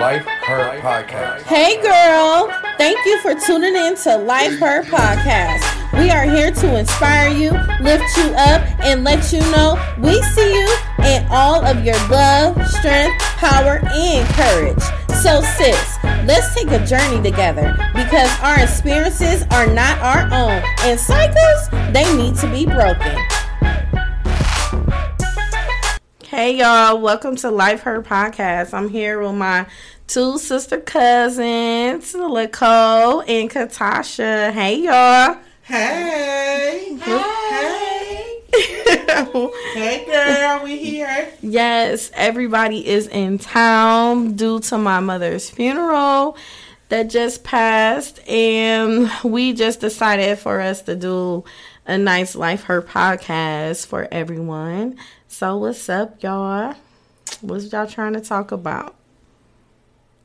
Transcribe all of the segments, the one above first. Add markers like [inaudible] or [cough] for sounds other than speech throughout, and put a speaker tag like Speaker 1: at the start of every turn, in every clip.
Speaker 1: Life Her Podcast.
Speaker 2: Hey girl, thank you for tuning in to Life Her Podcast. We are here to inspire you, lift you up, and let you know we see you in all of your love, strength, power, and courage. So, sis, let's take a journey together because our experiences are not our own, and cycles, they need to be broken. Hey y'all, welcome to Life Her Podcast. I'm here with my two sister cousins, Nicole and Katasha. Hey y'all.
Speaker 3: Hey. Hey. hey girl, we here.
Speaker 2: yes, everybody is in town due to my mother's funeral that just passed and we just decided for us to do a nice Life Her podcast for everyone. So what's up, y'all? What's y'all trying to talk about?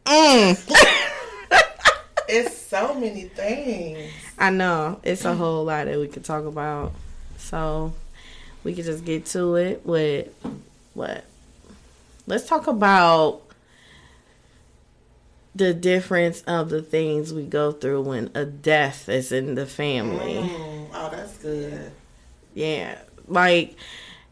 Speaker 2: Mm.
Speaker 3: It's so many things.
Speaker 2: I know it's a whole lot that we could talk about. So we could just get to it with what? Let's talk about the difference of the things we go through when a death is in the family.
Speaker 3: Mm, oh, that's good.
Speaker 2: Yeah. Like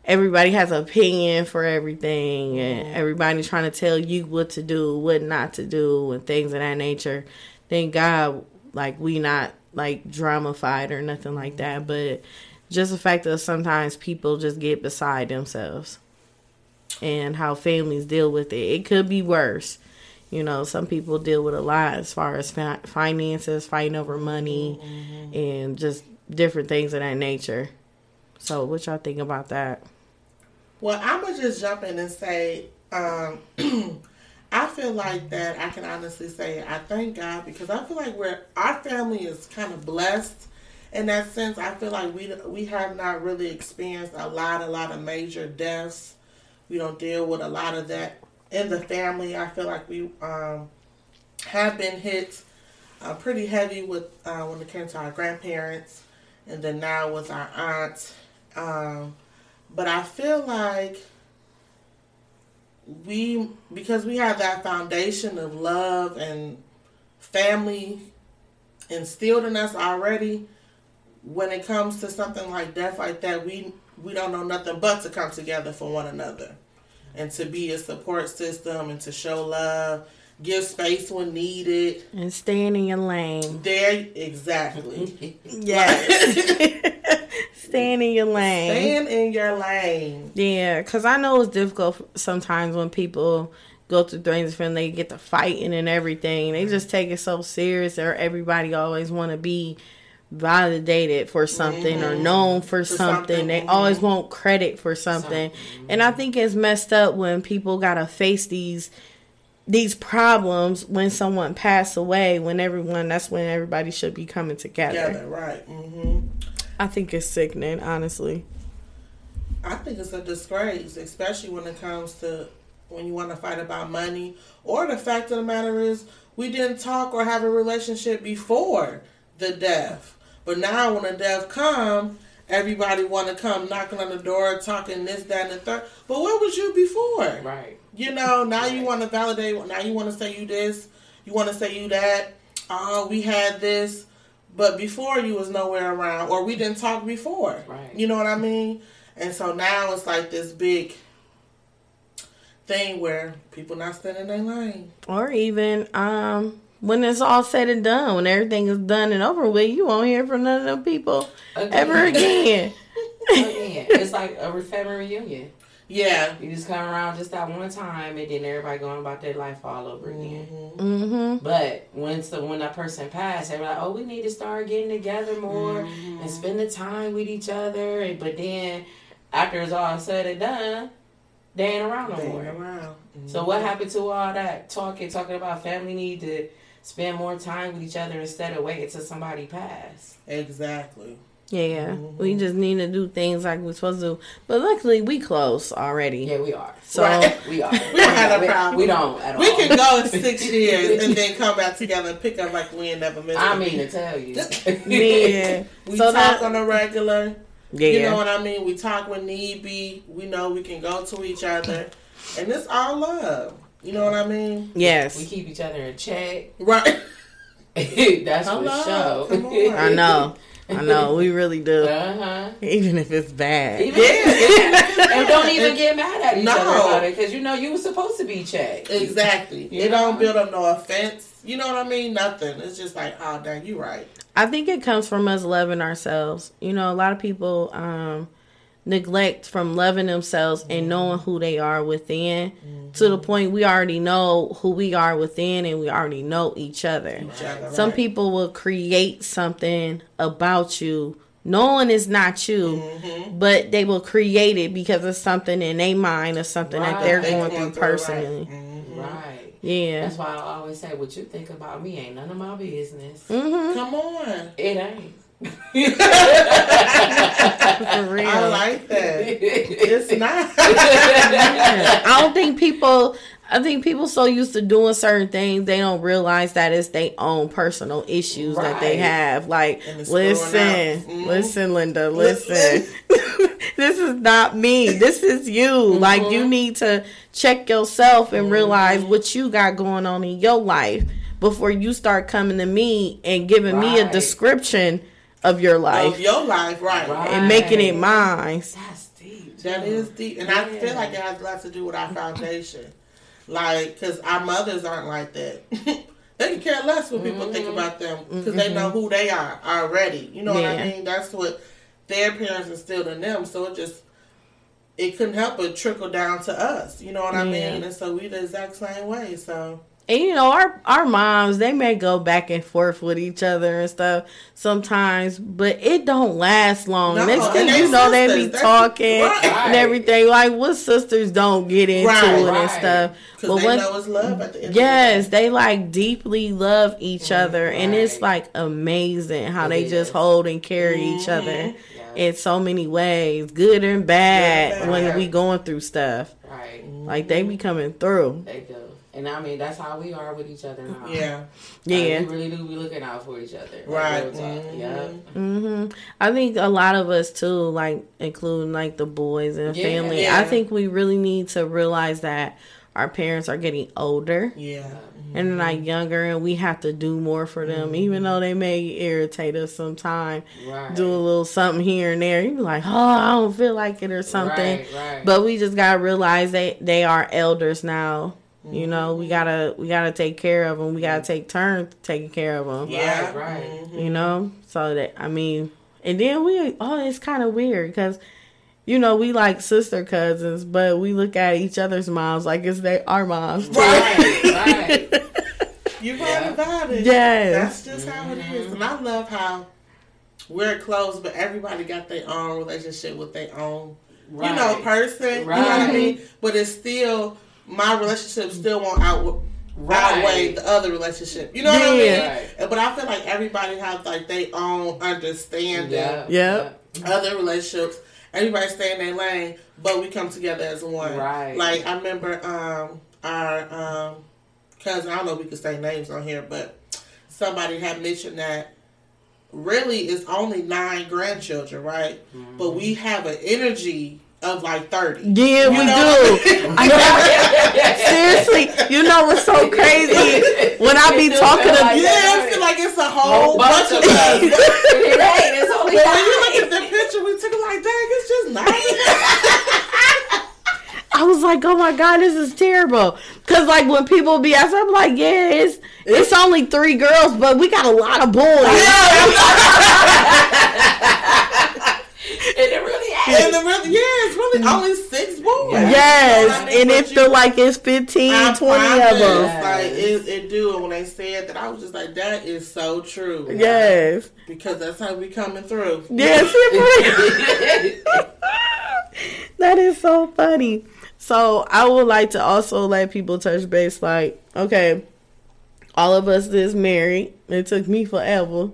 Speaker 2: everybody has an opinion for everything and everybody's trying to tell you what to do, what not to do and things of that nature. Thank God like we not like dramified or nothing like that, but just the fact that sometimes people just get beside themselves and how families deal with it. It could be worse. You know, some people deal with a lot as far as fi- finances, fighting over money, mm-hmm. and just different things of that nature. So, what y'all think about that?
Speaker 3: Well, I'm gonna just jump in and say, um, [clears throat] I feel like that I can honestly say I thank God because I feel like we're our family is kind of blessed in that sense. I feel like we we have not really experienced a lot, a lot of major deaths. We don't deal with a lot of that in the family. I feel like we um, have been hit uh, pretty heavy with uh, when it came to our grandparents, and then now with our aunt. Um, but I feel like we because we have that foundation of love and family instilled in us already when it comes to something like death like that we we don't know nothing but to come together for one another and to be a support system and to show love give space when needed
Speaker 2: And staying in your lane.
Speaker 3: there exactly [laughs]
Speaker 2: Yes. [laughs] staying in your lane.
Speaker 3: stand in your lane
Speaker 2: Yeah, because I know it's difficult sometimes when people go through things and they get to fighting and everything. They just take it so serious, or everybody always want to be validated for something or known for, something.
Speaker 3: something,
Speaker 2: They
Speaker 3: mhm.
Speaker 2: always want credit for something. And I think it's messed up when people gotta face these these problems when someone passed away. When everyone, that's when everybody should be coming together.
Speaker 3: together right hmm
Speaker 2: I think it's sickening, honestly.
Speaker 3: I think it's a disgrace, especially when it comes to when you want to fight about money. Or the fact of the matter is, we didn't talk or have a relationship before the death. But now, when the death come, everybody want to come knocking on the door, talking this, that, and the third. But where was you before?
Speaker 4: Right.
Speaker 3: You know, now you want to validate. Now you want to say you this. You want to say you that. Oh, we had this, but before you was nowhere around, or we didn't talk before.
Speaker 4: Right.
Speaker 3: You know what I mean? And so now it's like this big thing where people not standing in their lane.
Speaker 2: Or even um when it's all said and done, when everything is done and over with, you won't hear from none of them people ever again.
Speaker 4: Again, [laughs] it's like a family reunion.
Speaker 3: Yeah.
Speaker 4: You just come around just that one time, and then everybody going about their life all over mm-hmm. again.
Speaker 2: hmm
Speaker 4: But when so when that person passed, they were like, "Oh, we need to start getting together more and mm-hmm. spending time with each other." And, but then after it's all said and done, they ain't around no
Speaker 3: They
Speaker 4: more.
Speaker 3: ain't around.
Speaker 4: So what mm-hmm. happened to all that talking, talking about family need to spend more time with each other instead of waiting till somebody pass?
Speaker 3: Exactly.
Speaker 2: Yeah, we mm-hmm. just need to do things like we're supposed to. do. But luckily, we close already.
Speaker 4: Yeah, we are.
Speaker 2: So
Speaker 3: Right. [laughs]
Speaker 4: We are.
Speaker 3: We don't have a problem.
Speaker 4: We don't at all.
Speaker 3: We can go in six [laughs] years and then come back together and pick up like we ain't never missed.
Speaker 4: I mean
Speaker 3: beat.
Speaker 4: to tell you. [laughs]
Speaker 2: yeah,
Speaker 3: We
Speaker 2: so
Speaker 3: talk
Speaker 2: that
Speaker 3: on a regular.
Speaker 2: yeah,
Speaker 3: You know what I mean? We talk when need be. We know we can go to each other. And it's all love. You know what I mean?
Speaker 2: Yes.
Speaker 4: We keep each other in check.
Speaker 3: Right.
Speaker 4: That's for
Speaker 3: Hello,
Speaker 4: sure.
Speaker 2: I know. I know. We really do.
Speaker 4: Uh huh.
Speaker 2: Even if it's bad.
Speaker 4: Even [laughs] and don't even get mad at each
Speaker 3: No.
Speaker 4: other about it because you know you were supposed to be checked.
Speaker 3: Exactly.
Speaker 4: You
Speaker 3: It don't build up no offense. You know what I mean? Nothing. It's just like, oh, dang, you right.
Speaker 2: I think it comes from us loving ourselves. You know, a lot of people um, neglect from loving themselves and knowing who they are within to the point we already know who we are within and we already know each other.
Speaker 3: Each other,
Speaker 2: Some
Speaker 3: right.
Speaker 2: people will create something about you knowing it's not you,
Speaker 3: Mm-hmm.
Speaker 2: but they will create it because of something in their mind or something that they're
Speaker 4: Right.
Speaker 2: going through
Speaker 3: through it, right.
Speaker 2: personally.
Speaker 3: Mhm.
Speaker 4: Right.
Speaker 2: Yeah.
Speaker 4: That's why I always say, what you think about me ain't none of my business.
Speaker 2: hmm
Speaker 3: Come on.
Speaker 4: It ain't.
Speaker 2: For real.
Speaker 3: I like that. It's not.
Speaker 2: I don't think people. I think people so used to doing certain things they don't realize that it's their own personal issues that they have. Like,
Speaker 3: And it's growing
Speaker 2: listen.
Speaker 3: Mhm.
Speaker 2: listen, Linda, [laughs] listen. [laughs] this is not me. This is you. Like, you need to check yourself and realize what you got going on in your life before you start coming to me and giving me a description of your life
Speaker 3: of your life, right.
Speaker 4: Right.
Speaker 2: and making it mine.
Speaker 4: That's deep.
Speaker 3: That
Speaker 4: too.
Speaker 3: is deep. And I feel like it has a lot to do with our foundation. Like, because our mothers aren't like that. [laughs] they can care less what people think mm-hmm. about them because they mm-hmm. know who they are already. You know what I mean? That's what their parents instilled in them. So it just, it couldn't help but trickle down to us. You know what I
Speaker 2: Yeah.
Speaker 3: mean? And so we the exact same way. So,
Speaker 2: And you know, our our moms they may go back and forth with each other and stuff sometimes, but it don't last long.
Speaker 3: No,
Speaker 2: Next thing you know, they be talking
Speaker 3: right.
Speaker 2: and everything. Like what sisters don't get into
Speaker 3: Right,
Speaker 2: it and stuff. But
Speaker 3: they
Speaker 2: when
Speaker 3: know it's love at the end
Speaker 2: yes,
Speaker 3: the
Speaker 2: they like deeply love each other, and it's like amazing how
Speaker 4: It
Speaker 2: they just hold and carry each
Speaker 3: Mhm.
Speaker 2: other
Speaker 4: Yeah.
Speaker 2: in so many ways, good and bad,
Speaker 3: Good and
Speaker 2: when
Speaker 3: bad.
Speaker 2: we going through stuff.
Speaker 4: Right.
Speaker 2: Like they be coming through.
Speaker 4: They do. And I mean, that's how we are with each other now.
Speaker 3: Yeah. [laughs]
Speaker 2: Yeah.
Speaker 4: Like, we really do be looking out for each other. Like,
Speaker 3: Right.
Speaker 4: real talk.
Speaker 3: Mhm.
Speaker 4: Yep.
Speaker 2: hmm I think a lot of us too, like including like the boys and
Speaker 4: Yeah.
Speaker 2: family.
Speaker 3: Yeah.
Speaker 2: I think we really need to realize that our parents are getting older
Speaker 3: Yeah.
Speaker 2: and they're like younger, and we have to do more for them, even though they may irritate us sometimes.
Speaker 4: Right.
Speaker 2: Do a little something here and there. You be like, oh, I don't feel like it or something.
Speaker 4: Right, right.
Speaker 2: But we just gotta realize they they are elders now. You know, we gotta we gotta take care of them. We gotta take turns taking care of them.
Speaker 3: Yeah.
Speaker 4: Right, right.
Speaker 3: Mhm.
Speaker 2: You know, so that I mean, and then we oh, it's kind of weird because. You know, we like sister cousins, but we look at each other's moms like it's they our moms. too.
Speaker 3: Right. [laughs]
Speaker 4: right.
Speaker 3: You right
Speaker 4: Yeah.
Speaker 3: about it.
Speaker 2: Yes.
Speaker 3: That's just how it is. And I love how we're close, but everybody got their own relationship with their own,
Speaker 4: Right.
Speaker 3: you know, person. You know what I mean? But it's still, my relationship still won't out,
Speaker 4: Right.
Speaker 3: outweigh the other relationship. You know what I mean?
Speaker 4: Right.
Speaker 3: But I feel like everybody has like their own understanding.
Speaker 4: Yeah.
Speaker 2: Yep.
Speaker 3: Other relationships, everybody stay in their lane, but we come together as one.
Speaker 4: Right.
Speaker 3: Like I remember um our um cousin, I don't know if we could say names on here, but somebody had mentioned that really it's only nine grandchildren, right?
Speaker 4: Mm-hmm.
Speaker 3: But we have an energy of like thirty.
Speaker 2: Yeah, we
Speaker 3: You know?
Speaker 2: do. [laughs] I know. Seriously, you know what's so crazy? When I be talking
Speaker 4: feel
Speaker 2: to
Speaker 4: like
Speaker 3: Yeah,
Speaker 4: that.
Speaker 3: I feel like it's a
Speaker 4: Whole
Speaker 3: whole bunch, of us. [laughs]
Speaker 4: it ain't. It's only
Speaker 3: But when you look at the picture, we took it like, dang, it's just nine. [laughs]
Speaker 2: I was like, oh my god, this is terrible. Cause like when people be asking, I'm like, yeah, it's it's only three girls, but we got a lot of boys.
Speaker 4: And it really
Speaker 3: and the really, yeah, it's really only six boys. You know
Speaker 2: Yes,
Speaker 3: I mean?
Speaker 2: and
Speaker 3: But
Speaker 2: it
Speaker 3: you-
Speaker 2: feel like it's 15,
Speaker 3: I
Speaker 2: 20 of
Speaker 3: promise,
Speaker 2: them.
Speaker 3: Like it, it do. And when they said that, I was just like, that is so true.
Speaker 2: Yes,
Speaker 3: Because that's how we coming through.
Speaker 2: yes, [laughs] [laughs] that is so funny. So I would like to also let people touch base. Like, okay, all of us is married. It took me forever.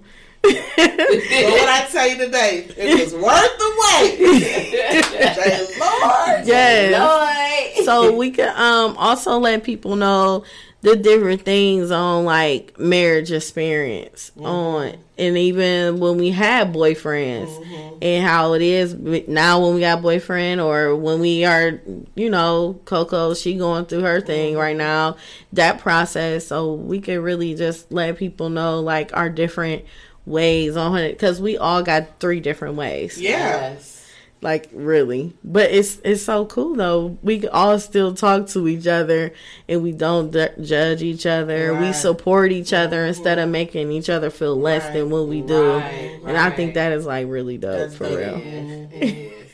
Speaker 3: But what I tell you today, it was worth the wait. [laughs] Say, Lord.
Speaker 2: yes.
Speaker 4: Lord.
Speaker 2: so we can um also let people know the different things on like marriage experience
Speaker 3: Mm-hmm.
Speaker 2: on and even when we had boyfriends
Speaker 3: Mm-hmm.
Speaker 2: and how it is now when we got boyfriend or when we are you know coco she going through her thing
Speaker 3: Mm-hmm.
Speaker 2: right now that process so we can really just let people know like our different ways on it because we all got three different ways
Speaker 3: Yeah.
Speaker 4: Yes.
Speaker 2: like really but it's it's so cool though we all still talk to each other and we don't d- judge each other we support each other instead of making each other feel less
Speaker 3: Right.
Speaker 2: than what we do
Speaker 4: Right,
Speaker 2: and i think that is like really dope
Speaker 3: That's
Speaker 2: for real
Speaker 4: It is.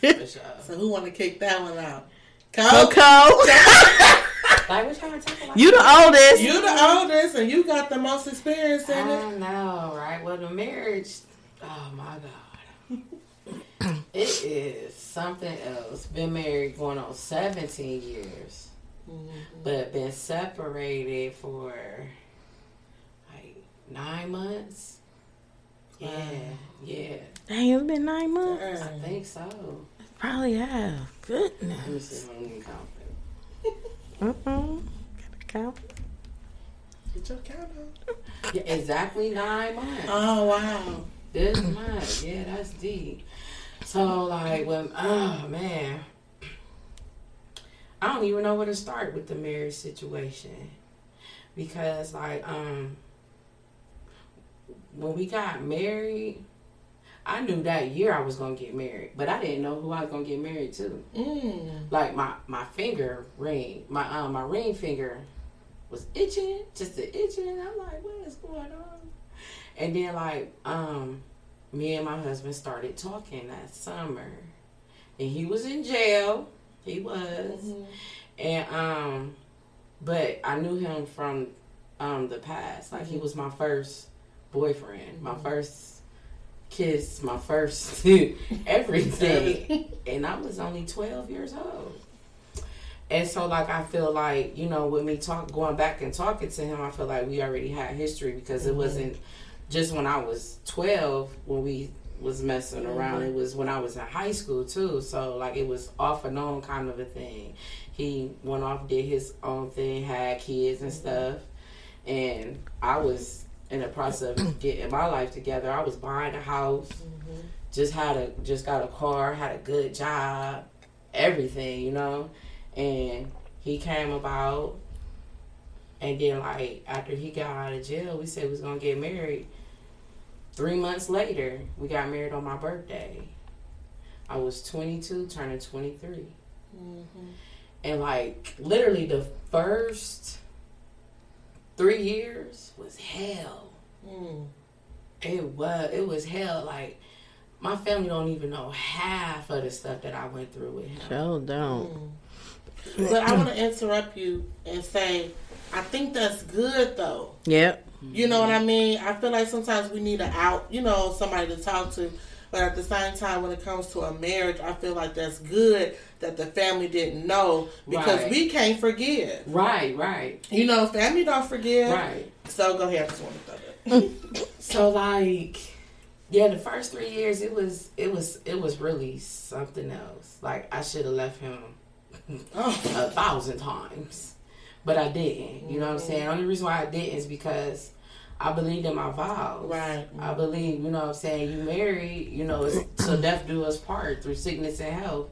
Speaker 4: It is, [laughs] for sure.
Speaker 3: So who want to kick that one out? Coco.
Speaker 2: coco [laughs]
Speaker 4: Like, what y'all talking about?
Speaker 2: you the oldest
Speaker 3: You the oldest, and you got the most experience in it.
Speaker 4: I know, right? Well, the marriage, oh my God. [coughs] it is something else. Been married going on 17 years, mm-hmm. but been separated for like nine months. Yeah, yeah,
Speaker 2: Dang, it's been nine months
Speaker 4: I think so.
Speaker 2: probably have
Speaker 4: Let me
Speaker 2: goodness
Speaker 4: see if I can count
Speaker 2: uh-uh. Gotta count.
Speaker 3: Get your count on.
Speaker 4: Yeah, exactly nine months.
Speaker 3: Oh wow.
Speaker 4: This month, yeah, that's deep. So like when oh man. I don't even know where to start with the marriage situation. Because like um when we got married, I knew that year I was gonna get married, but I didn't know who I was gonna get married to.
Speaker 3: Mm.
Speaker 4: Like my my finger ring, my um my ring finger was itching, just the itching. I'm like, what is going on? And then like um me and my husband started talking that summer, and he was in jail. He was, and um, but I knew him from um the past. Like he was my first boyfriend, my first kiss, my first [laughs] everything, [laughs] and I was only twelve years old. And so, like, I feel like you know, with me talk going back and talking to him, I feel like we already had history because it mm-hmm. wasn't just when I was twelve when we was messing mm-hmm. around. It was when I was in high school too. So like, it was off and on kind of a thing. He went off, did his own thing, had kids and mm-hmm. stuff, and I was in the process of [clears throat] getting my life together. I was buying a house, mm-hmm. just had a just got a car, had a good job, everything, you know. And he came about, and then like after he got out of jail, we said we was gonna get married. Three months later, we got married on my birthday. I was 22, turning 23. Mm-hmm. And like literally the first three years was hell.
Speaker 3: Mm.
Speaker 4: It was it was hell. Like my family don't even know half of the stuff that I went through with him.
Speaker 2: Sure don't.
Speaker 3: But I want to interrupt you and say, I think that's good though.
Speaker 2: Yep.
Speaker 3: You know what I mean? I feel like sometimes we need an out, you know, somebody to talk to. But at the same time, when it comes to a marriage, I feel like that's good that the family didn't know because
Speaker 4: Right.
Speaker 3: we can't forgive.
Speaker 4: Right, right,
Speaker 3: You know, family don't forgive.
Speaker 4: right.
Speaker 3: So go ahead. I just want to throw that. [laughs]
Speaker 4: So like yeah, the first three years it was it was it was really something else. Like I should have left him [laughs]
Speaker 3: Oh.
Speaker 4: a thousand times. But I didn't. You know what I'm
Speaker 3: Mm-hmm.
Speaker 4: saying? Only reason why I didn't is because I believed in my vows.
Speaker 3: Right.
Speaker 4: I believe, you know what I'm saying, you married, you know, it's till death do us part through sickness and health,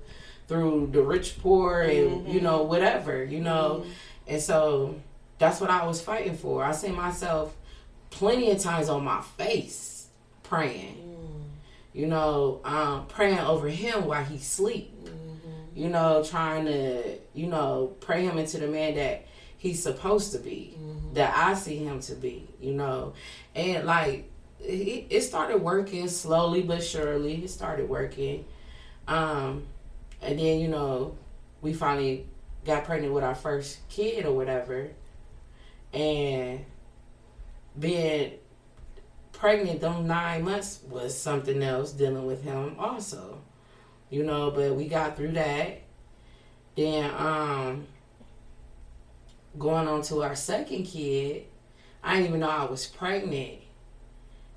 Speaker 4: through the rich poor and you know, mm-hmm. whatever, you know. Mm-hmm. And so that's what I was fighting for. I see myself plenty of times on my face praying. Mm. You know, um, praying over him while he sleep. Mm-hmm. You know, trying to, you know, pray him into the man that he's supposed to be, that I see him to be, you know. And like it, it started working slowly but surely. It started working. Um and then, you know, we finally got pregnant with our first kid or whatever. And being pregnant them nine months was something else dealing with him also. You know, but we got through that. Then um going on to our second kid, I didn't even know I was pregnant.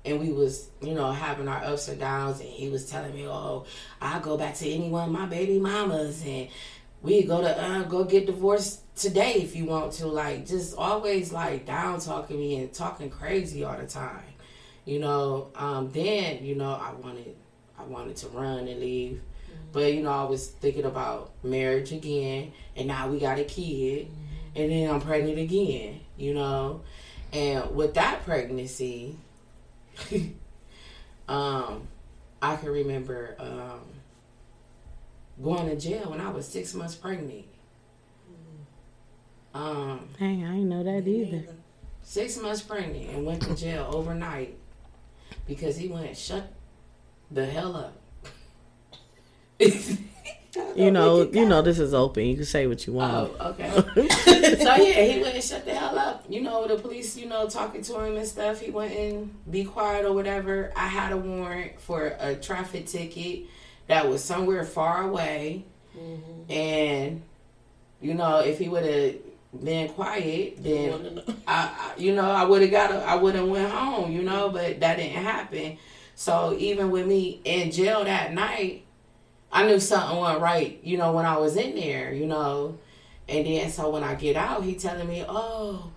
Speaker 4: And we was, you know, having our ups and downs and he was telling me, Oh, I'll go back to any one of my baby mamas and we go to uh, go get divorced today if you want to. Like just always like down talking me and talking crazy all the time. You know, um, then, you know, I wanted I wanted to run and leave. But you know, I was thinking about marriage again and now we got a kid and then I'm pregnant again, you know. And with that pregnancy, [laughs] um, I can remember um, going to jail when I was six months pregnant. Um,
Speaker 2: Dang, I didn't know that either.
Speaker 4: six months pregnant and went to jail overnight because he went shut the hell up. [laughs]
Speaker 2: Oh, you know, you know this is open. You can say what you want.
Speaker 4: Oh, okay. [laughs] so yeah, he went and shut the hell up. You know, the police, you know, talking to him and stuff. He went and be quiet or whatever. I had a warrant for a traffic ticket that was somewhere far away, and you know, if he would have been quiet, then I, I you know, I would have got, a, I would have went home. You know, but that didn't happen. So even with me in jail that night, I knew something wasn't right, you know, when I was in there, you know. And then so when I get out, he telling me, Oh,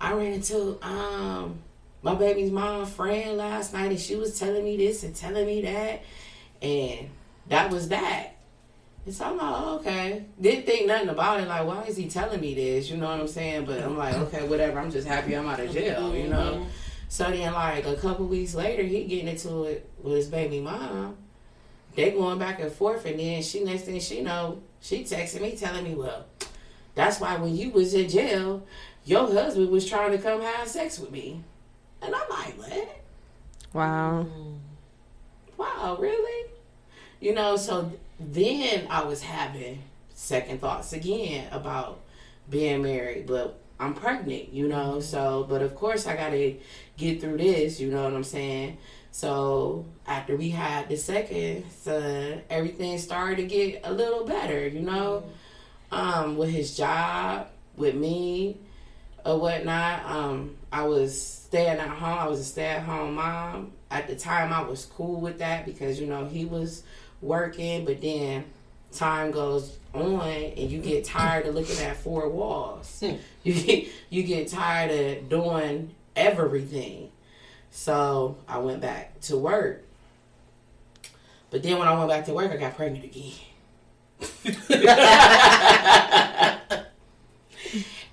Speaker 4: I ran into um my baby's mom friend last night and she was telling me this and telling me that and that was that. And so I'm like, oh, okay. Didn't think nothing about it, like, why is he telling me this? You know what I'm saying? But I'm like, okay, whatever, I'm just happy I'm out of jail, you know. So then like a couple weeks later he getting into it with his baby mom they going back and forth and then she next thing she know she texting me telling me well that's why when you was in jail your husband was trying to come have sex with me. And i'm like what?
Speaker 2: Wow. Mm.
Speaker 4: wow really? You know so then i was having second thoughts again about being married but i'm pregnant you know so but of course i gotta get through this you know what i'm saying so after we had the second son, everything started to get a little better, you know, um, with his job, with me, or whatnot. Um, I was staying at home. I was a stay-at-home mom. At the time, I was cool with that because you know he was working, but then time goes on and you get tired of looking at four walls. [laughs] you get you get tired of doing everything. So I went back to work. But then when I went back to work, I got pregnant again. [laughs]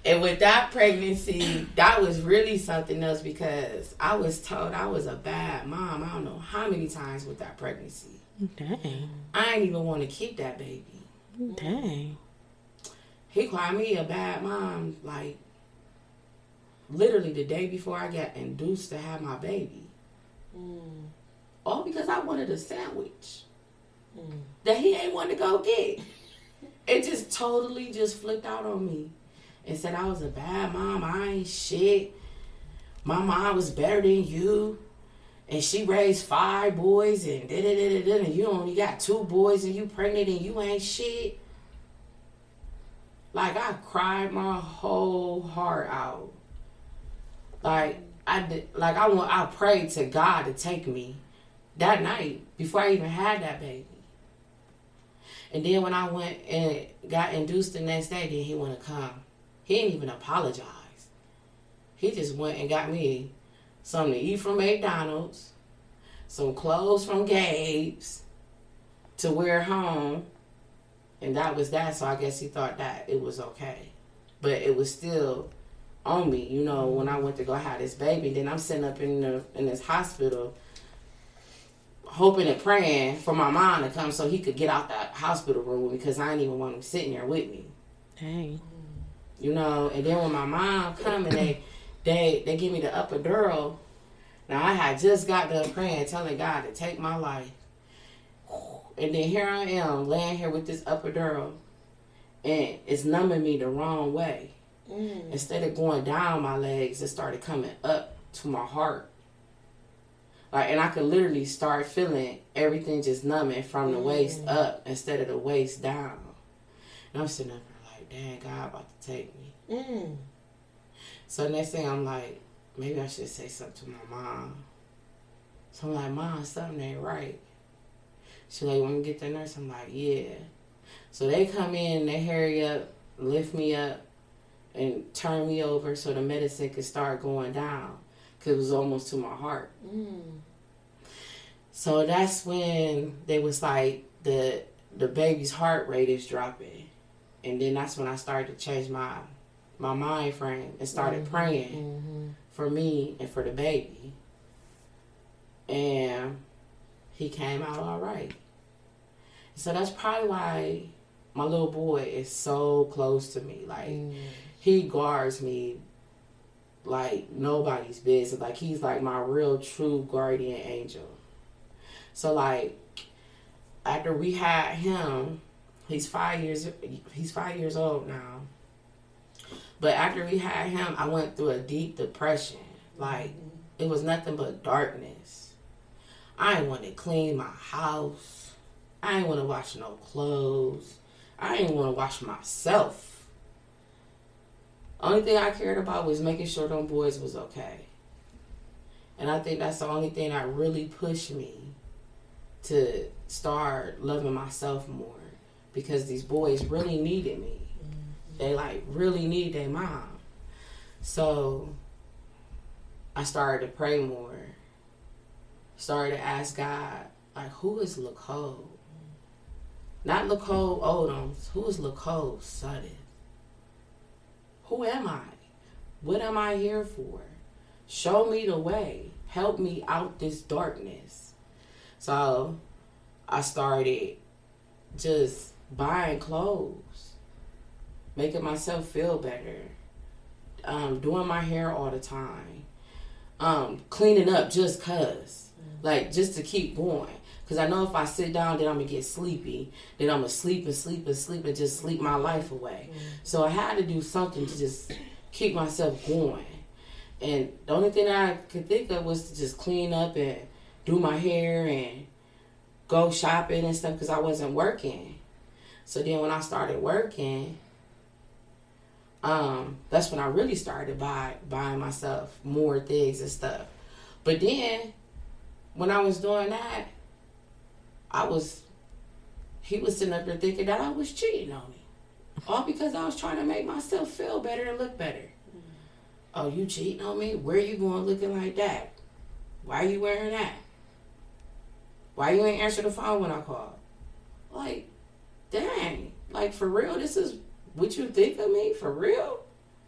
Speaker 4: and with that pregnancy, that was really something else because I was told I was a bad mom. I don't know how many times with that pregnancy.
Speaker 2: Dang.
Speaker 4: I didn't even want to keep that baby.
Speaker 2: Dang.
Speaker 4: He called me a bad mom, like literally the day before I got induced to have my baby. Mm. All because I wanted a sandwich mm. that he ain't want to go get. It just totally just flipped out on me and said I was a bad mom. I ain't shit. My mom was better than you. And she raised five boys and da da da da. And you only got two boys and you pregnant and you ain't shit. Like I cried my whole heart out. Like I did, like I want I prayed to God to take me that night before I even had that baby. And then when I went and got induced the next day, then he want to come. He didn't even apologize. He just went and got me something to eat from McDonald's, some clothes from Gabe's to wear home, and that was that. So I guess he thought that it was okay, but it was still on me. You know, when I went to go have this baby, then I'm sitting up in the in this hospital, hoping and praying for my mom to come so he could get out that hospital room because I didn't even want him sitting there with me.
Speaker 2: Dang.
Speaker 4: You know, and then when my mom come and they they they give me the epidural. Now I had just got done praying, telling God to take my life. And then here I am laying here with this epidural and it's numbing me the wrong way. Instead of going down my legs, it started coming up to my heart. Like and I could literally start feeling everything just numbing from the waist up instead of the waist down. And I'm sitting up there like, dang, God about to take me.
Speaker 3: Mm.
Speaker 4: So next thing I'm like, maybe I should say something to my mom. So I'm like, Mom, something ain't right. She like, want to get the nurse? I'm like, yeah. So they come in, they hurry up, lift me up, and turn me over so the medicine could start going down because it was almost to my heart.
Speaker 3: Mm.
Speaker 4: So that's when they was like the the baby's heart rate is dropping, and then that's when I started to change my my mind frame and started
Speaker 3: Mhm,
Speaker 4: praying
Speaker 3: mhm.
Speaker 4: for me and for the baby. And he came out all right. So that's probably why my little boy is so close to me. Like
Speaker 3: Mm.
Speaker 4: He guards me like nobody's business. Like he's like my real true guardian angel. So like after we had him, he's five years he's five years old now. But after we had him, I went through a deep depression. Like it was nothing but darkness. I didn't want to clean my house. I didn't want to wash no clothes. I didn't want to wash myself. Only thing I cared about was making sure them boys was okay. And I think that's the only thing that really pushed me to start loving myself more because these boys really needed me. Mm-hmm. They like really need their mom. So I started to pray more. Started to ask God, like, who is Lacole? Not Lacole Odoms. Who is Lacole Sudden? Who am I? What am I here for? Show me the way. Help me out this darkness. So I started just buying clothes, making myself feel better, um, doing my hair all the time, um, cleaning up just cause, like just to keep going. Cause I know if I sit down, then I'm gonna get sleepy. Then I'm gonna sleep and sleep and sleep and just sleep my life away. So I had to do something to just keep myself going. And the only thing I could think of was to just clean up and do my hair and go shopping and stuff because I wasn't working. So then when I started working, um, that's when I really started buy, buying myself more things and stuff. But then when I was doing that, I was, he was sitting up there thinking that I was cheating on him. All because I was trying to make myself feel better and look better. Oh, you cheating on me? Where are you going looking like that? Why are you wearing that? Why you ain't answer the phone when I called? Like, dang. Like, for real, this is what you think of me? For real?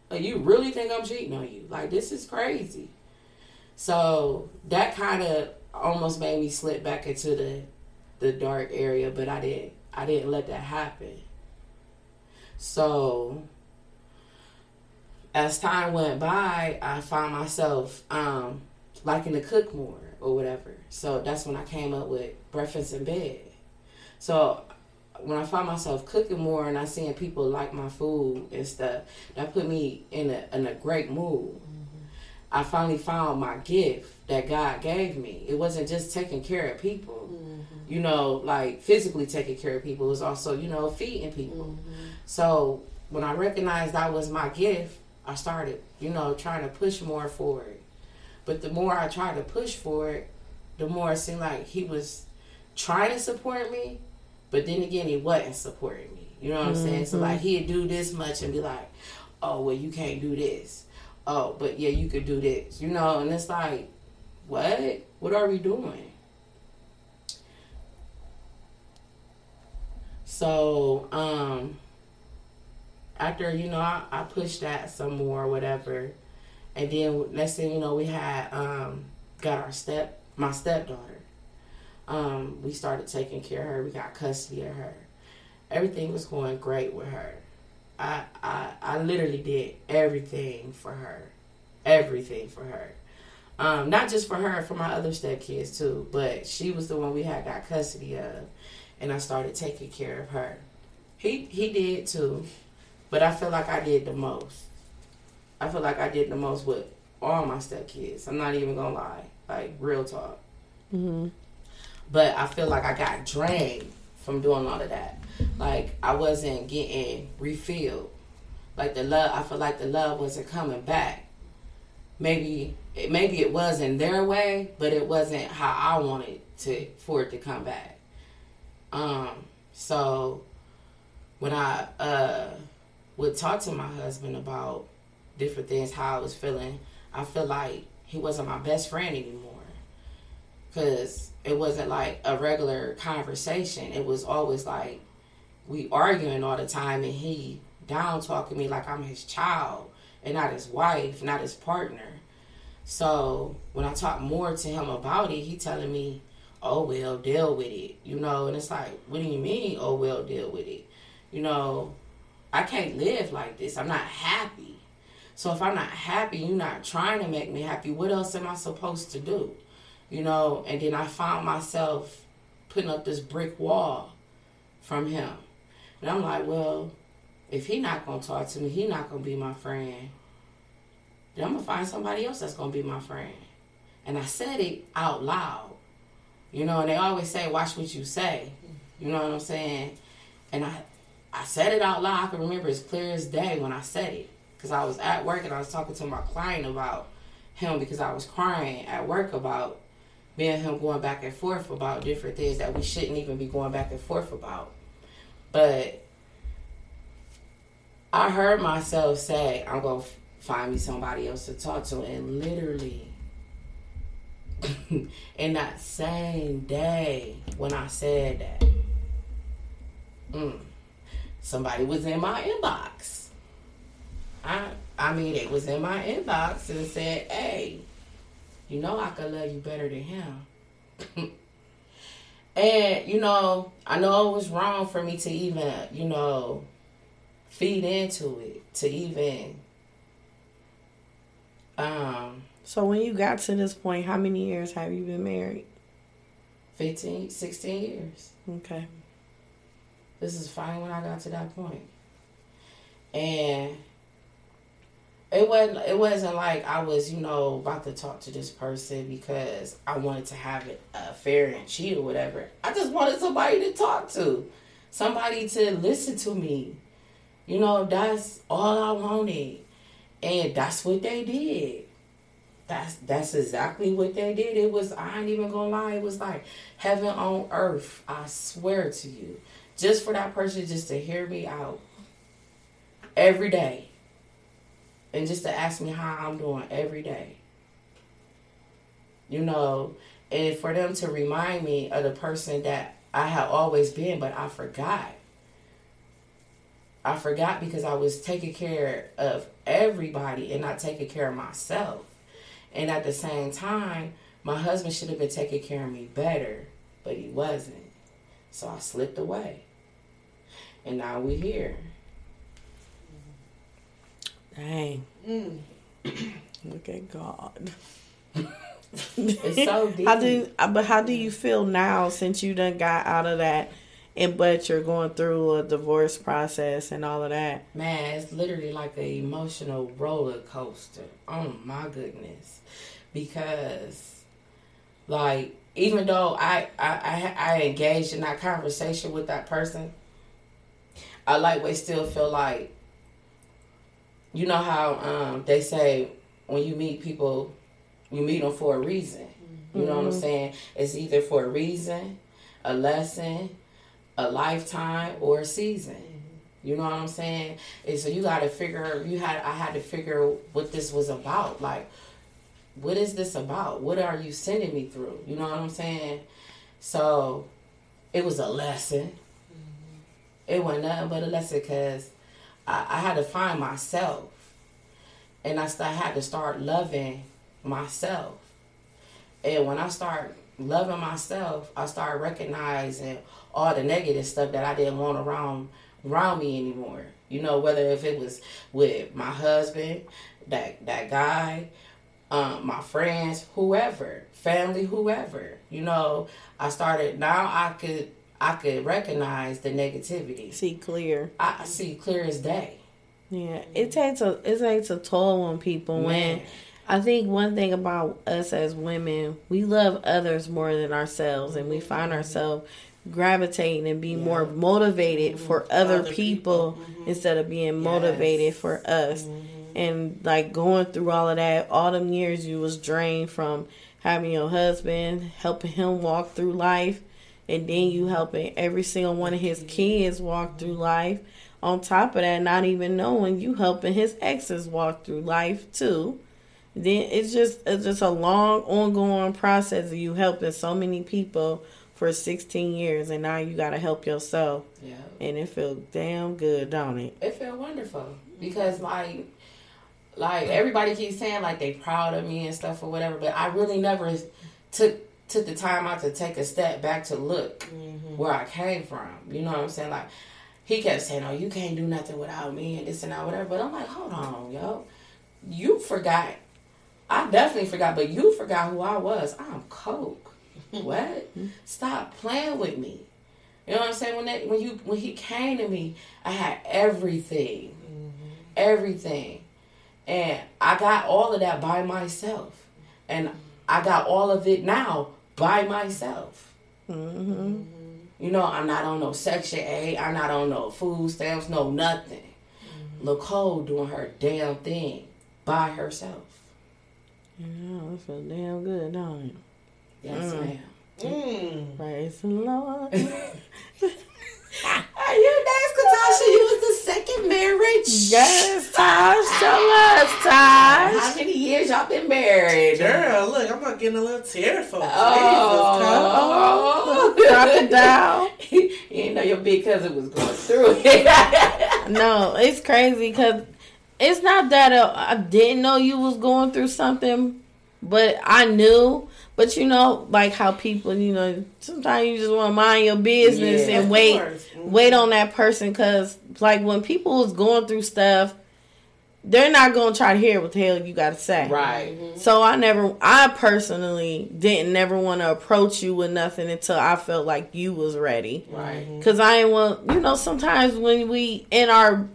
Speaker 4: Like, you really think I'm cheating on you? Like, this is crazy. So, that kind of almost made me slip back into the the dark area, but I didn't I didn't let that happen. So as time went by, I found myself um, liking to cook more or whatever. So that's when I came up with breakfast in bed. So when I found myself cooking more and I seeing people like my food and stuff, that put me in a in a great mood. I finally found my gift that God gave me. It wasn't just taking care of people, you know, like physically taking care of people. It was also, you know, feeding people. Mm-hmm. So when I recognized that was my gift, I started, you know, trying to push more for it. But the more I tried to push for it, the more it seemed like he was trying to support me, but then again, he wasn't supporting me. You know what I'm saying? So like mm-hmm. he'd do this much and be like, "Oh, well, you can't do this." Oh, but yeah, you could do this. You know, and it's like, what? What are we doing? So, um, after you know I, I pushed that some more or whatever. And then next thing you know we had um got our step my stepdaughter. Um we started taking care of her. We got custody of her. Everything was going great with her. I i i literally did everything for her. Everything for her. Um not just for her for my other stepkids too but she was the one we had got custody of and i started taking care of her he he did too but I feel like I did the most. I feel like I did the most with all my stepkids. I'm not even gonna lie, like real talk.
Speaker 2: Mm-hmm.
Speaker 4: But I feel like I got drained from doing all of that. Like I wasn't getting refilled. Like the love, I feel like the love wasn't coming back. Maybe, maybe it was in their way, but it wasn't how I wanted to for it to come back. Um, so when I uh would talk to my husband about different things, how I was feeling, I feel like he wasn't my best friend anymore. Cause it wasn't like a regular conversation. It was always like we arguing all the time, and he down talking me like I'm his child and not his wife, not his partner. So when I talk more to him about it, he telling me, "Oh well, deal with it," you know. And it's like, what do you mean? Oh well, deal with it. You know, I can't live like this. I'm not happy. So if I'm not happy, you're not trying to make me happy. What else am I supposed to do? You know. And then I found myself putting up this brick wall from him, and I'm like, well, if he not gonna talk to me, he not gonna be my friend then I'm gonna find somebody else that's gonna be my friend. And I said it out loud. You know, and they always say, watch what you say. You know what I'm saying? And I I said it out loud. I can remember as clear as day when I said it. Because I was at work and I was talking to my client about him because I was crying at work about me and him going back and forth about different things that we shouldn't even be going back and forth about. But I heard myself say, I'm going to find me somebody else to talk to. And literally, [coughs] in that same day when I said that, mm, somebody was in my inbox. I I mean, it was in my inbox and said, "Hey, you know I could love you better than him." [laughs] and you know, I know it was wrong for me to even, you know, feed into it, to even um,
Speaker 2: so when you got to this point, how many years have you been married?
Speaker 4: 15, 16 years.
Speaker 2: Okay.
Speaker 4: This is fine when I got to that point. And it wasn't it wasn't like I was, you know, about to talk to this person because I wanted to have it uh, fair and cheat or whatever. I just wanted somebody to talk to. Somebody to listen to me. You know, that's all I wanted. And that's what they did. That's that's exactly what they did. It was I ain't even gonna lie, it was like heaven on earth. I swear to you. Just for that person just to hear me out every day. And just to ask me how I'm doing every day. You know, and for them to remind me of the person that I have always been, but I forgot. I forgot because I was taking care of everybody and not taking care of myself. And at the same time, my husband should have been taking care of me better, but he wasn't. So I slipped away. And now we're here.
Speaker 2: Dang. Mm. [clears throat] Look at God.
Speaker 4: it's so deep. [laughs]
Speaker 2: How do but how do you feel now since you done got out of that and but you're going through a divorce process and all of that.
Speaker 4: Man, it's literally like an emotional roller coaster. Oh my goodness, because like even though I I I, I engaged in that conversation with that person, I lightweight still feel like you know how um, they say when you meet people, you meet them for a reason. You know mm-hmm. what I'm mm-hmm. saying? It's either for a reason, a lesson, a lifetime or a season. You know what I'm saying? And so you got to figure. You had I had to figure what this was about. Like, what is this about? What are you sending me through? You know what I'm saying? So, it was a lesson. Mm-hmm. It wasn't nothing but a lesson because I, I had to find myself, and I, I had to start loving myself. And when I start loving myself, I started recognizing all the negative stuff that I didn't want around around me anymore. You know, whether if it was with my husband, that that guy, um, my friends, whoever, family, whoever. You know, I started now I could I could recognize the negativity.
Speaker 2: See clear.
Speaker 4: I see clear as day.
Speaker 2: Yeah, it takes a it takes a toll on people Man. when I think one thing about us as women, we love others more than ourselves, and we find ourselves gravitating and being yeah. more motivated mm-hmm. for other, other people, people. Mm-hmm. instead of being yes. motivated for us. Mm-hmm. And like going through all of that, all them years you was drained from having your husband, helping him walk through life, and then you helping every single one of his kids walk through life. on top of that, not even knowing you helping his exes walk through life too. Then it's just it's just a long ongoing process of you helping so many people for 16 years and now you got to help yourself.
Speaker 4: Yeah.
Speaker 2: And it feels damn good, don't it?
Speaker 4: It felt wonderful because like like everybody keeps saying like they proud of me and stuff or whatever, but I really never took took the time out to take a step back to look
Speaker 3: Mm-hmm.
Speaker 4: where I came from. You know what I'm saying? Like he kept saying, "Oh, you can't do nothing without me," and this and that, whatever. But I'm like, hold on, yo, you forgot. I definitely forgot, but you forgot who I was. I'm Coke. [laughs] what? Stop playing with me. You know what I'm saying? When that when you when he came to me, I had everything, everything, and I got all of that by myself, and I got all of it now by myself.
Speaker 2: Mm-hmm.
Speaker 4: You know, I'm not on no Section 8. I'm not on no food stamps, no nothing. Nicole doing her damn thing by herself.
Speaker 2: Yeah, it feels damn good, don't it?
Speaker 4: Yes, ma'am.
Speaker 3: Mm.
Speaker 2: Praise the Lord. [laughs]
Speaker 4: Are you next, Katasha? You was the second marriage.
Speaker 2: yes, Tosh, tell us,
Speaker 4: How many years y'all been married?
Speaker 3: Girl, look, I'm not getting a little tearful.
Speaker 4: Oh,
Speaker 2: Drop it down. [laughs]
Speaker 4: you didn't know your big cousin was going through it. [laughs]
Speaker 2: No, it's crazy because it's not that uh, I didn't know you was going through something, but I knew. But you know, like how people, you know, sometimes you just want to mind your business
Speaker 4: Yeah.
Speaker 2: and wait,
Speaker 3: course. Mhm.
Speaker 2: wait on that person because, like, when people is going through stuff, they're not gonna try to hear what the hell you got to say.
Speaker 4: right.
Speaker 2: So I never, I personally didn't never want to approach you with nothing until I felt like you was ready.
Speaker 4: Right.
Speaker 2: Cause I ain't want, you know, sometimes when we in our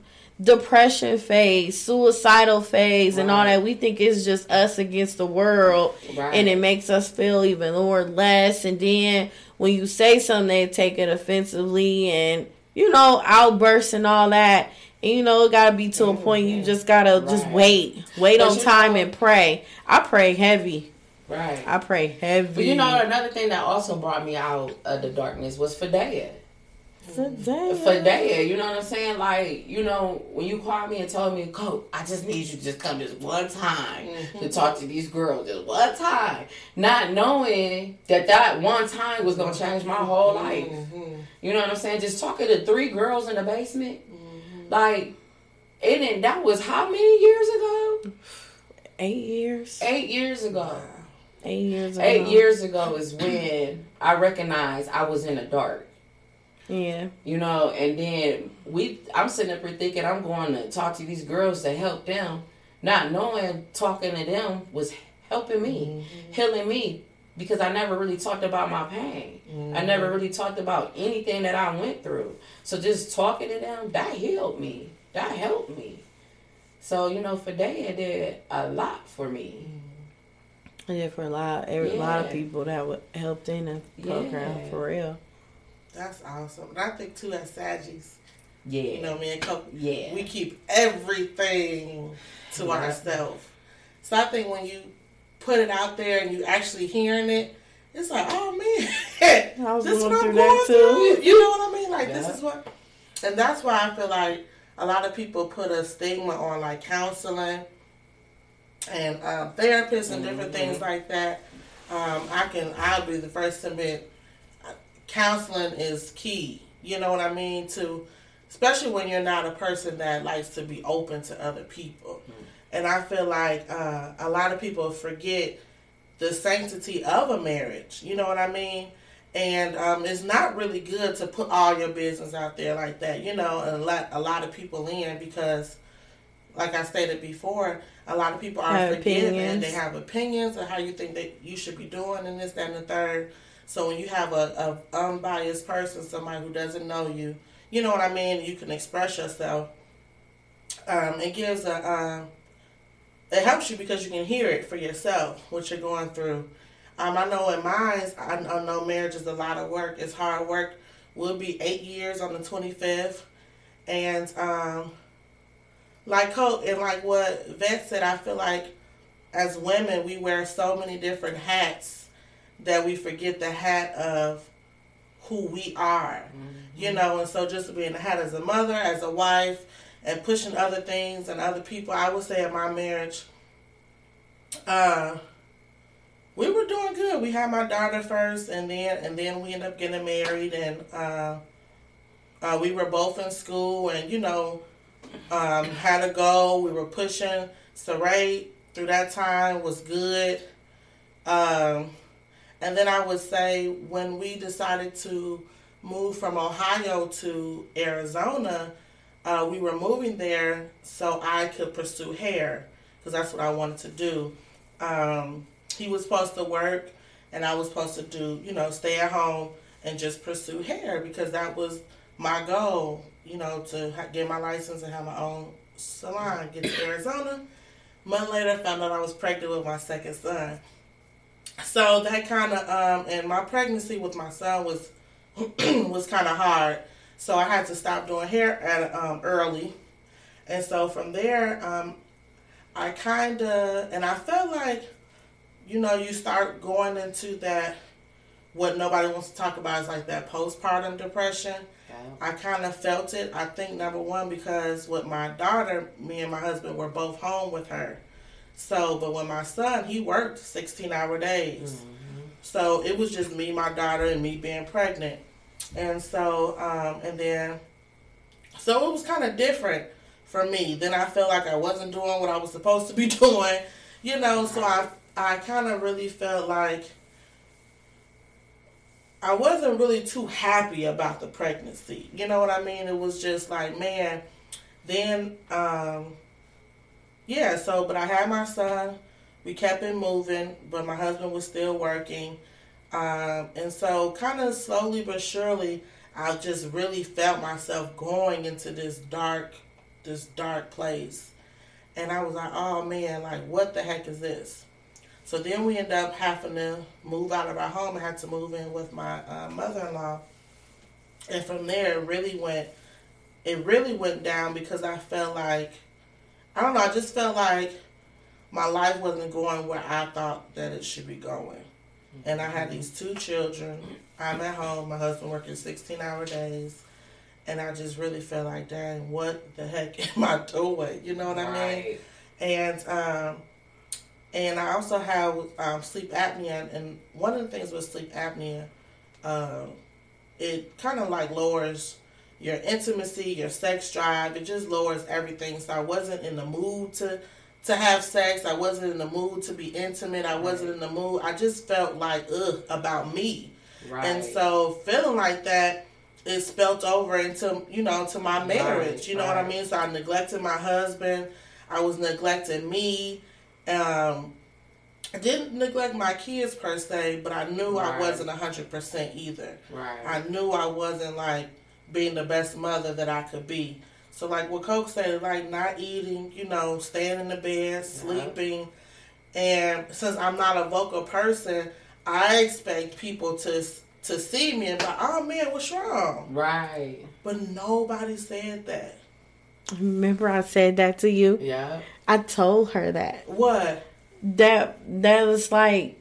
Speaker 2: depression phase, suicidal phase, and all that, we think it's just us against the world,
Speaker 4: Right.
Speaker 2: and it makes us feel even more less. And then when you say something, they take it offensively, and you know, outbursts and all that. And you know, it gotta be to a mm-hmm. point you just gotta just wait, wait
Speaker 4: But
Speaker 2: on time
Speaker 4: know-
Speaker 2: and pray. I pray heavy.
Speaker 4: Right.
Speaker 2: I pray heavy.
Speaker 4: But you know, another thing that also brought me out of the darkness was Fadea, you know what I'm saying? Like, you know, when you called me and told me, Coach, I just need you to just come this one time to mm-hmm. talk to these girls, just one time. Not knowing that that one time was going to change my whole mm-hmm. life. You know what I'm saying? Just talking to three girls in the basement. Mm-hmm. Like, and then that was how many years ago?
Speaker 2: eight years.
Speaker 4: Eight years ago.
Speaker 2: Eight years. Ago.
Speaker 4: Eight years ago is when I recognized I was in the dark.
Speaker 2: Yeah.
Speaker 4: You know, and then we I'm sitting up here thinking I'm going to talk to these girls to help them, not knowing talking to them was helping me, mm-hmm. healing me. Because I never really talked about my pain. I never mm-hmm. really talked about anything that I went through. So just talking to them, that healed me. That helped me. So, you know, Fadea did a lot for me. Mm-hmm.
Speaker 2: Yeah, for a lot, every, a lot of people that helped in the program
Speaker 4: Yeah.
Speaker 2: for real.
Speaker 3: That's awesome. And I think too as Saggies,
Speaker 4: Yeah.
Speaker 3: you know, me and Coco,
Speaker 4: Yeah.
Speaker 3: we keep everything to
Speaker 4: Yeah.
Speaker 3: ourselves. So I think when you put it out there and you actually hearing it, it's like, oh man, [laughs] this
Speaker 2: is
Speaker 3: what I'm going
Speaker 2: that,
Speaker 3: through.
Speaker 2: too.
Speaker 3: You know what I mean? Like this is what, and that's why I feel like a lot of people put a stigma on like counseling and um, therapists and different
Speaker 4: Mm-hmm.
Speaker 3: things like that. Um, I can, I'll be the first to admit, uh, counseling is key. You know what I mean? To especially when you're not a person that likes to be open to other people. And I feel like uh, a lot of people forget the sanctity of a marriage. You know what I mean? And um, it's not really good to put all your business out there like that, you know, and let a lot of people in because, like I stated before, a lot of people are
Speaker 2: Have
Speaker 3: forgiving.
Speaker 2: opinions.
Speaker 3: They have opinions of how you think that you should be doing and this, that, and the third. So when you have a, a unbiased person, somebody who doesn't know you, you know what I mean, you can express yourself. Um, it gives a um, it helps you because you can hear it for yourself what you're going through. Um, I know in mine, I, know marriage is a lot of work. It's hard work. We'll be eight years on the 25th, and um, like Coach and like what Vet said, I feel like as women we wear so many different hats that we forget the hat of who we are, you know. And so just being ahead as a mother, as a wife, and pushing other things and other people, I would say in my marriage, uh, we were doing good. We had my daughter first, and then and then we ended up getting married, and uh, uh, we were both in school, and you know, um, had a goal. We were pushing. Saray through that time was good. Um, and then I would say when we decided to move from Ohio to Arizona, uh, we were moving there so I could pursue hair because that's what I wanted to do. Um, he was supposed to work, and I was supposed to do, you know, stay at home and just pursue hair because that was my goal, you know, to get my license and have my own salon. Get to Arizona. Month later, found out I was pregnant with my second son. So that kind of um, and my pregnancy with my son was [clears throat] was kind of hard. So I had to stop doing hair at um, early, and so from there, um, I kind of and I felt like, you know, you start going into that what nobody wants to talk about is like that postpartum depression. I kind of felt it. I think number one because with my daughter, me and my husband were both home with her. So, but when my son, he worked sixteen hour days. So it was just me, my daughter, and me being pregnant. And so, um, and then, so it was kind of different for me. Then I felt like I wasn't doing what I was supposed to be [laughs] doing, you know. So I, I kind of really felt like I wasn't really too happy about the pregnancy. You know what I mean? It was just like, man. Then, um, yeah. So, but I had my son. We kept it moving, but my husband was still working. Um, and so, kind of slowly but surely, I just really felt myself going into this dark, this dark place. And I was like, oh man, like, what the heck is this? So then we ended up having to move out of our home and had to move in with my uh, mother-in-law. And from there, it really went, it really went down because I felt like, I don't know, I just felt like my life wasn't going where I thought that it should be going. And I had these two children. I'm at home, my husband working 16 hour days. And I just really felt like, dang, what the heck [laughs] am I doing? You know what I mean? And um, and I also have um, sleep apnea. And one of the things with sleep apnea, um, it kind of like lowers your intimacy, your sex drive. It just lowers everything. So I wasn't in the mood to to have sex. I wasn't in the mood to be intimate. I wasn't in the mood. I just felt like ugh about me.
Speaker 4: Right.
Speaker 3: And so feeling like that, it spelt over into you know to my marriage. you know what I mean? So I neglected my husband. I was neglecting me. Um, I didn't neglect my kids per se, but I knew I wasn't hundred percent either.
Speaker 4: right.
Speaker 3: I knew I wasn't like being the best mother that I could be. So like what Coke said, like not eating, you know, staying in the bed, sleeping, and since I'm not a vocal person, I expect people to to see me and be like, oh man, what's wrong?
Speaker 4: right.
Speaker 3: But nobody said that.
Speaker 2: Remember I said that to you?
Speaker 4: Yeah.
Speaker 2: I told her that.
Speaker 3: What?
Speaker 2: That that was like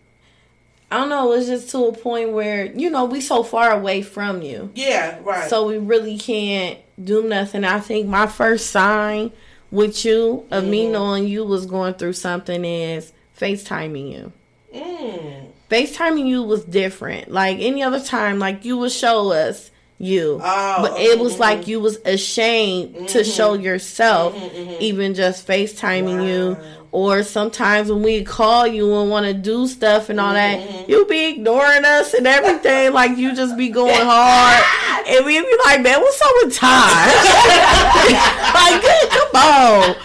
Speaker 2: I don't know, it's just to a point where, you know, we so far away from you.
Speaker 3: Yeah, right.
Speaker 2: So we really can't do nothing. I think my first sign with you of me
Speaker 3: Mm-hmm.
Speaker 2: knowing you was going through something is FaceTiming you.
Speaker 3: mm.
Speaker 2: FaceTiming you was different. Like any other time, like you would show us you.
Speaker 3: Oh,
Speaker 2: but it was
Speaker 3: mhm.
Speaker 2: like you was ashamed to show yourself,
Speaker 3: mhm.
Speaker 2: even just FaceTiming you. Or sometimes when we call you and want to do stuff and all
Speaker 3: Mm-hmm.
Speaker 2: that, you be ignoring us and everything. like you just be going hard. [laughs] And we be like, man, what's up with time? [laughs] like, good, come on.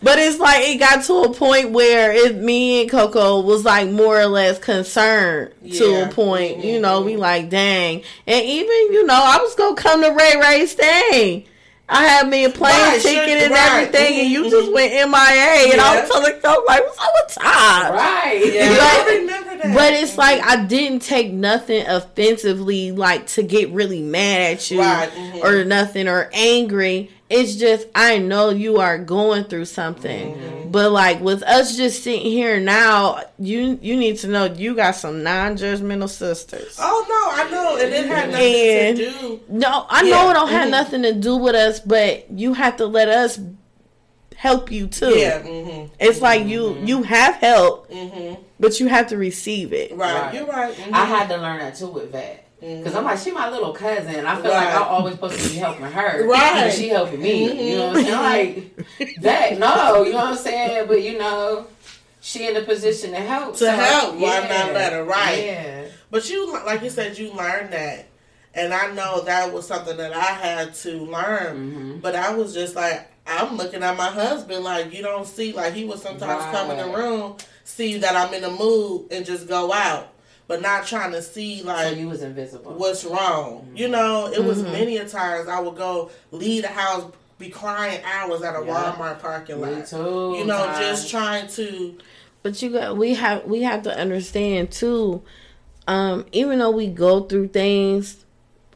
Speaker 2: But it's like it got to a point where it me and Coco was like more or less concerned to a point. You
Speaker 3: Mhm.
Speaker 2: know, we like dang. And even, you know, I was gonna come to Ray Ray's thing. I had me a plane
Speaker 3: Right,
Speaker 2: ticket
Speaker 3: sure,
Speaker 2: and
Speaker 3: right.
Speaker 2: everything, and you
Speaker 3: Mhm,
Speaker 2: just went MIA. And I was
Speaker 3: Yeah.
Speaker 2: telling Coco, like, what's up with time?
Speaker 4: Right.
Speaker 3: Yeah,
Speaker 2: But-
Speaker 3: I remember that.
Speaker 2: But it's like I didn't take nothing offensively, like to get really mad at you
Speaker 3: Right, mhm.
Speaker 2: or nothing or angry. It's just I know you are going through something,
Speaker 3: Mm-hmm.
Speaker 2: but like with us just sitting here now, you you need to know you got some non-judgmental sisters.
Speaker 3: Oh no, I know, and it had nothing
Speaker 2: And-
Speaker 3: to do.
Speaker 2: No, I
Speaker 3: Yeah,
Speaker 2: know it don't have
Speaker 3: mhm.
Speaker 2: nothing to do with us, but you have to let us help you too.
Speaker 3: Yeah, mm-hmm,
Speaker 2: It's like you you have help,
Speaker 3: mm-hmm.
Speaker 2: but you have to receive it.
Speaker 3: Right,
Speaker 4: Right.
Speaker 3: you're right.
Speaker 4: I had to learn that too with Vat. Because I'm like, she my little cousin. I feel like I'm always supposed to be helping her.
Speaker 3: Right.
Speaker 4: And she helping me. You know what I'm saying? Like, that, no, you know what I'm saying? But, you know, she in a position to help.
Speaker 3: To help, why not let her? Right.
Speaker 4: Yeah.
Speaker 3: But you, like you said, you learned that, and I know that was something that I had to learn.
Speaker 4: Mm-hmm.
Speaker 3: But I was just like, I'm looking at my husband like you don't see. Like he would sometimes come in the room, see that I'm in the mood, and just go out, but not trying to see
Speaker 4: So
Speaker 3: like
Speaker 4: you was invisible.
Speaker 3: what's wrong. You know, it was many a times I would go leave the house, be crying hours at a
Speaker 4: Yeah.
Speaker 3: Walmart parking
Speaker 4: Me
Speaker 3: lot.
Speaker 4: too.
Speaker 3: You know,
Speaker 4: Ty.
Speaker 3: just trying to.
Speaker 2: But you got we have we have to understand too. Um, even though we go through things,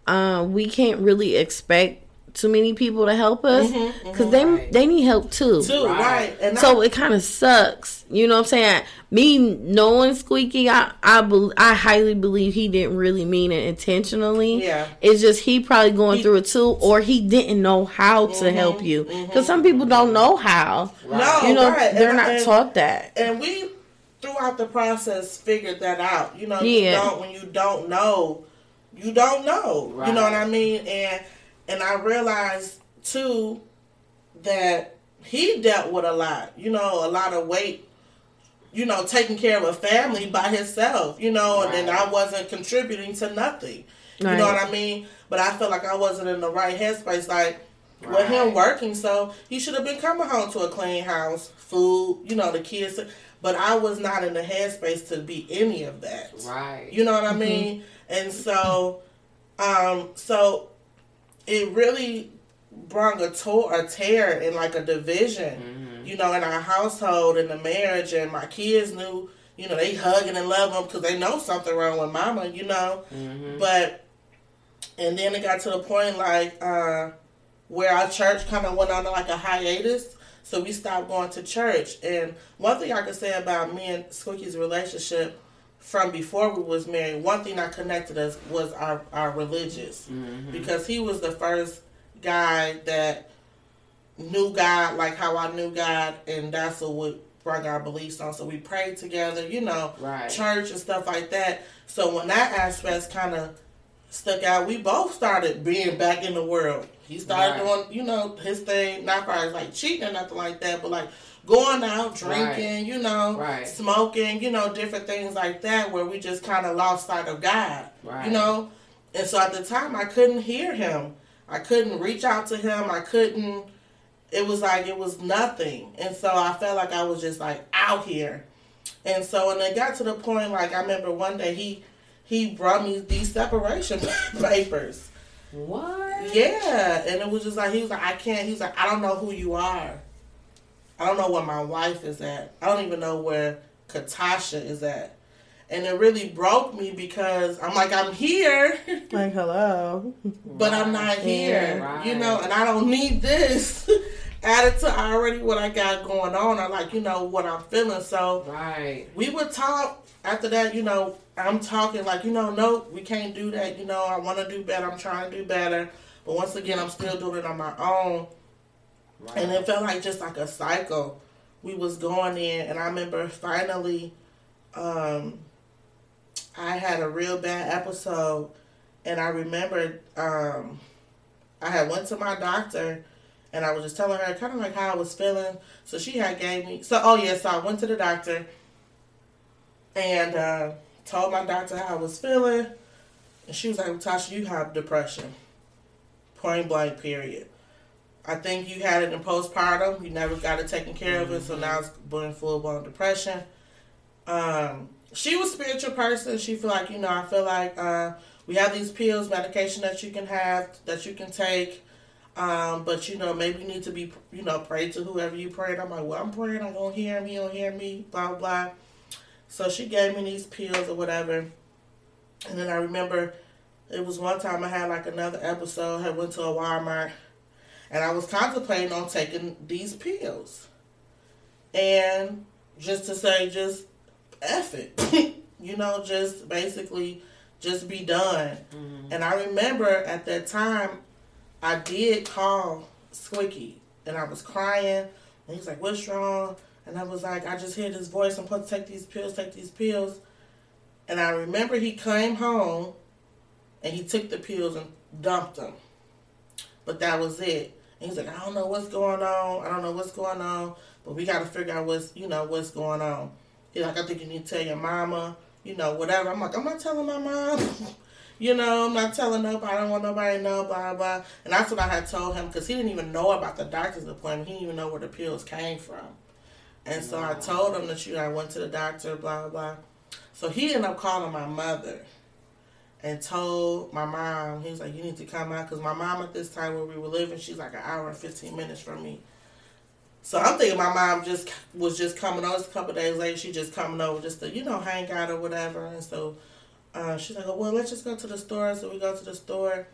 Speaker 2: um, we can't really expect too many people to help us mm-hmm, because mm-hmm. they
Speaker 4: Right.
Speaker 2: they need help too.
Speaker 3: Too
Speaker 4: Right.
Speaker 3: right, and
Speaker 2: So it kind of sucks, you know what I'm saying? Me knowing Squeaky, I I, bel I highly believe he didn't really mean it intentionally.
Speaker 3: Yeah.
Speaker 2: it's just he probably going
Speaker 3: He-
Speaker 2: through it too, or he didn't know how to mm-hmm, help you because some people don't know how.
Speaker 3: no,
Speaker 2: You know,
Speaker 3: right.
Speaker 2: they're
Speaker 3: and,
Speaker 2: not
Speaker 3: and,
Speaker 2: taught that.
Speaker 3: and we throughout the process figured that out. You know, you
Speaker 2: Yeah.
Speaker 3: don't when you don't know, you don't know. You know what I mean? And and I realized too that he dealt with a lot. You know, a lot of weight. You know, taking care of a family by himself. You know, and then I wasn't contributing to nothing. You know what I mean? But I felt like I wasn't in the right headspace. Like with him working, so he should have been coming home to a clean house, food, you know, the kids. But I was not in the headspace to be any of that.
Speaker 4: Right.
Speaker 3: You know what I mean? And so, um, so it really brought a a tear in like a division, you know, in our household, in the marriage, and my kids knew, you know, they hugging and love him because they know something wrong with mama, you know. But and then it got to the point like uh, where our church kind of went on like a hiatus, so we stopped going to church. And one thing I could say about me and Squeaky's relationship from before we was married, one thing that connected us was our our religious, mm-hmm. because he was the first guy that knew God like how I knew God, and that's what brought our beliefs on. So we prayed together, you know,
Speaker 4: Right.
Speaker 3: church and stuff like that. So when that aspect kind of stuck out, we both started being back in the world. He started
Speaker 4: Right.
Speaker 3: doing, you know, his thing, not far as like cheating or nothing like that, but like going out, drinking, you know,
Speaker 4: Right.
Speaker 3: smoking, you know, different things like that where we just kind of lost sight of God,
Speaker 4: Right.
Speaker 3: you know? And so at the time, I couldn't hear him. I couldn't reach out to him. I couldn't, it was like, it was nothing. And so I felt like I was just like out here. And so when it got to the point, like I remember one day he he brought me these separation [laughs] papers.
Speaker 4: What?
Speaker 3: Yeah, and it was just like he was like, I can't. He was like, I don't know who you are. I don't know where my wife is at. I don't even know where Katasha is at. And it really broke me because I'm like, I'm here, [laughs]
Speaker 2: Like hello,
Speaker 3: but I'm not here.
Speaker 4: Right.
Speaker 3: You know, and I don't need this [laughs] added to already what I got going on or like, you know, what I'm feeling. So
Speaker 4: Right.
Speaker 3: we would talk after that, you know, I'm talking like, you know, no, we can't do that. You know, I want to do better. I'm trying to do better. But once again, I'm still doing it on my own.
Speaker 4: Right.
Speaker 3: And it felt like just like a cycle. We was going in, and I remember finally, um, I had a real bad episode, and I remembered um, I had went to my doctor, and I was just telling her kind of like how I was feeling. So she had gave me so oh yeah, so I went to the doctor, and uh, told my doctor how I was feeling, and she was like, Tasha, you have depression. Point blank, period. I think you had it in postpartum. You never got it taken care of it, so now it's going full blown depression. Um, she was a spiritual person. She feel like you know. I feel like uh, we have these pills, medication that you can have, that you can take. Um, but you know, maybe you need to be, you know, pray to whoever you pray. I'm like, well, I'm praying. I'm gonna hear him. He don't hear me. Blah blah. blah. So she gave me these pills or whatever. And then I remember it was one time I had like another episode. I went to a Walmart and I was contemplating on taking these pills, and just to say, just F it, [laughs] you know, just basically just be done.
Speaker 4: Mm-hmm.
Speaker 3: And I remember at that time, I did call Squeaky, and I was crying, and he's like, "What's wrong?" And I was like, "I just hear this voice. I'm supposed to take these pills, take these pills." And I remember he came home, and he took the pills and dumped them. But that was it. He's like, "I don't know what's going on. I don't know what's going on, but we got to figure out what's you know what's going on." He's like, "I think you need to tell your mama." You know, whatever. I'm like, I'm not telling my mom. [laughs] you know, I'm not telling nobody. I don't want nobody to know, blah, blah. And that's what I had told him because he didn't even know about the doctor's appointment. He didn't even know where the pills came from. And so I told him that, you know, I went to the doctor, blah, blah. So he ended up calling my mother and told my mom, he was like, you need to come out because my mom at this time where we were living, she's like an hour and 15 minutes from me. So I'm thinking my mom just was just coming over. A couple days later, she just coming over just to you know hang out or whatever. And so uh, she's like, "Well, let's just go to the store." So we go to the store.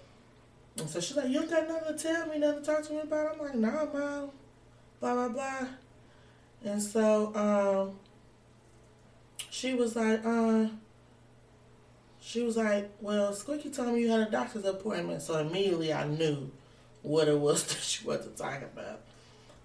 Speaker 3: And so she's like, "You don't got nothing to tell me, nothing to talk to me about." I'm like, "Nah, mom." Blah blah blah. And so um, she was like, uh, she was like, "Well, Squeaky told me you had a doctor's appointment." So immediately I knew what it was [laughs] that she wasn't talking about.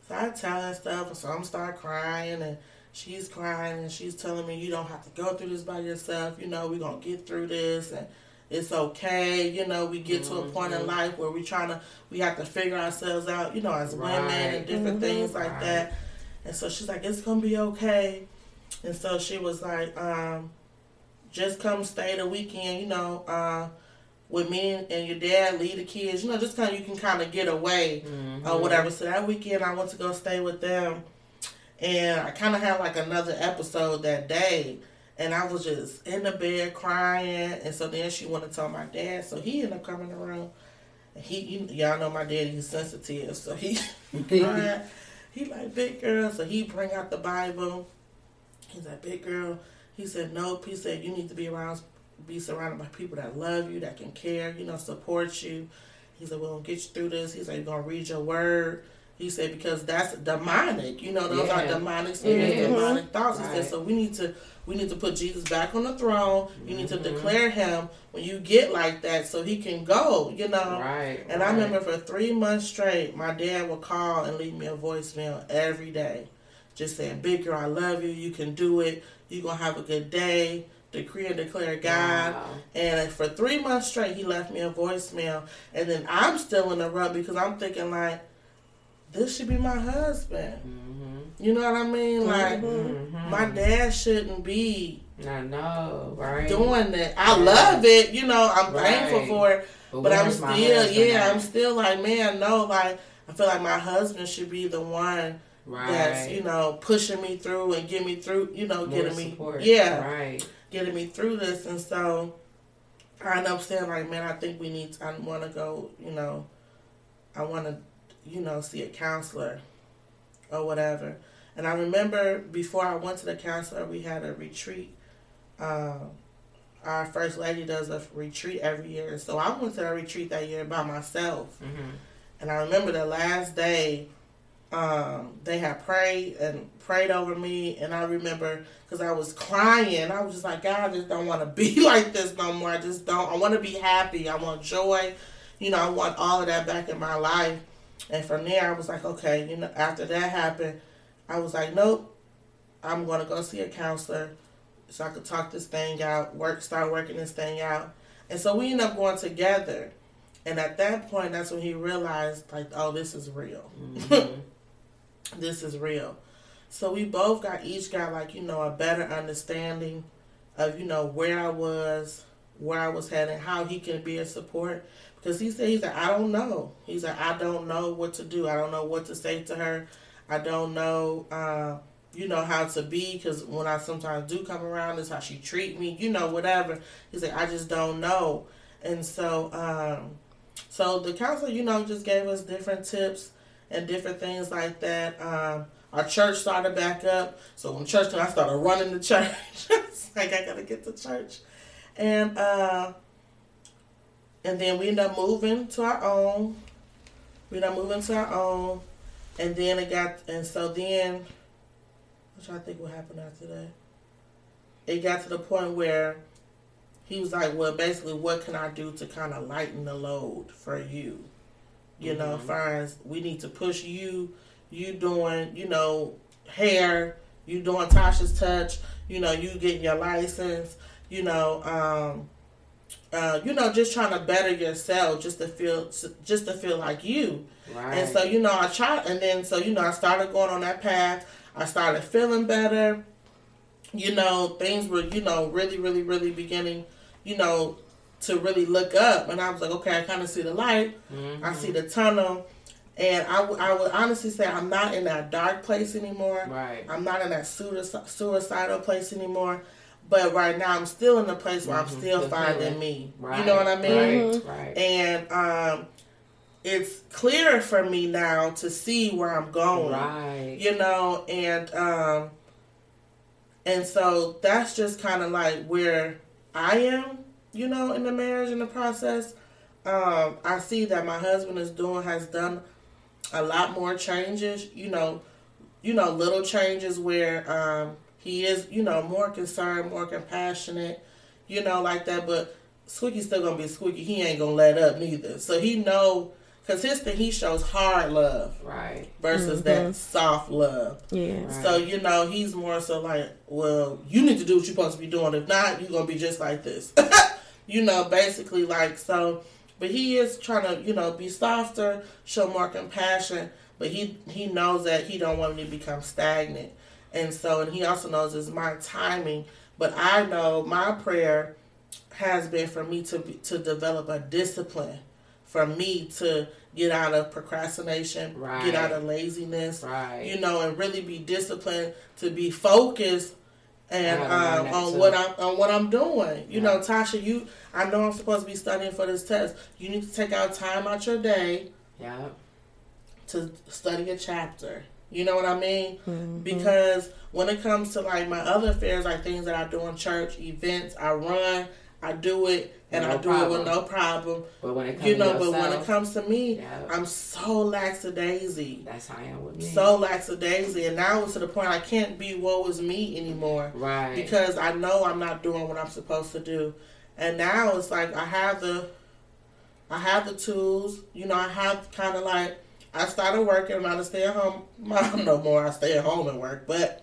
Speaker 3: So I tell her stuff, and so I'm start crying, and she's crying, and she's telling me, "You don't have to go through this by yourself. You know, we're gonna get through this, and it's okay. You know, we get to a point in
Speaker 4: Mhm.
Speaker 3: life where we're trying to, we have to figure ourselves out. You know, as women and different
Speaker 2: Mhm.
Speaker 3: things like
Speaker 4: Right.
Speaker 3: that. And so she's like, "It's gonna be okay." And so she was like, um, "Just come stay the weekend. You know." Uh, with me and your dad, leave the kids, you know, just kind of you can kind of get away
Speaker 4: Mm-hmm.
Speaker 3: or whatever. So that weekend, I went to go stay with them, and I kind of had like another episode that day, and I was just in the bed crying, and so then she wanted to tell my dad, so he ended up coming around. And he, you, y'all know my daddy is sensitive, so he [laughs] [laughs] crying. He like big girl, so he bring out the Bible. He's like big girl. He said nope. He said you need to be around, be surrounded by people that love you, that can care, you know, support you. He said we're gonna get you through this. He said you're gonna read your word. He said because that's demonic, you know, those are demonic spirits,
Speaker 4: Yeah.
Speaker 3: demonic thoughts. He said so we need to we need to put Jesus back on the throne. You need to
Speaker 4: Mhm.
Speaker 3: declare him when you get like that, so he can go, you know.
Speaker 4: Right.
Speaker 3: And I remember for three months straight, my dad would call and leave me a voicemail every day. Just saying, Big girl, I love you. You can do it. You're going to have a good day. Decree and declare God.
Speaker 4: Wow.
Speaker 3: And for three months straight, he left me a voicemail. And then I'm still in the rut because I'm thinking, like, this should be my husband.
Speaker 4: Mm-hmm.
Speaker 3: You know what I mean? Like,
Speaker 4: Mm-hmm.
Speaker 3: my dad shouldn't be
Speaker 4: I know, right?
Speaker 3: doing that. I
Speaker 4: Yeah.
Speaker 3: love it. You know, I'm
Speaker 4: Right.
Speaker 3: thankful for it. But I'm still, yeah. I'm still like, man, no, like, I feel like my husband should be the one
Speaker 4: right.
Speaker 3: that's, you know, pushing me through and getting me through, you know,
Speaker 4: More
Speaker 3: getting me,
Speaker 4: support.
Speaker 3: yeah,
Speaker 4: Right.
Speaker 3: getting me through this. And so I end up saying, like, man, I think we need, I want to go, you know, I want to, you know, see a counselor or whatever. And I remember before I went to the counselor, we had a retreat. Um, our first lady does a retreat every year. So I went to a retreat that year by myself.
Speaker 4: Mm-hmm.
Speaker 3: And I remember the last day, um, they had prayed and prayed over me. And I remember because I was crying, I was just like, God, I just don't want to be [laughs] like this no more. I just don't. I want to be happy. I want joy. You know, I want all of that back in my life. And from there, I was like, okay, you know, after that happened, I was like, nope, I'm going to go see a counselor so I could talk this thing out, work, start working this thing out. And so we ended up going together. And at that point, that's when he realized, like, oh, this is real.
Speaker 4: Mm-hmm. [laughs]
Speaker 3: This is real. So we both got, each got, like, you know, a better understanding of, you know, where I was, where I was heading, how he can be a support. Because he said, he's like, I don't know. He's like, I don't know what to do. I don't know what to say to her. I don't know, uh, you know, how to be. Because when I sometimes do come around, it's how she treat me, you know, whatever. He's like, I just don't know. And so, um, so the counselor, you know, just gave us different tips and different things like that. Um, our church started back up. So when church I started running the church. [laughs] like I gotta get to church. And uh and then we ended up moving to our own. We done moving to our own, and then it got, and so then, which I think what happened after that. It got to the point where he was like, "Well, basically, what can I do to kind of lighten the load for you? You know,
Speaker 4: Mhm.
Speaker 3: far as we need to push you, you doing, you know, hair, you doing Tasha's touch, you know, you getting your license, you know, um, uh, you know, just trying to better yourself, just to feel, just to feel like you."
Speaker 4: Right.
Speaker 3: And so, you know, I tried, and then so, you know, I started going on that path. I started feeling better. You know, things were, you know, really, really, really beginning, you know, to really look up. And I was like, okay, I kind of see the light.
Speaker 4: Mhm.
Speaker 3: I see the tunnel. And I, w- I would honestly say I'm not in that dark place anymore.
Speaker 4: Right.
Speaker 3: I'm not in that suic- suicidal place anymore. But right now, I'm still in a place where I'm
Speaker 4: Mhm.
Speaker 3: still
Speaker 4: The
Speaker 3: finding
Speaker 4: feeling.
Speaker 3: me.
Speaker 4: Right.
Speaker 3: You know what I mean?
Speaker 4: Right. Right.
Speaker 3: and um, it's clearer for me now to see where I'm going.
Speaker 4: Right.
Speaker 3: You know, and um, and so that's just kind of like where I am. You know, in the marriage in the process, um, I see that my husband is doing has done a lot more changes. You know, you know, little changes where um, he is, you know, more concerned, more compassionate, you know, like that. But Squeaky's still gonna be Squeaky. He ain't gonna let up neither. So he know, cause his thing he shows hard love
Speaker 4: Right.
Speaker 3: versus
Speaker 2: Mhm.
Speaker 3: that soft love.
Speaker 2: Yeah.
Speaker 4: Right.
Speaker 3: So you know he's more so like, well, you need to do what you're supposed to be doing. If not, you're gonna be just like this. [laughs] you know, basically like so. But he is trying to, you know, be softer, show more compassion. But he he knows that he don't want me to become stagnant, and so and he also knows it's my timing. But I know my prayer has been for me to be, to develop a discipline, for me to get out of procrastination,
Speaker 4: Right.
Speaker 3: get out of laziness,
Speaker 4: Right.
Speaker 3: you know, and really be disciplined to be focused and
Speaker 4: I gotta learn
Speaker 3: um, on
Speaker 4: too.
Speaker 3: what I'm on what I'm doing. You
Speaker 4: Yeah.
Speaker 3: know, Tasha, you I know I'm supposed to be studying for this test. You need to take out time out your day
Speaker 4: yeah.
Speaker 3: to study a chapter. You know what I mean?
Speaker 2: Mhm.
Speaker 3: Because when it comes to like my other affairs, like things that I do in church, events, I run, I do it, and
Speaker 4: No
Speaker 3: I do it with no problem.
Speaker 4: But when it comes
Speaker 3: You know,
Speaker 4: to
Speaker 3: but when it comes to me,
Speaker 4: yeah,
Speaker 3: I'm so lackadaisy.
Speaker 4: that's how I am with me.
Speaker 3: so lackadaisy, and now it's to the point I can't be woe is me anymore
Speaker 4: right.
Speaker 3: because I know I'm not doing what I'm supposed to do, and now it's like I have the, I have the tools. You know, I have kind of like I started working. I'm not a stay at home mom [laughs] no more. I stay at home and work, but.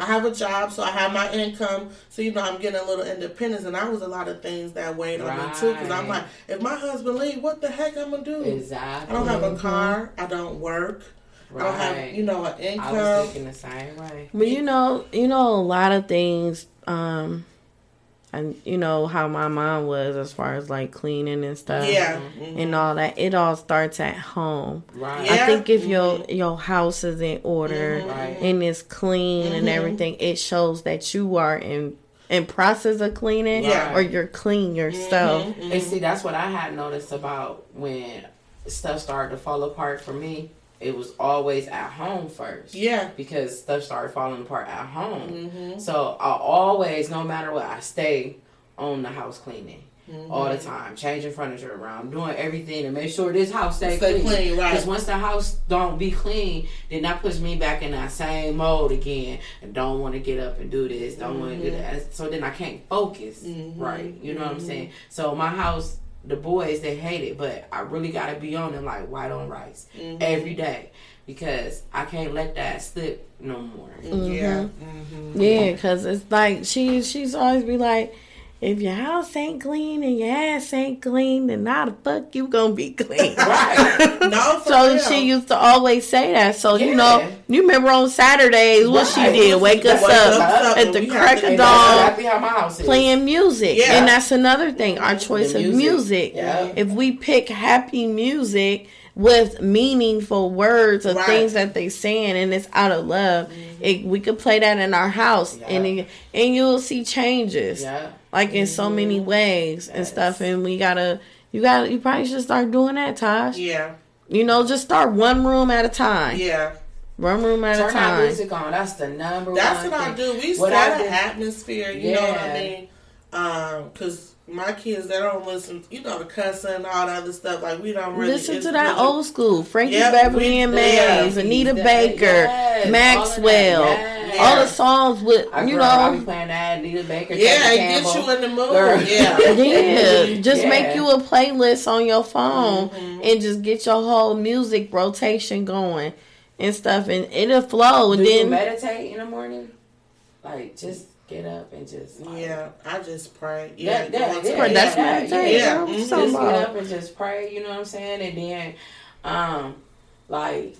Speaker 3: I have a job, so I have my income. So you know, I'm getting a little independence, and that was a lot of things that weighed on me too. Because I'm like, if my husband leave, what the heck I'm gonna do?
Speaker 4: exactly.
Speaker 3: I don't have a car. I don't work.
Speaker 4: Right.
Speaker 3: I don't have, you know, an income.
Speaker 4: I
Speaker 3: income.
Speaker 4: was thinking the same way.
Speaker 2: But you know, you know a lot of things. Um, and you know how my mom was as far as like cleaning and stuff.
Speaker 3: yeah.
Speaker 2: And all that. It all starts at home.
Speaker 4: Right.
Speaker 3: Yeah.
Speaker 2: I think if your your house is in order
Speaker 3: Mhm.
Speaker 2: And it's clean and
Speaker 3: Mhm.
Speaker 2: everything, it shows that you are in in process of cleaning
Speaker 3: Yeah.
Speaker 2: or you're clean yourself.
Speaker 3: Mhm, mhm.
Speaker 4: And see, that's what I had noticed about when stuff started to fall apart for me. It was always at home first.
Speaker 3: Yeah.
Speaker 4: Because stuff started falling apart at home.
Speaker 3: Mm-hmm.
Speaker 4: So I always, no matter what, I stay on the house cleaning
Speaker 3: Mm-hmm.
Speaker 4: all the time, changing furniture around, doing everything to make sure this house stays
Speaker 3: Stay
Speaker 4: clean.
Speaker 3: clean, right.
Speaker 4: Because once the house don't be clean, then that puts me back in that same mode again, and don't want to get up and do this, don't want to do that. So then I can't focus,
Speaker 3: Mhm.
Speaker 4: right? You know what I'm
Speaker 3: Mhm.
Speaker 4: saying? So my house, the boys they hate it, but I really gotta be on them like white on rice
Speaker 3: Mhm.
Speaker 4: every day because I can't let that slip no more.
Speaker 3: Yeah. Mm-hmm.
Speaker 2: Yeah, because it's like she she's always be like, if your house ain't clean and your ass ain't clean, then how the fuck you gonna be clean? [laughs]
Speaker 4: Right.
Speaker 3: No, [laughs]
Speaker 2: So
Speaker 3: real.
Speaker 2: she used to always say that. So you know, you remember on Saturdays what she did? Wake us up
Speaker 3: us
Speaker 2: at the crack of dawn.
Speaker 4: exactly how my house is.
Speaker 2: playing music.
Speaker 3: Yeah.
Speaker 2: And that's another thing, our choice
Speaker 4: The
Speaker 2: of music.
Speaker 4: Yeah.
Speaker 2: If we pick happy music with meaningful words or
Speaker 3: Right.
Speaker 2: things that they saying and it's out of love, mm-hmm. it, we could play that in our house
Speaker 4: Yeah.
Speaker 2: and it, and you'll see changes
Speaker 4: Yeah.
Speaker 2: Like in so many ways and
Speaker 4: Yes.
Speaker 2: stuff and we gotta you gotta you probably should start doing that Tosh
Speaker 3: Yeah.
Speaker 2: you know just start one room at a time
Speaker 3: Yeah.
Speaker 2: one room at a time.
Speaker 4: Turn that music on. That's the number one.
Speaker 3: That's
Speaker 4: one
Speaker 3: what I do. We
Speaker 4: What
Speaker 3: set
Speaker 4: I
Speaker 3: an atmosphere. You know what I mean? Um, cause my kids they don't listen, you know, the cussing and all that other stuff. Like we don't really
Speaker 2: Listen to that
Speaker 3: really-
Speaker 2: old school. Frankie
Speaker 3: Yep,
Speaker 2: Beverly
Speaker 3: we-
Speaker 2: and
Speaker 3: yeah,
Speaker 2: Maze, Anita
Speaker 4: that-
Speaker 2: Baker,
Speaker 4: yes, all that,
Speaker 2: Maxwell.
Speaker 4: yes.
Speaker 2: All the songs with,
Speaker 4: I
Speaker 2: you
Speaker 4: girl, I be
Speaker 2: know.
Speaker 4: playing that Anita Baker.
Speaker 3: Yeah,
Speaker 4: Tevin
Speaker 3: it
Speaker 4: Campbell.
Speaker 3: gets you in the mood.
Speaker 4: Girl. [laughs]
Speaker 3: Yeah.
Speaker 2: Yeah, just
Speaker 4: Yeah.
Speaker 2: make you a playlist on your phone
Speaker 3: Mm-hmm.
Speaker 2: and just get your whole music rotation going and stuff, and it'll flow. And
Speaker 4: Do you
Speaker 2: then
Speaker 4: meditate in the morning? Like just get up and just like,
Speaker 3: Yeah, I just pray. Yeah,
Speaker 4: Yeah, yeah,
Speaker 3: go
Speaker 2: Pray, that's
Speaker 4: yeah,
Speaker 2: meditation.
Speaker 3: yeah.
Speaker 2: What I'm
Speaker 4: just
Speaker 2: talking
Speaker 4: get up and just pray. You know what I'm saying? And then, um, like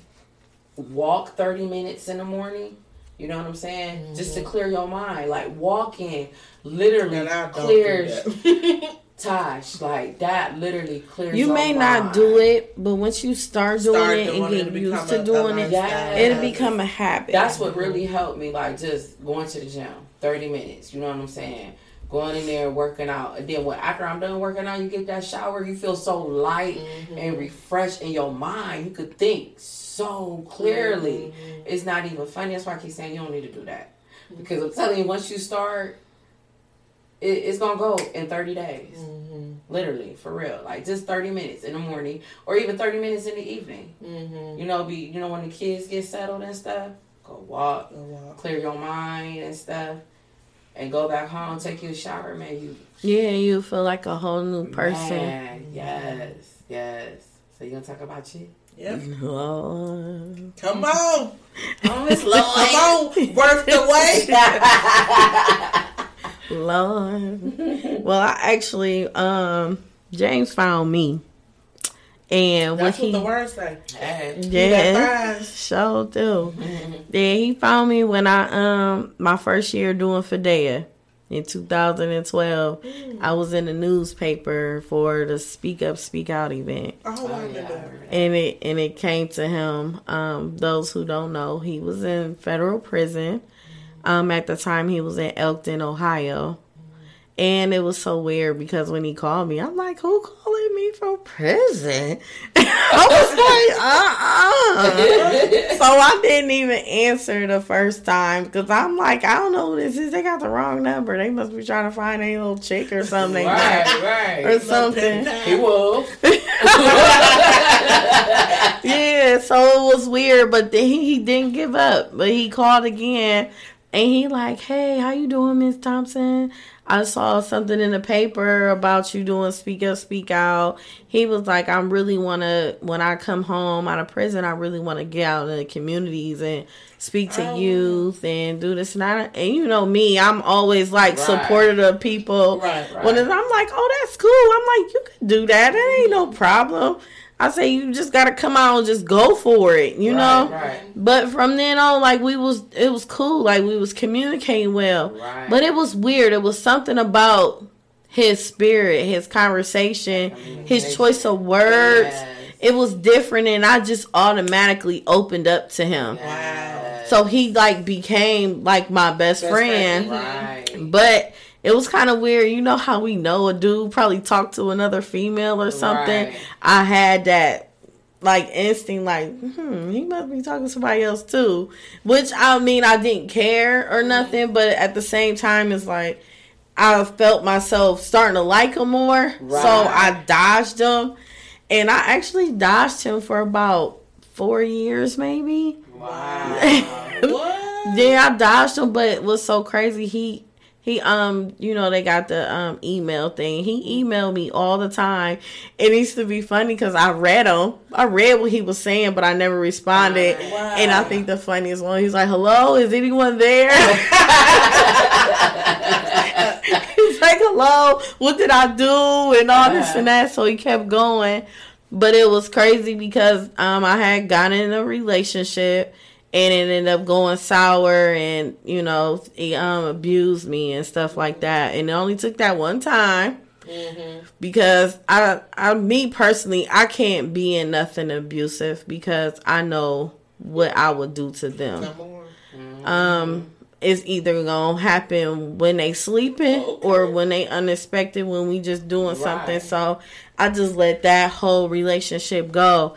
Speaker 4: walk 30 minutes in the morning. You know what I'm saying? Just to clear your mind. Like walking literally
Speaker 3: And I don't
Speaker 4: clears
Speaker 3: do. [laughs]
Speaker 4: Tosh. Like that literally clears.
Speaker 2: you
Speaker 4: your
Speaker 2: may
Speaker 4: mind.
Speaker 2: not do it, but once you start doing
Speaker 3: Start
Speaker 2: it
Speaker 3: doing
Speaker 2: and get
Speaker 3: it'll
Speaker 2: used to doing it,
Speaker 4: lifestyle.
Speaker 2: it'll become a habit.
Speaker 4: That's what really helped me, like just going to the gym, thirty minutes. You know what I'm saying? Going in there, working out, and then when after I'm done working out, you get that shower. You feel so light
Speaker 3: Mm-hmm.
Speaker 4: and refreshed in your mind. You could think so clearly.
Speaker 3: Mm-hmm.
Speaker 4: It's not even funny. That's why I keep saying you don't need to do that because I'm telling you, once you start, it, it's gonna go in 30 days.
Speaker 3: Mm-hmm.
Speaker 4: Literally, for real. Like just 30 minutes in the morning, or even 30 minutes in the evening.
Speaker 3: Mm-hmm.
Speaker 4: You know, be you know when the kids get settled and stuff, go walk clear your mind and stuff, and go back home, take you a shower, man. You
Speaker 2: yeah, you feel like a whole new person.
Speaker 4: Man, yes, yes. So you gonna talk about you?
Speaker 3: Yep.
Speaker 2: Lord.
Speaker 3: Come on.
Speaker 4: Oh, Miss
Speaker 3: Come on. Worth the wait. [laughs]
Speaker 2: Lord. well, I actually, um, James found me, and what
Speaker 3: That's
Speaker 2: he,
Speaker 3: what the words say.
Speaker 4: Hey.
Speaker 2: yeah,
Speaker 3: so fries.
Speaker 2: sure do. Yeah, he found me when I um my first year doing Fidea in 2012. I was in the newspaper for the Speak Up, Speak Out event.
Speaker 3: Oh, I
Speaker 4: Oh,
Speaker 3: remember
Speaker 4: yeah,
Speaker 3: that.
Speaker 2: and it and it came to him. Um, those who don't know, he was in federal prison. Um, at the time, he was in Elkton, Ohio, and it was so weird because when he called me, I'm like, "Who calling me from prison?" [laughs] I was like, "Uh, uh." So I didn't even answer the first time because I'm like, I don't know who this is. They got the wrong number. They must be trying to find a little chick or something.
Speaker 4: Right, right. [laughs]
Speaker 2: or something.
Speaker 4: He will. [laughs]
Speaker 2: yeah, so it was weird, but then he, he didn't give up. But he called again, and he like, "Hey, how you doing, Miss Thompson? I saw something in the paper about you doing Speak Up, Speak Out." He was like, "I really want to when I come home out of prison, I really want to get out in the communities and speak to
Speaker 3: Oh.
Speaker 2: youth and do this and that." And you know me, I'm always like
Speaker 4: Right.
Speaker 2: supportive of people.
Speaker 3: Right,
Speaker 2: When I'm like, "Oh, that's cool." I'm like, "You can do that. That ain't no problem." I say you just gotta come out and just go for it, you know.
Speaker 4: Right,
Speaker 2: But from then on, like we was, it was cool. Like we was communicating well.
Speaker 4: right.
Speaker 2: But it was weird. It was something about his spirit, his conversation, his choice of words.
Speaker 4: Yes.
Speaker 2: It was different, and I just automatically opened up to him.
Speaker 4: Yes.
Speaker 2: So he like became like my best,
Speaker 3: Best
Speaker 2: friend.
Speaker 3: friend.
Speaker 4: Right.
Speaker 2: But it was kind of weird. You know how we know a dude probably talked to another female or something.
Speaker 4: Right.
Speaker 2: I had that like instinct, like, hmm, he must be talking to somebody else too. Which I mean, I didn't care
Speaker 4: Mm-hmm.
Speaker 2: or nothing, but at the same time, it's like I felt myself starting to like him more. So I dodged him, and I actually dodged him for about four years, maybe.
Speaker 4: Wow. [laughs]
Speaker 3: What?
Speaker 2: Yeah, I dodged him, but it was so crazy. He he um you know they got the um email thing. He emailed me all the time. It used to be funny because I read him. I read what he was saying, but I never responded.
Speaker 3: Wow.
Speaker 2: And I think the funniest one, he's like, "Hello, is anyone there?" [laughs] [laughs] he's like, "Hello, what did I do?" and all this and that. So he kept going, but it was crazy because um I had gotten in a relationship and it ended up going sour and you know he um abused me and stuff like that. And it only took that one time because i i me personally i can't be in nothing abusive because i know what i would do to them.
Speaker 3: On.
Speaker 2: um it's either gonna happen when they sleeping or when they unexpected when we just doing something. So i just let that whole relationship go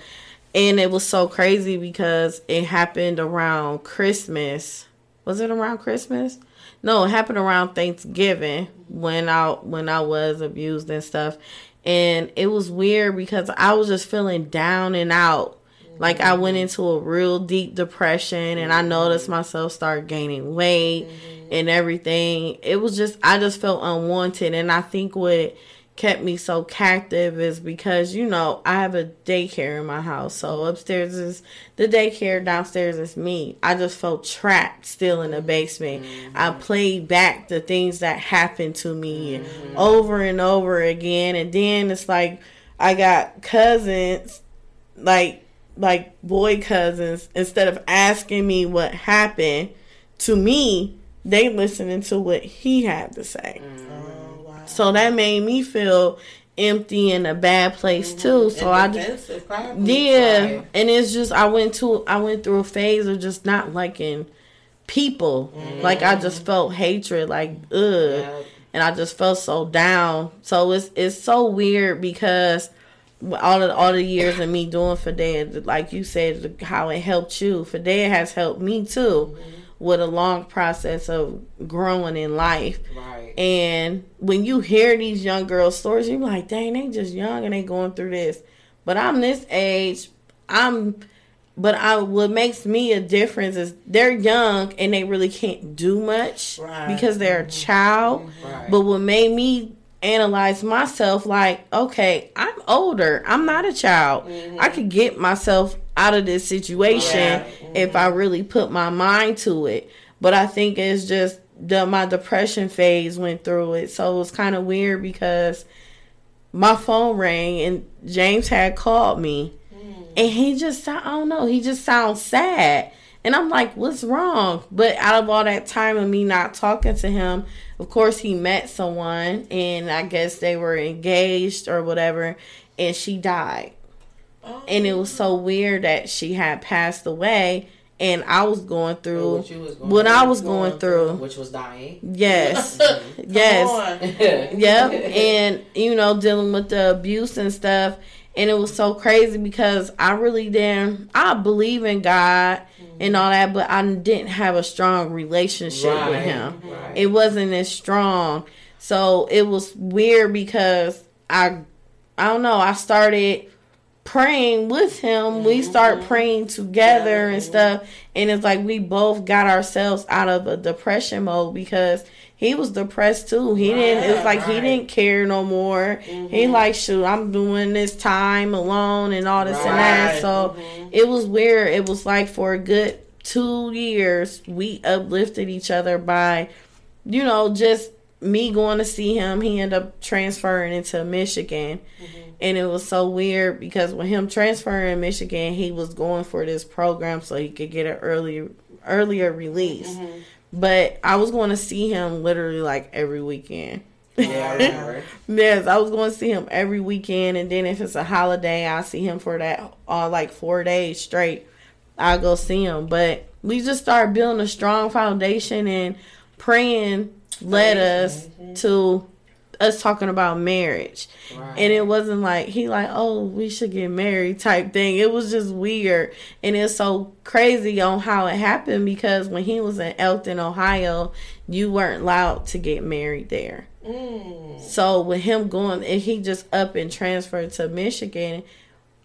Speaker 2: and it was so crazy because it happened around christmas was it around christmas No, it happened around Thanksgiving when I when I was abused and stuff. And it was weird because I was just feeling down and out. Like I went into a real deep depression and I noticed myself start gaining weight and everything. It was just I just felt unwanted and I think what kept me so captive is because you know I have a daycare in my house. So upstairs is the daycare, downstairs is me. I just felt trapped still in the basement. I mm-hmm. played back the things that happened to me mm-hmm. over and over again and then it's like I got cousins like like boy cousins instead of asking me what happened to me, they listening to what he had to say.
Speaker 3: Oh, wow.
Speaker 2: So that made me feel empty in a bad place too. So I just yeah,
Speaker 4: Right.
Speaker 2: and it's just I went to I went through a phase of just not liking people. Like I just felt hatred, like ugh, and I just felt so down. So it's it's so weird because all of all the years of me doing Fidea, like you said, how it helped you. Fidea has helped me too, with a long process of growing in life.
Speaker 4: Right.
Speaker 2: And when you hear these young girls' stories, you're like, dang, they just young and they going through this. But I'm this age. I'm but I what makes me a difference is they're young and they really can't do much
Speaker 3: Right.
Speaker 2: because they're a child. Mm-hmm.
Speaker 4: Right.
Speaker 2: But what made me analyze myself like, okay, I'm older. I'm not a child. Mm-hmm. I could get myself out of this situation
Speaker 4: Yeah. Mm-hmm.
Speaker 2: if I really put my mind to it. But I think it's just the my depression phase went through it. So it was kind of weird because my phone rang and James had called me. Mm. And he just I don't know, he just sounds sad. And I'm like, what's wrong? But out of all that time of me not talking to him, of course he met someone and I guess they were engaged or whatever and she died. And it was so weird that she had passed away and I was going through
Speaker 4: What was going
Speaker 2: what
Speaker 4: through.
Speaker 2: I was going through.
Speaker 4: Which was dying.
Speaker 2: Yes. [laughs] [laughs] Yes. [laughs] Yep. And, you know, dealing with the abuse and stuff. And it was so crazy because I really didn't, I believe in God and all that, but I didn't have a strong relationship with Him.
Speaker 4: right.
Speaker 2: It wasn't as strong. So it was weird because I, I don't know, I started praying with him. We start mm-hmm. praying together and stuff. And it's like we both got ourselves out of a depression mode because he was depressed too. He didn't it was like he didn't care no more. He mm-hmm. like shoot, I'm doing this time alone and all this and that.
Speaker 3: Right.
Speaker 2: So mm-hmm. it was weird. It was like for a good two years we uplifted each other by, you know, just me going to see him. He ended up transferring into Michigan. And it was so weird because when him transferring in Michigan, he was going for this program so he could get an early earlier release. But I was going to see him literally like every weekend.
Speaker 4: Yeah, I. [laughs]
Speaker 2: Yes, I was going to see him every weekend, and then if it's a holiday, I see him for that uh, like four days straight. I go see him, but we just started building a strong foundation and praying led us to us talking about marriage.
Speaker 4: Right.
Speaker 2: And it wasn't like he like, oh, we should get married type thing. It was just weird. And it's so crazy on how it happened because when he was in Elton, Ohio, you weren't allowed to get married there.
Speaker 3: Mm.
Speaker 2: So with him going and he just up and transferred to Michigan,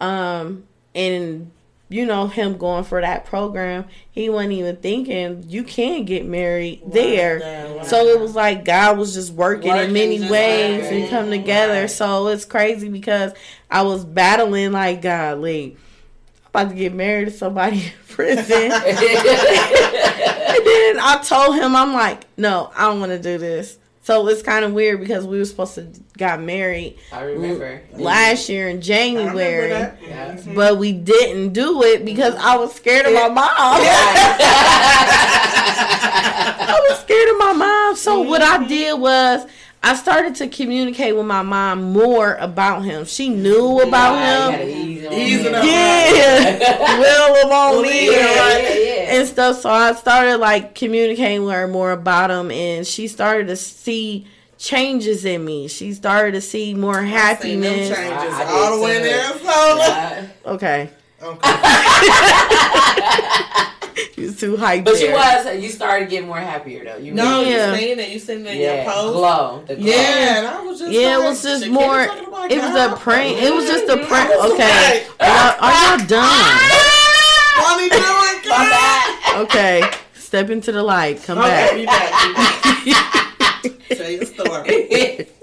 Speaker 2: um, and you know, him going for that program, he wasn't even thinking you can get married there.
Speaker 3: there, wow.
Speaker 2: So it was like God was just working, in many ways
Speaker 3: working.
Speaker 2: and come together.
Speaker 3: Right.
Speaker 2: So it's crazy because I was battling like God, like I'm about to get married to somebody [laughs] in prison. [laughs] [laughs] and then I told him, I'm like, no, I don't want to do this. So it's kind of weird because we were supposed to got married
Speaker 4: I remember.
Speaker 2: last year in January.
Speaker 4: Yeah.
Speaker 2: but we didn't do it because I was scared of my mom. [laughs] I was scared of my mom. So what I did was I started to communicate with my mom more about him. She knew about
Speaker 4: Right,
Speaker 2: him.
Speaker 4: gotta ease him.
Speaker 2: Yeah, will of on
Speaker 3: Believe
Speaker 4: Yeah, yeah, yeah.
Speaker 2: And stuff. So I started like communicating with her more about him, and she started to see changes in me. She started to see more
Speaker 3: Seen them
Speaker 2: happiness.
Speaker 3: changes
Speaker 4: I- I
Speaker 3: all the way
Speaker 4: too.
Speaker 3: there. So
Speaker 4: Yeah.
Speaker 2: Okay.
Speaker 3: okay. [laughs]
Speaker 2: you was too hyped.
Speaker 4: But you was you started getting more happier though. You
Speaker 3: No,
Speaker 4: really-
Speaker 2: Yeah.
Speaker 3: you seen it. You seen it in
Speaker 4: yeah,
Speaker 3: your post.
Speaker 4: glow. The glow.
Speaker 3: Yeah, and I was just
Speaker 2: Yeah, it was just more. It was a prank. It was just a [laughs] prank. Okay,
Speaker 3: like,
Speaker 2: are y'all, are y'all done?
Speaker 3: Bonnie doing
Speaker 4: My bad.
Speaker 2: Okay, step into the light. Come
Speaker 3: Okay,
Speaker 2: back.
Speaker 3: be back. Be back. Tell your story. [laughs]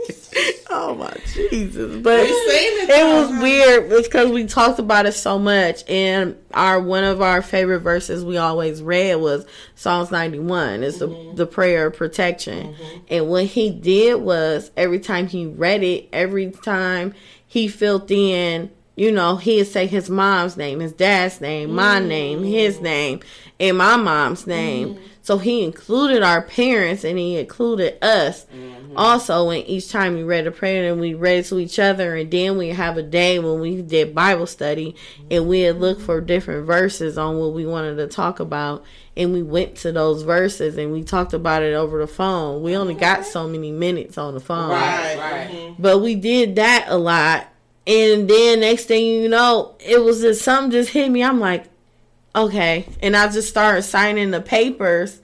Speaker 2: Oh my Jesus! But
Speaker 3: it.
Speaker 2: it was weird. It's because we talked about it so much, and our one of our favorite verses we always read was Psalms ninety one. It's the
Speaker 3: Mm-hmm.
Speaker 2: the prayer of protection, and what he did was every time he read it, every time he filled in. You know, he'd say his mom's name, his dad's name, my mm. name, his name, and my mom's name. Mm. So he included our parents and he included us mm-hmm. also and each time we read a prayer and we read it to each other and then we have a day when we did bible study and we'd look for different verses on what we wanted to talk about and we went to those verses and we talked about it over the phone we only got so many minutes on the phone
Speaker 3: Right,
Speaker 4: Right.
Speaker 3: mhm.
Speaker 2: but we did that a lot and then next thing you know it was just something just hit me. I'm like okay. And i just started signing the papers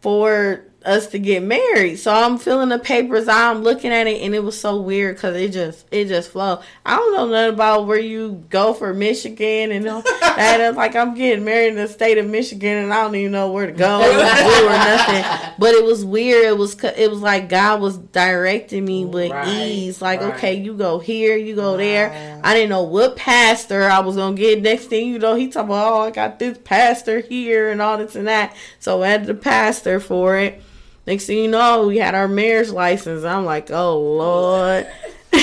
Speaker 2: for us to get married. So i'm filling the papers i'm looking at it and it was so weird because it just it just flowed. I don't know nothing about where you go for michigan and all that. It's [laughs] like i'm getting married in the state of michigan and i don't even know where to go or [laughs] do or nothing. But it was weird. It was it was like god was directing me with
Speaker 4: Right,
Speaker 2: ease. Like
Speaker 4: right.
Speaker 2: okay you go here you go there. I didn't know what pastor i was gonna get. Next thing you know he talking about oh i got this pastor here and all this and that. So i had the pastor for it next thing you know we had our marriage license i'm like oh lord [laughs]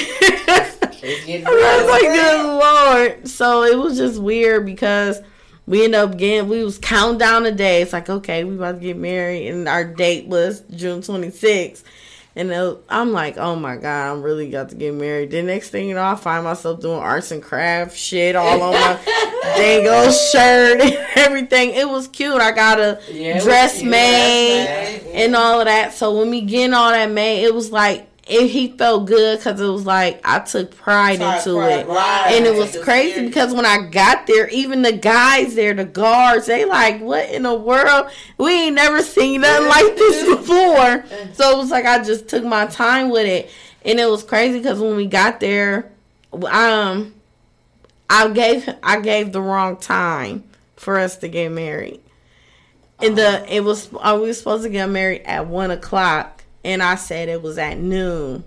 Speaker 2: I was like, good lord. So it was just weird because we ended up getting, we was counting down the days. Like, okay, we about to get married, and our date was June 26th. And uh, I'm like, oh my god, I'm really got to get married. The next thing you know, I find myself doing arts and crafts shit all on my [laughs] dango shirt and everything. It was cute. I got a
Speaker 4: Yeah,
Speaker 2: dress made and all of that. So when we getting all that made, it was like it, he felt good because it was like I took pride into
Speaker 3: pride,
Speaker 2: it,
Speaker 3: right.
Speaker 2: and it was crazy
Speaker 3: serious.
Speaker 2: because when I got there, even the guys there, the guards, they like, "What in the world? We ain't never seen nothing like this [laughs] before." So it was like I just took my time with it, and it was crazy because when we got there, um, I gave I gave the wrong time for us to get married. And the it was uh, we were supposed to get married at one o'clock, and I said it was at noon.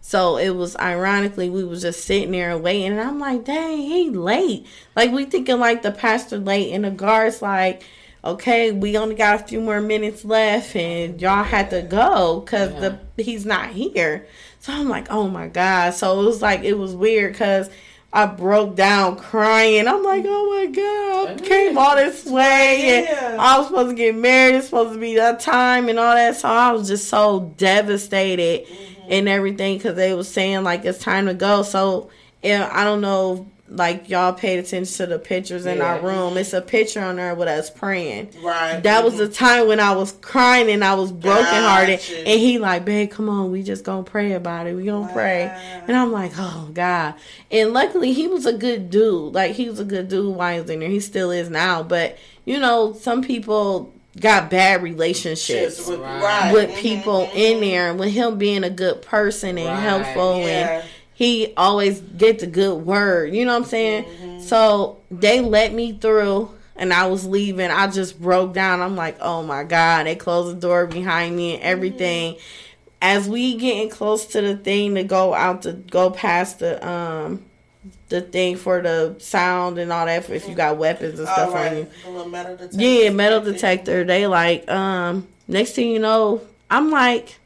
Speaker 2: So it was ironically we was just sitting there and waiting, and I'm like, dang, he late. Like we thinking like the pastor late, and the guards like, okay, we only got a few more minutes left, and y'all had to go because the he's not here. So I'm like, oh my god. So it was like it was weird because. I broke down crying. I'm like, oh my god, I came all this way, and I was supposed to get married. It's supposed to be that time and all that. So I was just so devastated mm-hmm. and everything because they was saying like it's time to go. So yeah, I don't know. Like y'all paid attention to the pictures in our room. It's a picture on there with us praying.
Speaker 3: Right.
Speaker 2: That was the time when I was crying and I was brokenhearted.
Speaker 3: Gotcha.
Speaker 2: And he like, babe, come on, we just gonna pray about it. We gonna pray. And I'm like, oh God. And luckily he was a good dude. Like he was a good dude while he was in there. He still is now. But you know, some people got bad relationships
Speaker 3: with,
Speaker 4: Right.
Speaker 3: right.
Speaker 2: with
Speaker 3: Mhm,
Speaker 2: people
Speaker 3: mhm.
Speaker 2: in there. And with him being a good person and
Speaker 4: Right.
Speaker 2: helpful
Speaker 3: Yeah.
Speaker 2: and he always get a good word. You know what I'm saying? So they let me through and I was leaving. I just broke down. I'm like, oh my God. They closed the door behind me and everything. As we getting close to the thing to go out to go past the um the thing for the sound and all that if you got weapons and stuff
Speaker 3: right.
Speaker 2: on you.
Speaker 3: The little metal detector.
Speaker 2: Yeah, metal detector. They like, um, next thing you know, I'm like,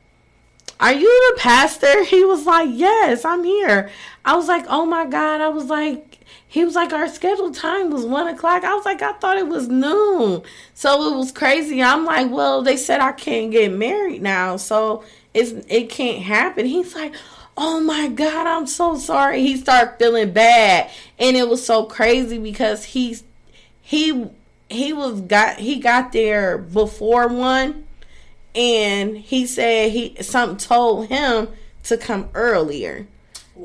Speaker 2: Are you the pastor? [laughs] He was like, Yes, I'm here. I was like, Oh my God. I was like, he was like, Our scheduled time was one o'clock. I was like, I thought it was noon. So it was crazy. I'm like, Well, they said I can't get married now. So it's it can't happen. He's like, Oh my God, I'm so sorry. He started feeling bad. And it was so crazy because he's he he was got he got there before one and he said he something told him to come earlier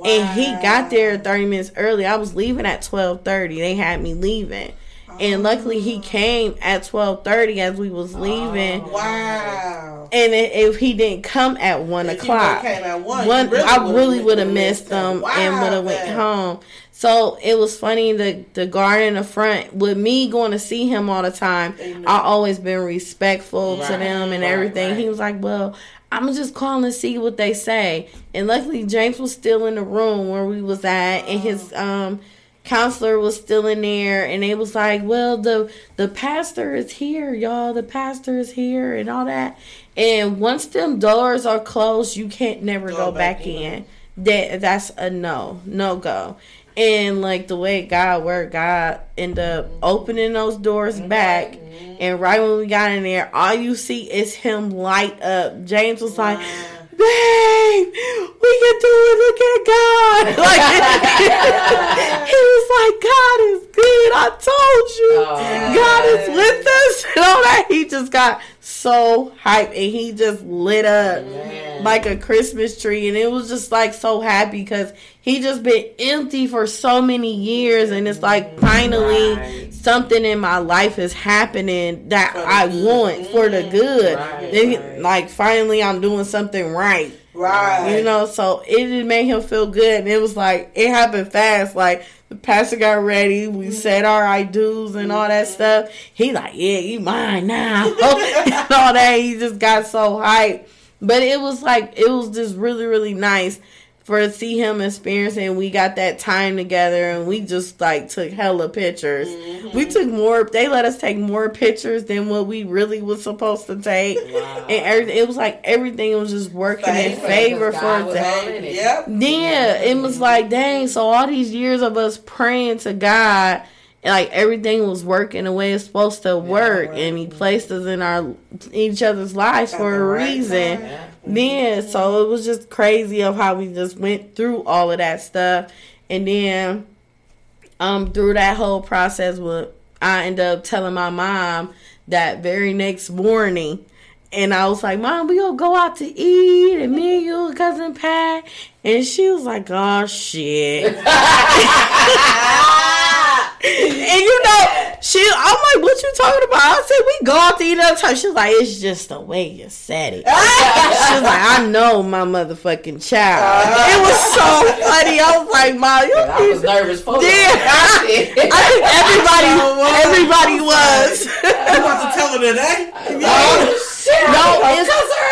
Speaker 2: and he got there 30 minutes early i was leaving at 12.30 they had me leaving and luckily he oh. came at twelve thirty as we was leaving.
Speaker 3: Oh, Wow.
Speaker 2: And if he didn't come at one
Speaker 3: If
Speaker 2: o'clock,
Speaker 3: came at one,
Speaker 2: one,
Speaker 3: really
Speaker 2: I
Speaker 3: would've
Speaker 2: really
Speaker 3: missed
Speaker 2: would have
Speaker 3: him.
Speaker 2: missed them and would have went home. So it was funny the the guard in the front with me going to see him all the time.
Speaker 3: Amen.
Speaker 2: I always been respectful to them and
Speaker 4: right,
Speaker 2: everything. He was like, "Well, I'm just calling to see what they say." And luckily, James was still in the room where we was at, and his um counselor was still in there and they was like well the the pastor is here y'all the pastor is here and all that and once them doors are closed you can't never go,
Speaker 3: Go
Speaker 2: back,
Speaker 3: back
Speaker 2: in.
Speaker 3: in.
Speaker 2: that that's a no no go and like the way god worked god ended up opening those doors mm-hmm. back and right when we got in there all you see is him light up james was like babe, we can do it. Look at God. [laughs] Like [laughs] he was like, God is good. I told you,
Speaker 4: Oh.
Speaker 2: God is with us. [laughs] And all that. He just got so hyped and he just lit up
Speaker 4: Man.
Speaker 2: like a Christmas tree. And it was just like so happy because he just been empty for so many years. And it's like finally
Speaker 4: Right.
Speaker 2: something in my life is happening that I
Speaker 3: good.
Speaker 2: want for the good.
Speaker 4: Right,
Speaker 2: Then. Like finally I'm doing something right.
Speaker 3: Right.
Speaker 2: You know, so it just made him feel good. And it was like, it happened fast. Like, the pastor got ready. We mm-hmm. said our I do's and all that mm-hmm. stuff. He like, yeah, you mine now. [laughs] and all that. He just got so hyped. But it was like, it was just really, really nice for see him experiencing. We got that time together and we just like took hella pictures. We mm-hmm. took more, they let us take more pictures than what we really was supposed to take.
Speaker 4: Wow.
Speaker 2: And everything, it was like everything was just working in
Speaker 3: Favor,
Speaker 2: favor for us.
Speaker 4: was
Speaker 2: to-
Speaker 4: it.
Speaker 3: Yep.
Speaker 2: yeah, it was mm-hmm. like, dang, so all these years of us praying to God, like everything was working the way it's supposed to work,
Speaker 3: right.
Speaker 2: and He placed us in our each other's lives
Speaker 3: At
Speaker 2: for a
Speaker 3: right
Speaker 2: reason.
Speaker 3: time.
Speaker 4: Yeah,
Speaker 2: so it was just crazy of how we just went through all of that stuff, and then um through that whole process, with I ended up telling my mom that very next morning. And I was like, Mom, we gonna go out to eat, and me and you cousin Pat. And she was like, Oh shit. [laughs] [laughs] and you know, she I'm like, What you talking about? I said, We go out to eat all the time. She was like, It's just the way you said it. She's like, I know my motherfucking child. it was so funny. I was like, Mom, you
Speaker 4: I was nervous for you.
Speaker 2: Yeah. [laughs]
Speaker 4: I did.
Speaker 2: I think everybody [laughs] everybody was.
Speaker 3: You about to tell her today?
Speaker 4: Oh, shit.
Speaker 2: No,
Speaker 4: I'm
Speaker 2: it's-
Speaker 4: gonna cuss her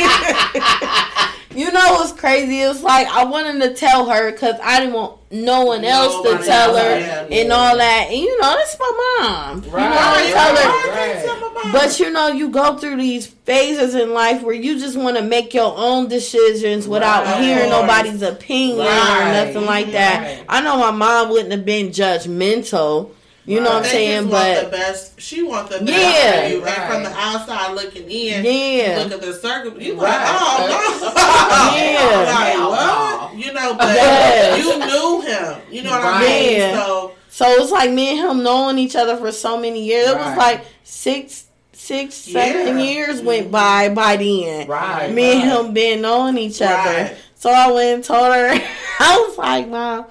Speaker 4: ass. [laughs]
Speaker 2: You know what's crazy? It's like I wanted to tell her because I didn't want no one else to tell her and all that. And you know, that's my mom. You know, I
Speaker 4: Right,
Speaker 2: tell her.
Speaker 4: Right.
Speaker 3: can't tell my mom.
Speaker 2: But you know, you go through these phases in life where you just want to make your own decisions without
Speaker 4: Right.
Speaker 2: hearing nobody's opinion or nothing like that.
Speaker 4: Right.
Speaker 2: I know my mom wouldn't have been judgmental. You know what I'm
Speaker 3: They
Speaker 2: saying?
Speaker 3: just want the
Speaker 2: But
Speaker 3: best. She wants the best
Speaker 2: Yeah.
Speaker 3: for you.
Speaker 4: Right.
Speaker 3: And from the outside looking in,
Speaker 2: Yeah.
Speaker 3: you look at the circle. You
Speaker 4: Right.
Speaker 3: like, oh no, [laughs]
Speaker 2: Yeah.
Speaker 3: like what? You know, but
Speaker 2: Yes.
Speaker 3: you knew him. You know what I mean?
Speaker 2: Yeah.
Speaker 3: So
Speaker 2: So it's like me and him knowing each other for so many years. It was like six, six, seven
Speaker 3: Yeah.
Speaker 2: years went by by then.
Speaker 4: Right.
Speaker 2: Me and him been knowing each other.
Speaker 3: Right.
Speaker 2: So I went and told her, [laughs] I was like, Mom,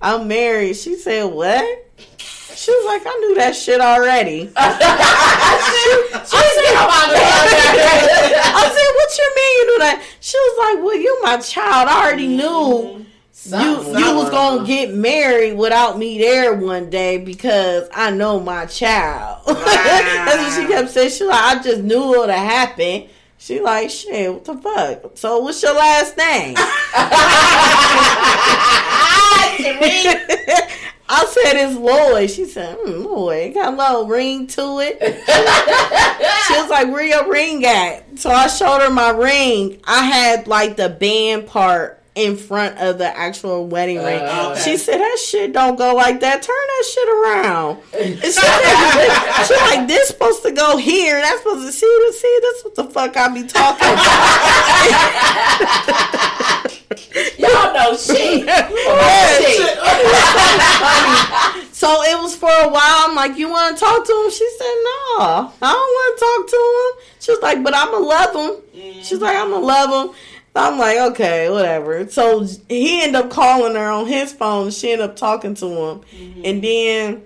Speaker 2: I'm married. She said, What? She was like, I knew that shit already. [laughs]
Speaker 4: She said, "Oh my
Speaker 2: I said, What you mean you knew that? She was like, Well, you my child. I already knew you you was gonna get married without me there one day because I know my child. [laughs] That's what she kept saying. She like, I just knew it would have happened. She like, shit, what the fuck? So what's your last name? [laughs] I said it's Lloyd. She said, mm, Lloyd, got a little ring to it. she was like, where your ring at? So I showed her my ring. I had like the band part in front of the actual wedding ring.
Speaker 4: Uh,
Speaker 2: She said, that shit don't go like that. Turn that shit around. And she, like, this supposed to go here. That's supposed to see, this, see, that's what the fuck I be talking about. [laughs] [laughs]
Speaker 4: Y'all know shit. [laughs]
Speaker 2: Yeah, So it was for a while. I'm like, you want to talk to him? She said, no, I don't want to talk to him. She was like, but I'm going to love him. Mm-hmm. She's like, I'm going to love him. I'm like, okay, whatever. So he ended up calling her on his phone. She ended up talking to him. Mm-hmm. And then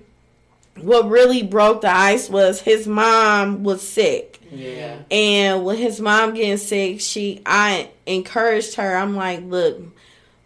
Speaker 2: what really broke the ice was his mom was sick.
Speaker 4: Yeah.
Speaker 2: And with his mom getting sick, she I encouraged her. I'm like, look,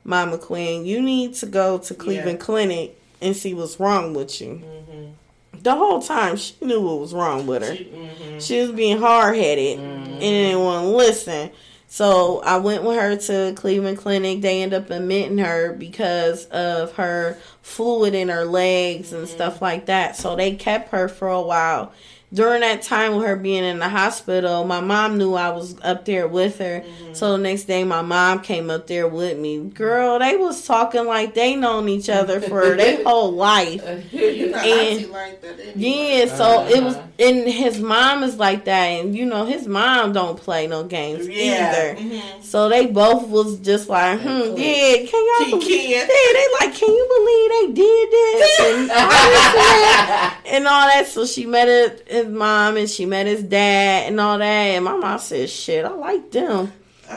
Speaker 2: Mama Queen, you need to go to Cleveland
Speaker 3: Yeah.
Speaker 2: Clinic and see what's wrong with you.
Speaker 3: Mm-hmm.
Speaker 2: The whole time she knew what was wrong with her.
Speaker 3: She, mm-hmm.
Speaker 2: She was being hard headed and didn't want to listen. So I went with her to Cleveland Clinic. They ended up admitting her because of her fluid in her legs and mm-hmm. stuff like that. So they kept her for a while. During that time with her being in the hospital, my mom knew I was up there with her. So the next day, my mom came up there with me. Girl, they was talking like they known each other for [laughs] their whole life. [laughs]
Speaker 3: You know,
Speaker 2: And-
Speaker 3: like that anyway.
Speaker 2: Yeah, so it was,
Speaker 4: Uh-huh.
Speaker 2: and his mom is like that, and you know his mom don't play no games
Speaker 3: Yeah.
Speaker 2: either.
Speaker 3: Mhm.
Speaker 2: So they both was just like, hmm, yeah, can y'all
Speaker 3: He
Speaker 2: believe? Yeah, they like, can you believe they did this and [laughs] all and all that? So she met his, his mom and she met his dad and all that, and my mom said, shit, I like them.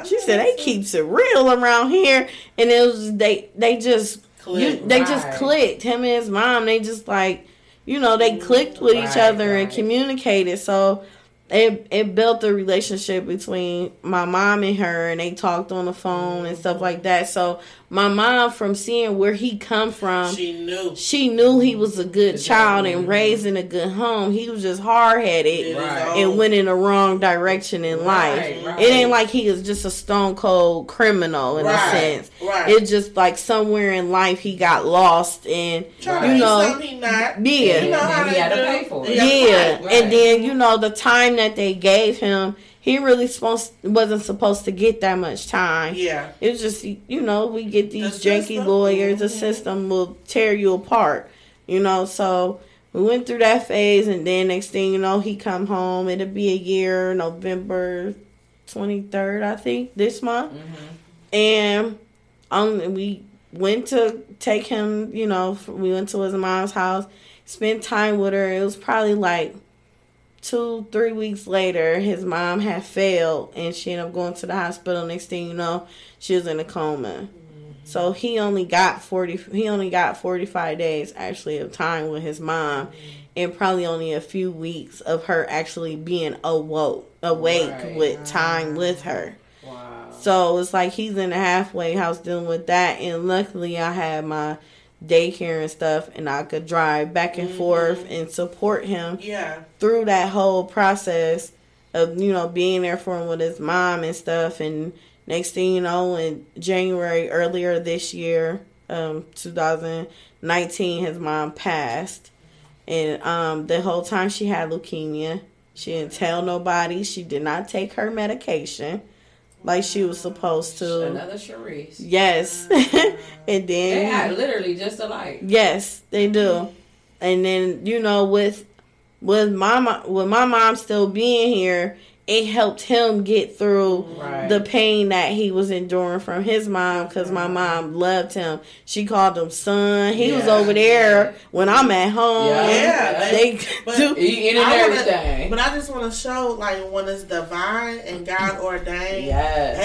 Speaker 2: She said they keeps it real around here, and it was they they just you,
Speaker 3: Click.
Speaker 2: they just clicked. Him and his mom, they just like, you know, they clicked with each
Speaker 4: Right,
Speaker 2: other and communicated. So it it built a relationship between my mom and her, and they talked on the phone and stuff like that. So my mom, from seeing where he come from,
Speaker 3: She knew.
Speaker 2: she knew he was a good
Speaker 4: Exactly.
Speaker 2: child and mm. raised in a good home. He was just hard headed
Speaker 4: Right.
Speaker 2: and went in the wrong direction in life.
Speaker 4: Right, right.
Speaker 2: It ain't like he is just a stone cold criminal in a sense.
Speaker 3: right.
Speaker 2: It's just like somewhere in life he got lost and
Speaker 3: Trying
Speaker 2: you know
Speaker 3: he not.
Speaker 2: Yeah.
Speaker 3: You know how
Speaker 4: he had to pay for it.
Speaker 2: yeah,
Speaker 3: right.
Speaker 4: right.
Speaker 2: and then you know the time that they gave him, he really supposed wasn't supposed to get that much time.
Speaker 3: Yeah.
Speaker 2: It's just you know we get these
Speaker 3: The
Speaker 2: janky
Speaker 3: system.
Speaker 2: lawyers. The
Speaker 3: Mhm.
Speaker 2: system will tear you apart. You know, so we went through that phase, and then next thing you know, he come home. It'll be a year, November twenty third, I think, this month, and um, we went to take him. You know, we went to his mom's house, spent time with her. It was probably like two, three weeks later, his mom had failed and she ended up going to the hospital. Next thing you know, she was in a coma. Mm-hmm. So he only got forty. He only got forty five days actually of time with his mom, mm-hmm. and probably only a few weeks of her actually being awoke, awake
Speaker 4: Right.
Speaker 2: with ah. time with her.
Speaker 4: Wow.
Speaker 2: So it's like he's in the halfway house dealing with that, and luckily I had my daycare and stuff, and I could drive back and forth and support him
Speaker 3: Yeah.
Speaker 2: through that whole process of you know being there for him with his mom and stuff. And next thing you know in january earlier this year um 2019 his mom passed. And um the whole time she had leukemia she didn't tell nobody. She did not take her medication like she was supposed to
Speaker 4: Another Sharice.
Speaker 2: yes [laughs] and then They
Speaker 4: are literally just alike.
Speaker 2: Yes, they do. And then you know, with with my with my mom still being here, it helped him get through
Speaker 4: Right.
Speaker 2: the pain that he was enduring from his mom because my mom loved him. She called him son. He was over there when I'm at home.
Speaker 4: Yeah.
Speaker 3: Yeah,
Speaker 2: they
Speaker 3: But- [laughs]
Speaker 2: do.
Speaker 4: Eating and
Speaker 3: I wanna-
Speaker 4: everything.
Speaker 3: But I just want to show, like, when it's divine and God ordained,
Speaker 4: yes.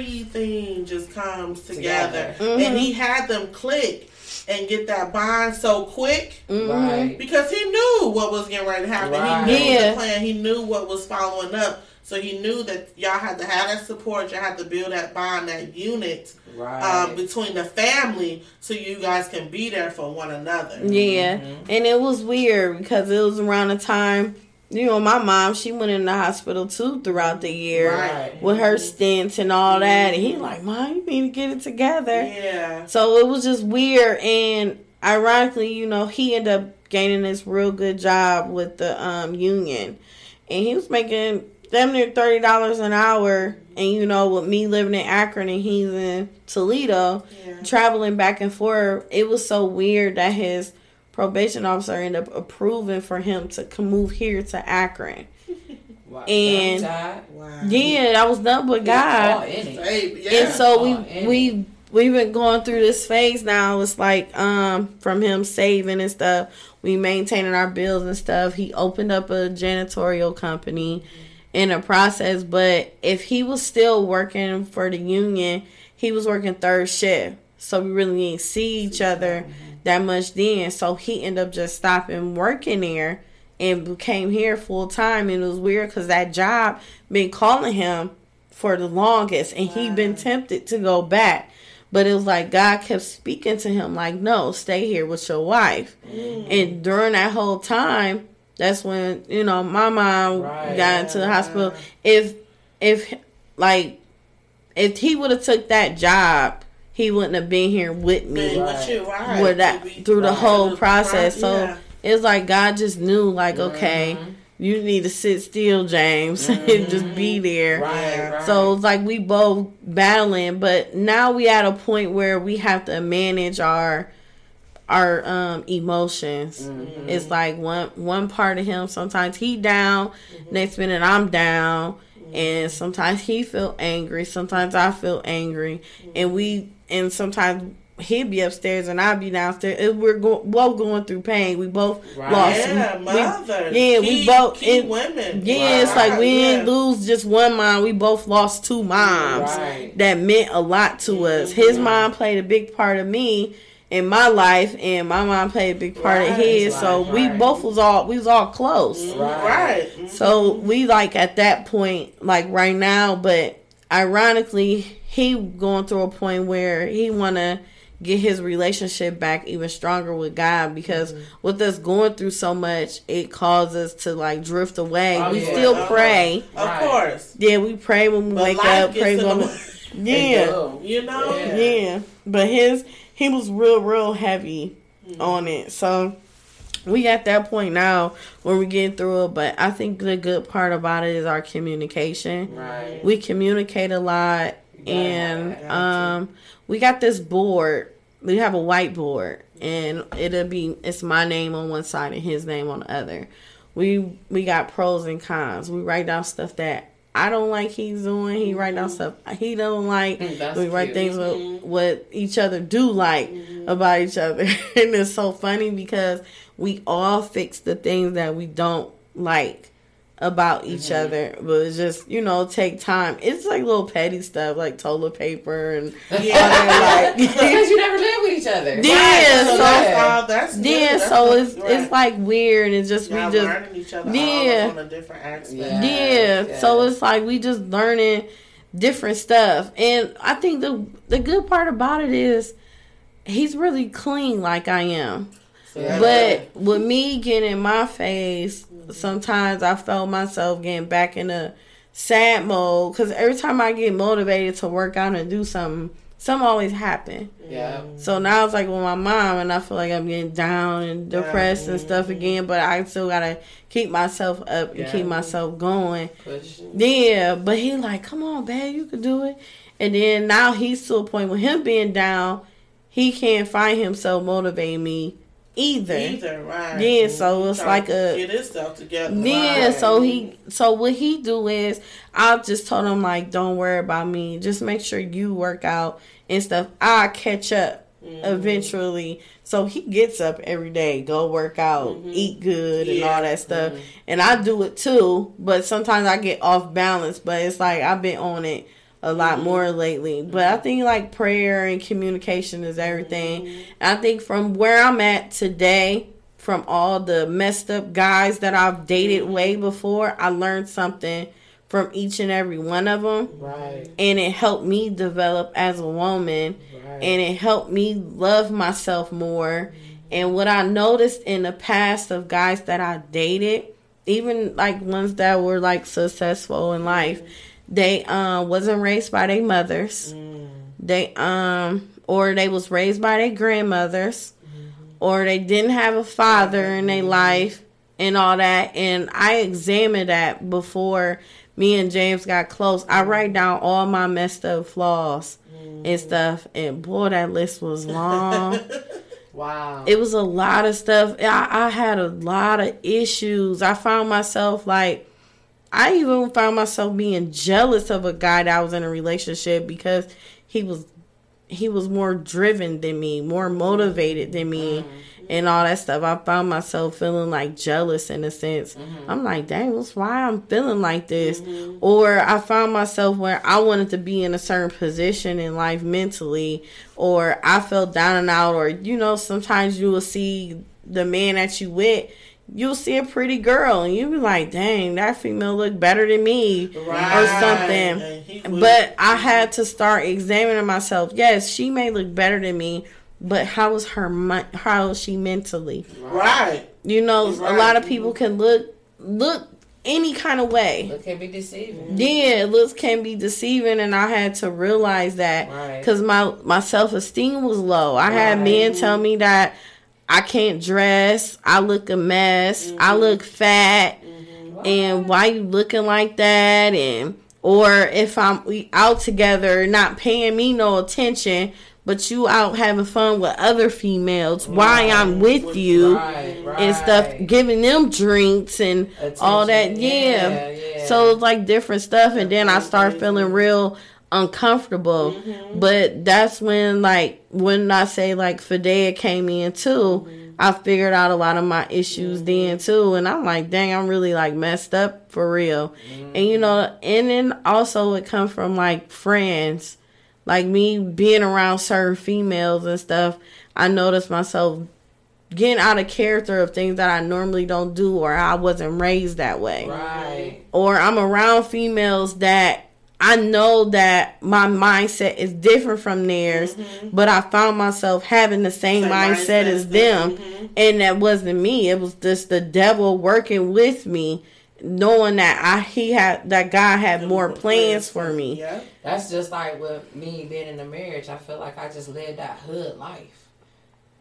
Speaker 3: everything just comes together.
Speaker 4: Together.
Speaker 2: Mhm.
Speaker 3: And he had them click and get that bond so quick
Speaker 2: Mhm.
Speaker 4: Right.
Speaker 3: because he knew what was getting ready to happen.
Speaker 4: Right.
Speaker 3: He knew
Speaker 2: Yeah.
Speaker 3: the plan. He knew what was following up. So he knew that y'all had to have that support. Y'all had to build that bond, that unit
Speaker 4: Right.
Speaker 3: um, between the family, so you guys can be there for one another.
Speaker 2: Yeah,
Speaker 4: Mhm.
Speaker 2: and it was weird because it was around the time. You know, my mom, she went in the hospital too throughout the year
Speaker 3: Right.
Speaker 2: with her stents and all that. And he like, Mom, you need to get it together.
Speaker 3: Yeah.
Speaker 2: So it was just weird. And ironically, you know, he ended up gaining this real good job with the um, union. And he was making damn near $30 an hour. And, you know, with me living in Akron and he's in Toledo,
Speaker 3: Yeah.
Speaker 2: traveling back and forth, it was so weird that his probation officer ended up approving for him to move here to Akron. [laughs]
Speaker 4: Wow.
Speaker 2: and-
Speaker 4: God.
Speaker 3: Wow.
Speaker 2: Yeah, that was done with God.
Speaker 4: in it.
Speaker 3: Babe, yeah.
Speaker 2: And so we we we've been going through this phase now. It's like um from him saving and stuff, we maintaining our bills and stuff. He opened up a janitorial company in a process, but if he was still working for the union, he was working third shift. So we really didn't see each other that much then. So he ended up just stopping working there and came here full time. And it was weird because that job been calling him for the longest, and he been tempted to go back. But it was like God kept speaking to him, like, no, stay here with your wife. Mm. And during that whole time, that's when, you know, my mom
Speaker 4: Right.
Speaker 2: got into the hospital. If, if, like, if he would have took that job, he wouldn't have been here with me
Speaker 4: Right.
Speaker 3: with right?
Speaker 2: with that through the whole process. So
Speaker 3: Yeah.
Speaker 2: it's like God just knew, like, okay,
Speaker 4: Mm-hmm.
Speaker 2: you need to sit still, James, [laughs] and just be there.
Speaker 4: Right, right.
Speaker 2: So it's like we both battling, but now we at a point where we have to manage our our um emotions.
Speaker 4: Mm-hmm.
Speaker 2: It's like one one part of him sometimes he down, next minute I'm down, and sometimes he feel angry, sometimes I feel angry, and we and sometimes he'd be upstairs and I'd be downstairs. And we're go- both going through pain. We both
Speaker 4: Right.
Speaker 2: lost.
Speaker 3: Yeah,
Speaker 2: we-
Speaker 3: mother.
Speaker 2: yeah, we both-
Speaker 3: key
Speaker 2: it-
Speaker 3: women.
Speaker 2: yeah, it's like we
Speaker 3: yeah.
Speaker 2: didn't lose just one mom. We both lost two moms.
Speaker 4: Right.
Speaker 2: That meant a lot to us.
Speaker 3: Mm-hmm.
Speaker 2: His mom played a big part of me in my life, and my mom played a big part of
Speaker 3: Right,
Speaker 2: his.
Speaker 4: right,
Speaker 2: so we
Speaker 4: right.
Speaker 2: both was all we was all close.
Speaker 4: Right.
Speaker 3: Right. Mhm.
Speaker 2: So we like at that point, like right now, but ironically, he going through a point where he wanna get his relationship back even stronger with God because
Speaker 3: Mm-hmm.
Speaker 2: with us going through so much, it causes us to like drift away.
Speaker 4: Oh,
Speaker 2: we
Speaker 4: yeah.
Speaker 2: still
Speaker 3: Uh-huh.
Speaker 2: pray.
Speaker 3: Of course.
Speaker 2: Yeah, we pray when we
Speaker 3: But
Speaker 2: wake up. Pray
Speaker 3: in the
Speaker 2: when
Speaker 3: way. [laughs]
Speaker 4: They
Speaker 2: yeah.
Speaker 3: You know?
Speaker 4: Yeah.
Speaker 2: yeah. But his he was real, real heavy
Speaker 3: Mm-hmm.
Speaker 2: on it. So we at that point now where we getting through it. But I think the good part about it is our communication.
Speaker 4: Right.
Speaker 2: We communicate a lot, and um, we got this board. We have a whiteboard, and it'll be it's my name on one side and his name on the other. We we got pros and cons. We write down stuff that I don't like he's doing. He write down mm-hmm. stuff he don't like.
Speaker 4: Mm, that's
Speaker 2: we write
Speaker 4: cute.
Speaker 2: things what, mm-hmm. what each other do like mm-hmm. about each other, [laughs] and it's so funny because we all fix the things that we don't like about each mm-hmm. other, but it's just you know take time. It's like little petty stuff like toilet paper and [laughs]
Speaker 3: Yeah.
Speaker 2: like [laughs]
Speaker 4: because you never live with each other.
Speaker 2: Yeah,
Speaker 3: so
Speaker 2: so-
Speaker 3: that's all. That's
Speaker 2: yeah.
Speaker 3: That's
Speaker 2: So it's
Speaker 3: Right.
Speaker 2: it's like weird and just
Speaker 3: Y'all
Speaker 2: we just
Speaker 3: learning each other
Speaker 2: Yeah.
Speaker 3: on a different aspect.
Speaker 4: Yeah.
Speaker 2: yeah.
Speaker 4: yeah.
Speaker 2: So it's like we just learning different stuff, and I think the the good part about it is he's really clean like I am.
Speaker 4: Yeah.
Speaker 2: But with me getting my face, sometimes I felt myself getting back in a sad mode because every time I get motivated to work out and do something, something always happen.
Speaker 4: yeah.
Speaker 2: So now it's like with my mom, and I feel like I'm getting down and depressed and stuff again. But I still gotta keep myself up and
Speaker 4: Yeah.
Speaker 2: keep myself going.
Speaker 4: Push.
Speaker 2: Yeah, but he like, come on, babe, you can do it. And then now he's to a point with him being down, he can't find himself motivating me either.
Speaker 3: Either right.
Speaker 2: Yeah, so it's like a
Speaker 3: get himself together.
Speaker 2: yeah.
Speaker 3: Right.
Speaker 2: So he, so what he do is, I've just told him like, don't worry about me. Just make sure you work out and stuff. I'll catch up
Speaker 3: Mm-hmm.
Speaker 2: eventually. So he gets up every day, go work out, eat good, and
Speaker 3: Mm-hmm. Yeah. Mm-hmm.
Speaker 2: all that stuff. And I do it too, but sometimes I get off balance. But it's like I've been on it a
Speaker 3: Mm-hmm.
Speaker 2: lot more lately. But I think like prayer and communication is everything.
Speaker 3: Mm-hmm.
Speaker 2: And I think from where I'm at today, from all the messed up guys that I've dated
Speaker 3: Mm-hmm.
Speaker 2: way before, I learned something from each and every one of them.
Speaker 4: Right.
Speaker 2: And it helped me develop as a woman
Speaker 4: Right.
Speaker 2: and it helped me love myself more. And what I noticed in the past of guys that I dated, even like ones that were like successful in life, they um wasn't raised by their mothers. Mm. They um or they was raised by their grandmothers mm-hmm. or they didn't have a father in their mm-hmm. life and all that. And I examined that before me and James got close. I mm. write down all my messed up flaws and mm. stuff. And boy, that list was long. [laughs]
Speaker 4: Wow.
Speaker 2: it was a lot of stuff. I, I had a lot of issues. I found myself like, I even found myself being jealous of a guy that I was in a relationship because he was he was more driven than me, more motivated than me. Mm-hmm. And all that stuff, I found myself feeling like jealous in a sense. Mm-hmm. I'm like, dang, what's why I'm feeling like this? Mm-hmm. Or I found myself where I wanted to be in a certain position in life mentally, or I felt down and out, or you know, sometimes you will see the man that you with you'll see a pretty girl and you'll be like, dang, that female look better than me or something.
Speaker 3: And he was-
Speaker 2: But I had to start examining myself. Yes, she may look better than me, but how is her mi- how is she mentally?
Speaker 3: right.
Speaker 2: You know,
Speaker 3: Right.
Speaker 2: a lot of people can look look any kind of way.
Speaker 4: Look can be deceiving.
Speaker 2: Yeah, looks can be deceiving, and I had to realize that
Speaker 4: Right.
Speaker 2: because my my self esteem was low. I had men tell me that I can't dress, I look a mess, I look fat, and why you looking like that, and or if I'm out together, not paying me no attention. But you out having fun with other females. Why I'm with you
Speaker 4: Right, right.
Speaker 2: and stuff, giving them drinks and all that. Yeah.
Speaker 4: Yeah, yeah.
Speaker 2: So it's like different stuff, and then I start feeling real uncomfortable.
Speaker 4: Mm-hmm.
Speaker 2: But that's when, like, when I say like Fidea came in too,
Speaker 4: Mm-hmm.
Speaker 2: I figured out a lot of my issues then too, and I'm like, dang, I'm really like messed up for real. And you know, and then also it comes from like friends, like me being around certain females and stuff. I noticed myself getting out of character of things that I normally don't do, or I wasn't raised that way
Speaker 4: Right.
Speaker 2: or I'm around females that I know that my mindset is different from theirs, but I found myself having the same,
Speaker 3: Same
Speaker 2: mindset,
Speaker 3: mindset
Speaker 2: as
Speaker 3: as
Speaker 2: them,
Speaker 3: them.
Speaker 2: and that wasn't me. It was just the devil working with me, knowing that I he had that God had more plans for me.
Speaker 3: Yeah.
Speaker 4: That's just like with me being in a marriage. I feel like I just lived that hood life.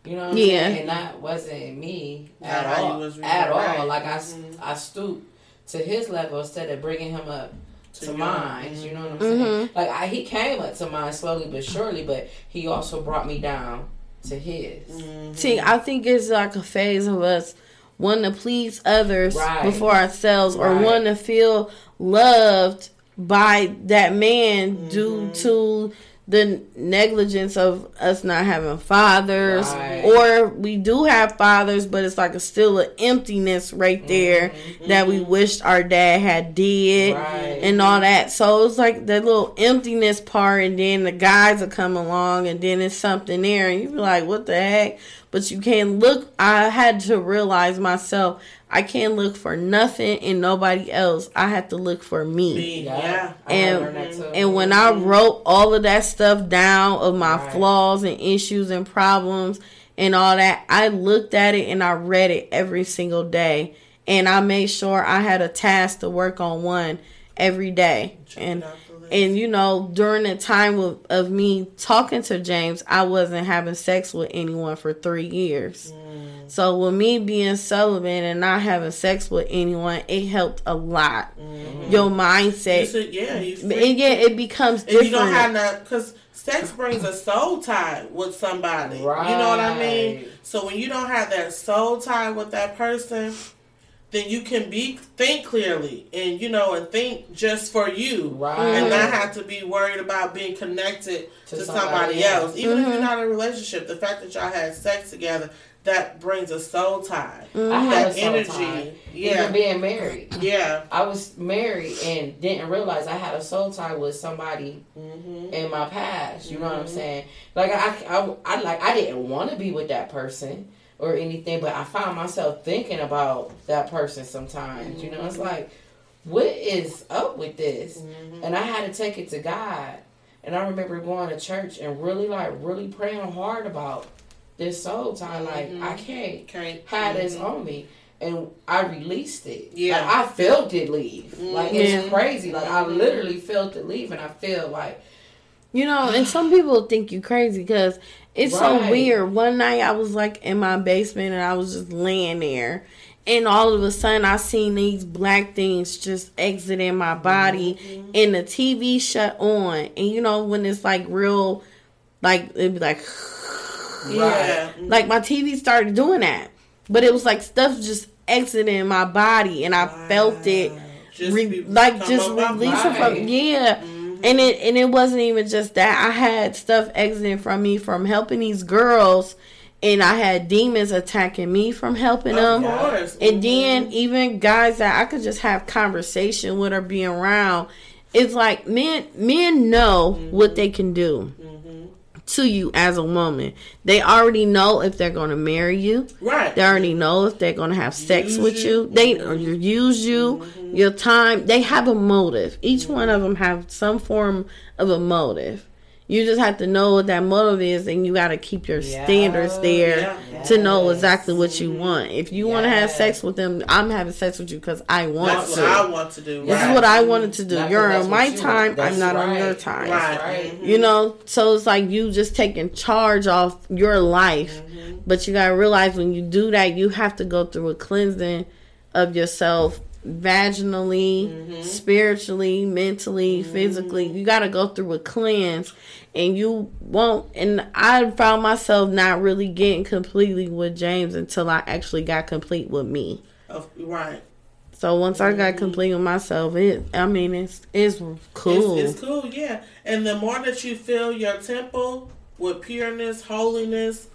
Speaker 4: You know what I'm
Speaker 2: Yeah.
Speaker 4: saying? And that wasn't me
Speaker 3: Not
Speaker 4: at all.
Speaker 3: was really
Speaker 4: At all.
Speaker 3: right.
Speaker 4: Like I, s-
Speaker 3: Mhm.
Speaker 4: I stooped to his level instead of bringing him up to,
Speaker 3: To yours.
Speaker 4: mine. You know what I'm saying? Like I, he came up to mine slowly but surely, but he also brought me down to his.
Speaker 3: Mm-hmm.
Speaker 2: See, I think it's like a phase of us wanting to please others
Speaker 4: Right.
Speaker 2: before ourselves, or
Speaker 4: Right.
Speaker 2: wanting to feel loved by that man due to the negligence of us not having fathers,
Speaker 4: Right.
Speaker 2: or we do have fathers, but it's like a still an emptiness right mm-hmm. there mm-hmm. that we wished our dad had did
Speaker 4: Right.
Speaker 2: and all that. So it's like that little emptiness part, and then the guys will come along, and then it's something there, and you be like, "What the heck?" But you can't look. I had to realize myself. I can't look for nothing and nobody else. I have to look for me.
Speaker 3: Me, yeah.
Speaker 2: And-
Speaker 4: learned that too.
Speaker 2: And when I mm-hmm. wrote all of that stuff down of my
Speaker 4: Right.
Speaker 2: flaws and issues and problems and all that, I looked at it and I read it every single day. And I made sure I had a task to work on one every day. And
Speaker 3: Check it out the list.
Speaker 2: and you know, during the time of, of me talking to James, I wasn't having sex with anyone for three years. Mm. So with me being celibate and not having sex with anyone, it helped a lot. Mm-hmm.
Speaker 3: Your
Speaker 2: mindset,
Speaker 3: said, yeah,
Speaker 2: and yeah, it becomes
Speaker 3: If you don't have that, because sex brings a soul tie with somebody. Right. You know what I mean? So when you don't have that soul tie with that person, then you can be think clearly and you know and think just for you,
Speaker 4: Right.
Speaker 3: and not have to be worried about being connected to,
Speaker 4: To
Speaker 3: somebody,
Speaker 4: somebody
Speaker 3: else.
Speaker 4: else.
Speaker 3: Even
Speaker 2: Mm-hmm.
Speaker 3: if you're not in a relationship, the fact that y'all had sex together that brings a soul tie.
Speaker 2: Mm-hmm.
Speaker 4: I had
Speaker 3: That
Speaker 4: a soul
Speaker 3: energy,
Speaker 4: tie.
Speaker 3: yeah.
Speaker 4: Even being married.
Speaker 3: Yeah.
Speaker 4: I was married and didn't realize I had a soul tie with somebody
Speaker 3: Mm-hmm.
Speaker 4: in my past. You know what I'm saying? Like I, I, I like I didn't want to be with that person or anything, but I found myself thinking about that person sometimes. You know, it's mm-hmm. like, what is up with this? Mm-hmm. And I had to take it to God. And I remember going to church and really like really praying hard about this soul tie. Like I mm-hmm. can't
Speaker 3: Okay.
Speaker 4: had this on me and I released it.
Speaker 3: Yeah.
Speaker 4: Like, I felt it leave. Like it's crazy. Like I literally felt it leave and I feel like
Speaker 2: You know, and some people think you crazy because it's so weird. One night I was like in my basement and I was just laying there. And all of a sudden I seen these black things just exiting my body and the TV shut on. And you know, when it's like real, like, it'd be like,
Speaker 3: Yeah.
Speaker 2: like my TV started doing that. But it was like stuff just exiting my body and I felt it
Speaker 3: Just
Speaker 2: re- like just releasing from yeah And it and it wasn't even just that. I had stuff exiting from me from helping these girls and I had demons attacking me from helping
Speaker 3: Of
Speaker 2: them.
Speaker 3: course.
Speaker 2: And mm-hmm. then even guys that I could just have conversation with or be around, it's like men men know what mm-hmm. they can do to you as a woman. They already know if they're gonna marry you.
Speaker 3: right.
Speaker 2: They already know if they're gonna have sex
Speaker 3: Use
Speaker 2: with
Speaker 3: you.
Speaker 2: you. They or you use you, mm-hmm. your time. They have a motive. Each one of mm-hmm. them have some form of a motive. You just have to know what that motive is, and you got to keep your
Speaker 4: Yeah.
Speaker 2: standards there
Speaker 3: Yeah.
Speaker 2: to know exactly what you want. If you want to have sex with them, I'm having sex with you because I want
Speaker 3: That's
Speaker 2: to.
Speaker 3: what I want to do.
Speaker 2: this is what I wanted to do.
Speaker 4: Not 'cause
Speaker 2: You're on my
Speaker 4: you
Speaker 2: time. I'm not
Speaker 4: That's
Speaker 2: on your time.
Speaker 3: Right.
Speaker 4: Right. Mm-hmm.
Speaker 2: You know, so it's like you just taking charge off your life. Mm-hmm. But you gotta realize when you do that, you have to go through a cleansing of yourself vaginally, mm-hmm. spiritually, mentally, mm-hmm. physically. You gotta go through a cleanse. And you won't. And I found myself not really getting completely with James until I actually got complete with me.
Speaker 3: Of- right.
Speaker 2: So once I got mm-hmm. complete with myself, it. I mean, it's it's cool.
Speaker 3: It's, it's cool, yeah. And the more that you fill your temple with pureness, holiness,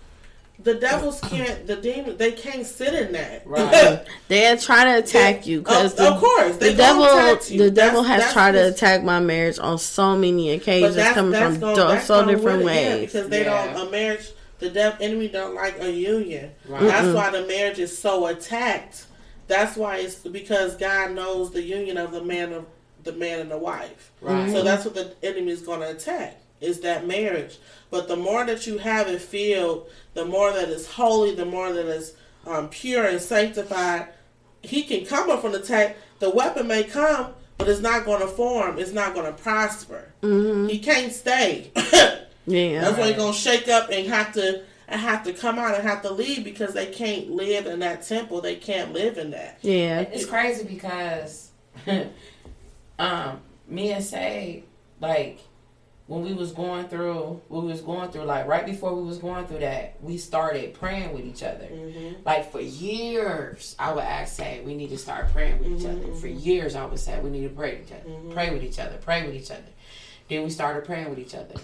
Speaker 3: the devils can't, the demons, they can't sit in that.
Speaker 4: Right.
Speaker 2: They're [laughs] trying to attack you because
Speaker 3: Of- of course,
Speaker 2: the devil
Speaker 3: gonna attack you.
Speaker 2: the devil
Speaker 3: That's-
Speaker 2: has
Speaker 3: that's
Speaker 2: tried to attack my marriage on so many occasions, coming from
Speaker 3: gonna-
Speaker 2: do- so different
Speaker 3: win it, yeah,
Speaker 2: ways.
Speaker 3: because they
Speaker 4: Yeah.
Speaker 3: don't a marriage. The devil enemy don't like a union.
Speaker 4: Right.
Speaker 3: That's why the marriage is so attacked. That's why it's because God knows the union of the man of the man and the wife.
Speaker 4: Right.
Speaker 3: So that's what the enemy is going to attack is that marriage. But the more that you have it filled, the more that is holy, the more that is um, pure and sanctified. He can come up from the attack. The weapon may come, but it's not going to form. It's not going to prosper. He can't stay. [coughs]
Speaker 2: Yeah,
Speaker 3: That's why he's gonna shake up and have to and have to come out and have to leave because they can't live in that temple. They can't live in that.
Speaker 2: yeah,
Speaker 4: It's crazy because [laughs] um me and Say, like when we was going through we was going through like right before we was going through that, we started praying with each other. Mm-hmm. Like for years I would ask Say, we need to start praying with each other. For mm-hmm. years I would say we need to pray with each other. Mm-hmm. Pray with each other, pray with each other. Then we started praying with each other.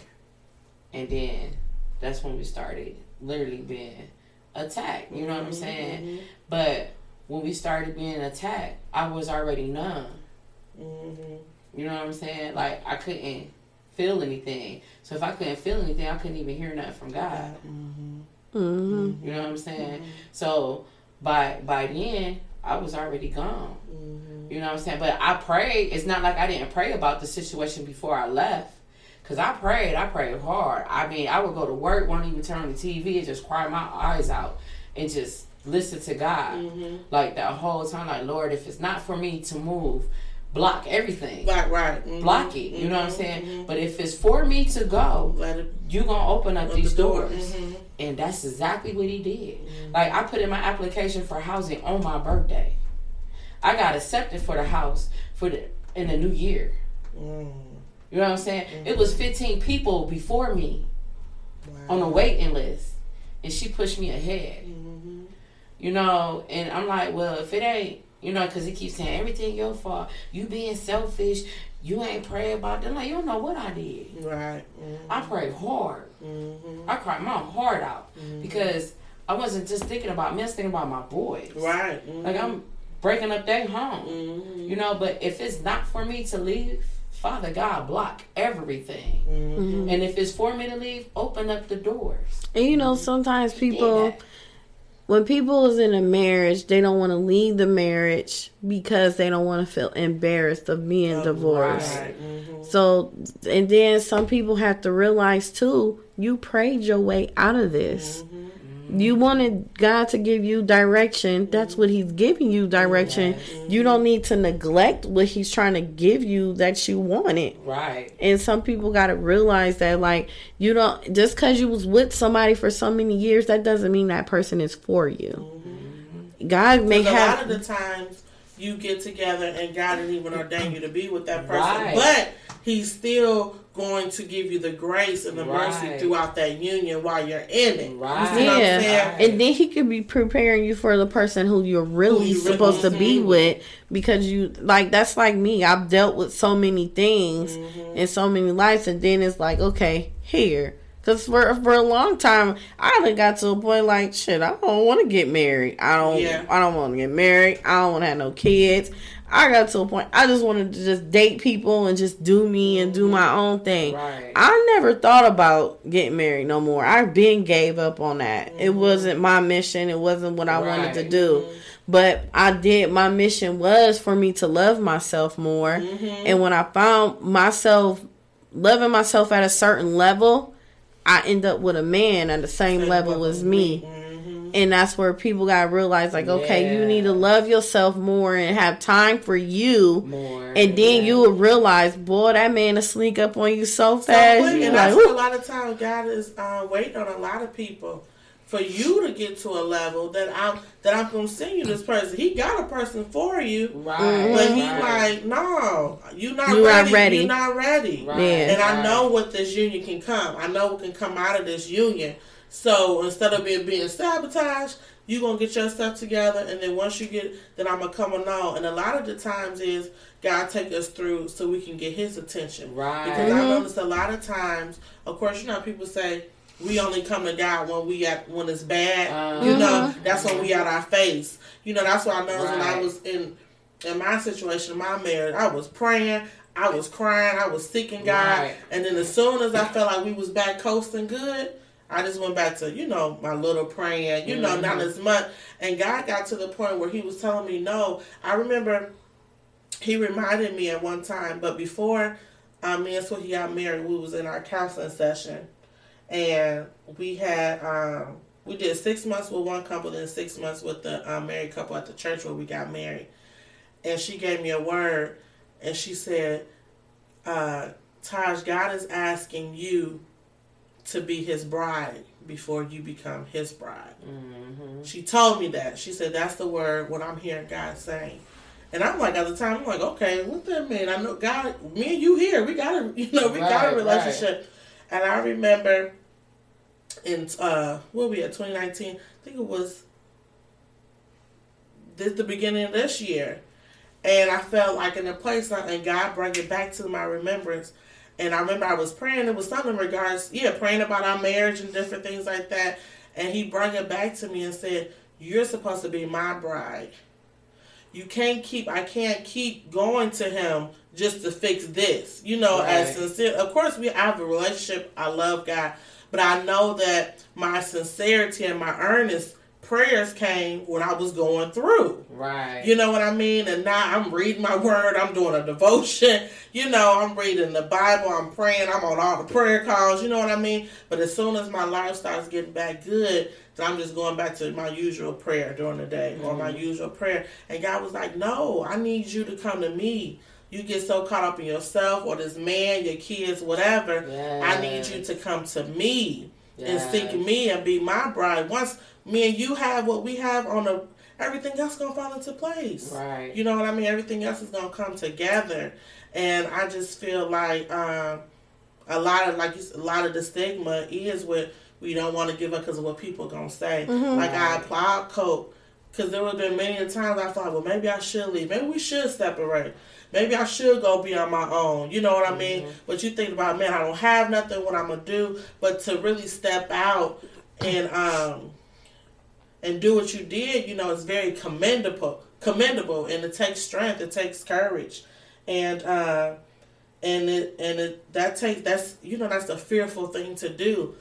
Speaker 4: And then that's when we started literally being attacked. You know what I'm saying? But when we started being attacked, I was already numb. You know what I'm saying? Like I couldn't feel anything. So if I couldn't feel anything, I couldn't even hear nothing from God.
Speaker 2: hmm
Speaker 4: You know what I'm saying? Mm-hmm. So by by then, I was already gone. You know what I'm saying? But I prayed. It's not like I didn't pray about the situation before I left. Cause I prayed, I prayed hard. I mean, I would go to work, won't even turn on the TV, and just cry my eyes out, and just listen to God, like that whole time. Like Lord, if it's not for me to move, block everything,
Speaker 3: Right, right. Mhm.
Speaker 4: block it. You know what I'm
Speaker 3: Mhm.
Speaker 4: saying? But if it's for me to go,
Speaker 3: Let it
Speaker 4: you gonna open up these
Speaker 3: the door.
Speaker 4: doors,
Speaker 3: Mhm.
Speaker 4: and that's exactly what He did. Like I put in my application for housing on my birthday. I got accepted for the house for the in the new year. You know what I'm saying? It was 15 people before me on the waiting list, and she pushed me ahead. You know, and I'm like, well, if it ain't, you know, because he keeps saying everything your fault. You being selfish. You ain't pray about them. Like you don't know what I did.
Speaker 3: Right. Mhm.
Speaker 4: I prayed hard.
Speaker 3: Mhm.
Speaker 4: I cried my heart out because I wasn't just thinking about me. I was thinking about my boys.
Speaker 3: Right.
Speaker 4: Like I'm breaking up their home.
Speaker 3: Mhm.
Speaker 4: You know, but if it's not for me to leave, Father God, block everything.
Speaker 3: Mhm.
Speaker 4: And if it's for me to leave, open up the doors.
Speaker 2: And you know, sometimes people,
Speaker 4: Yeah.
Speaker 2: When people is in a marriage, they don't want to leave the marriage because they don't want to feel embarrassed of being divorced.
Speaker 3: Right. Mhm.
Speaker 2: So, and then some people have to realize too, you prayed your way out of this. You mm-hmm. wanted God to give you direction. That's what He's giving you direction. You don't need to neglect what He's trying to give you that you wanted.
Speaker 4: Right.
Speaker 2: And some people got to realize that, like, you don't just because you was with somebody for so many years, that doesn't mean that person is for you. Mm-hmm. God may
Speaker 3: have. a lot of the times you get together and God didn't even ordain you to be with that person,
Speaker 4: Right.
Speaker 3: but He's still going to give you the grace and the
Speaker 4: Right.
Speaker 3: mercy throughout that union while you're in it.
Speaker 4: Right.
Speaker 3: You see what I'm
Speaker 2: Yeah, and then he could be preparing you for the person who you're really
Speaker 3: Who you really-
Speaker 2: supposed to be
Speaker 3: Mhm.
Speaker 2: with because you like that's like me. I've dealt with so many things
Speaker 3: Mm-hmm.
Speaker 2: in so many lives, and then it's like okay, here. Because for for a long time, I done got to a point like shit. I don't want to get married. I don't.
Speaker 3: Yeah.
Speaker 2: I don't want to get married. I don't want to have no kids. I got to a point. I just wanted to just date people and just do me and do my mm-hmm. own thing.
Speaker 4: Right.
Speaker 2: I never thought about getting married no more. I been gave up on that. It mm-hmm. wasn't my mission. It wasn't what I wanted to
Speaker 4: Right.
Speaker 2: do. Mm-hmm. But I did. My mission was for me to love myself more. And when I found myself loving myself at a certain level, I end up with a man at the same,
Speaker 3: Same
Speaker 2: level
Speaker 3: level
Speaker 2: as
Speaker 3: as
Speaker 2: me. And that's where people got to realize, like, okay, you need to love yourself more and have time for you.
Speaker 4: More.
Speaker 2: And then
Speaker 4: yeah.
Speaker 2: you will realize, boy, that man will sneak up on you so
Speaker 3: So
Speaker 2: fast.
Speaker 3: quick,
Speaker 2: you
Speaker 3: and
Speaker 2: like,
Speaker 3: that's a lot of times God is uh, waiting on a lot of people for you to get to a level that I'm that I'm gonna send you this person. He got a person for you,
Speaker 4: Right.
Speaker 3: but he
Speaker 4: right.
Speaker 3: like, no, you not
Speaker 2: You not
Speaker 3: ready.
Speaker 2: ready.
Speaker 3: You're not ready.
Speaker 4: Right.
Speaker 2: Yeah.
Speaker 3: And I know what this union can come. I know what can come out of this union. So instead of being being sabotaged, you gonna get your stuff together, and then once you get, then I'm gonna come along. And a lot of the times is God take us through so we can get His attention.
Speaker 4: Right.
Speaker 3: Because I
Speaker 2: Mhm.
Speaker 3: noticed a lot of times, of course, you know, people say we only come to God when we at when it's bad.
Speaker 4: Uh,
Speaker 3: you know,
Speaker 2: Mhm.
Speaker 3: that's when we at our face. You know, that's what I noticed when I was in in my situation, my marriage. I was praying, I was crying, I was seeking God,
Speaker 4: Right.
Speaker 3: and then as soon as I felt like we was back coasting good. I just went back to, you know, my little praying, you know, not
Speaker 4: Mhm.
Speaker 3: as much. And God got to the point where He was telling me no. I remember He reminded me at one time, but before um, me and Swookie got married, we was in our counseling session, and we had um, we did six months with one couple, then six months with the um, married couple at the church where we got married. And she gave me a word, and she said, uh, "Taj, God is asking you to be His bride before you become His bride."
Speaker 4: mhm.
Speaker 3: She told me that. She said, "That's the word. What I'm hearing God saying." And I'm like, at the time, I'm like, okay, what that mean? I know God, me and you here, we got a, [laughs] you know, we got a relationship. And I remember in uh, what we at 2019, I think it was this the beginning of this year, and I felt like in a place, and God brought it back to my remembrance. And I remember I was praying. It was something in regards, yeah, praying about our marriage and different things like that. And He brought it back to me and said, "You're supposed to be my bride." you can't keep I can't keep going to him just to fix this. You know, as sincere of course we have a relationship, I love God, but I know that my sincerity and my earnest prayers came when I was going through.
Speaker 4: Right.
Speaker 3: You know what I mean? And now I'm reading my word, I'm doing a devotion, [laughs] you know, I'm reading the Bible, I'm praying, I'm on all the prayer calls, you know what I mean? But as soon as my life starts getting back good, then I'm just going back to my usual prayer during the day or my mm-hmm. usual prayer. And God was like, No, I need you to come to me. You get so caught up in yourself or this man, your kids, whatever. I need you to come to me and seek me and be my bride. Once me and you have what we have on the everything else gonna fall into place.
Speaker 4: Right.
Speaker 3: You know what I mean? Everything else is gonna come together. And I just feel like um, a lot of like you a lot of the stigma is with we don't want to give up because of what people gonna say. Like I applaud Coke because there have been many times I thought, well, maybe I should leave. Maybe we should separate. Maybe I should go be on my own. You know what I mean? But you think about, man, I don't have nothing. What I'm gonna do? But to really step out and um and do what you did, you know, is very commendable. Commendable, and it takes strength. It takes courage, and uh, and it and it that takes that's you know that's a fearful thing to do.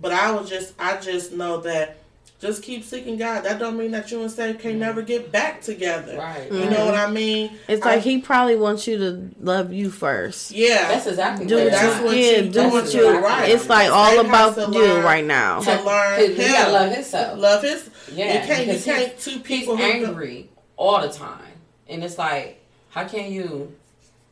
Speaker 3: But I was just I just know that just keep seeking God. That don't mean that you and Satan can never get back together.
Speaker 4: Right.
Speaker 3: You know what I mean?
Speaker 2: It's
Speaker 3: I-
Speaker 2: like he probably wants you to love you first.
Speaker 3: yeah.
Speaker 4: That's exactly
Speaker 2: Do
Speaker 4: what
Speaker 2: what
Speaker 3: that's
Speaker 2: you,
Speaker 4: it
Speaker 2: yeah,
Speaker 3: you-
Speaker 2: do what you.
Speaker 3: right.
Speaker 2: It's like all about
Speaker 3: to
Speaker 2: you right now.
Speaker 3: to learn
Speaker 4: He
Speaker 3: him.
Speaker 4: gotta love himself.
Speaker 3: Love his.
Speaker 4: Yeah,
Speaker 3: you can't. You
Speaker 4: he's-
Speaker 3: can't. Two people. who-
Speaker 4: angry all the time, and it's like, how can you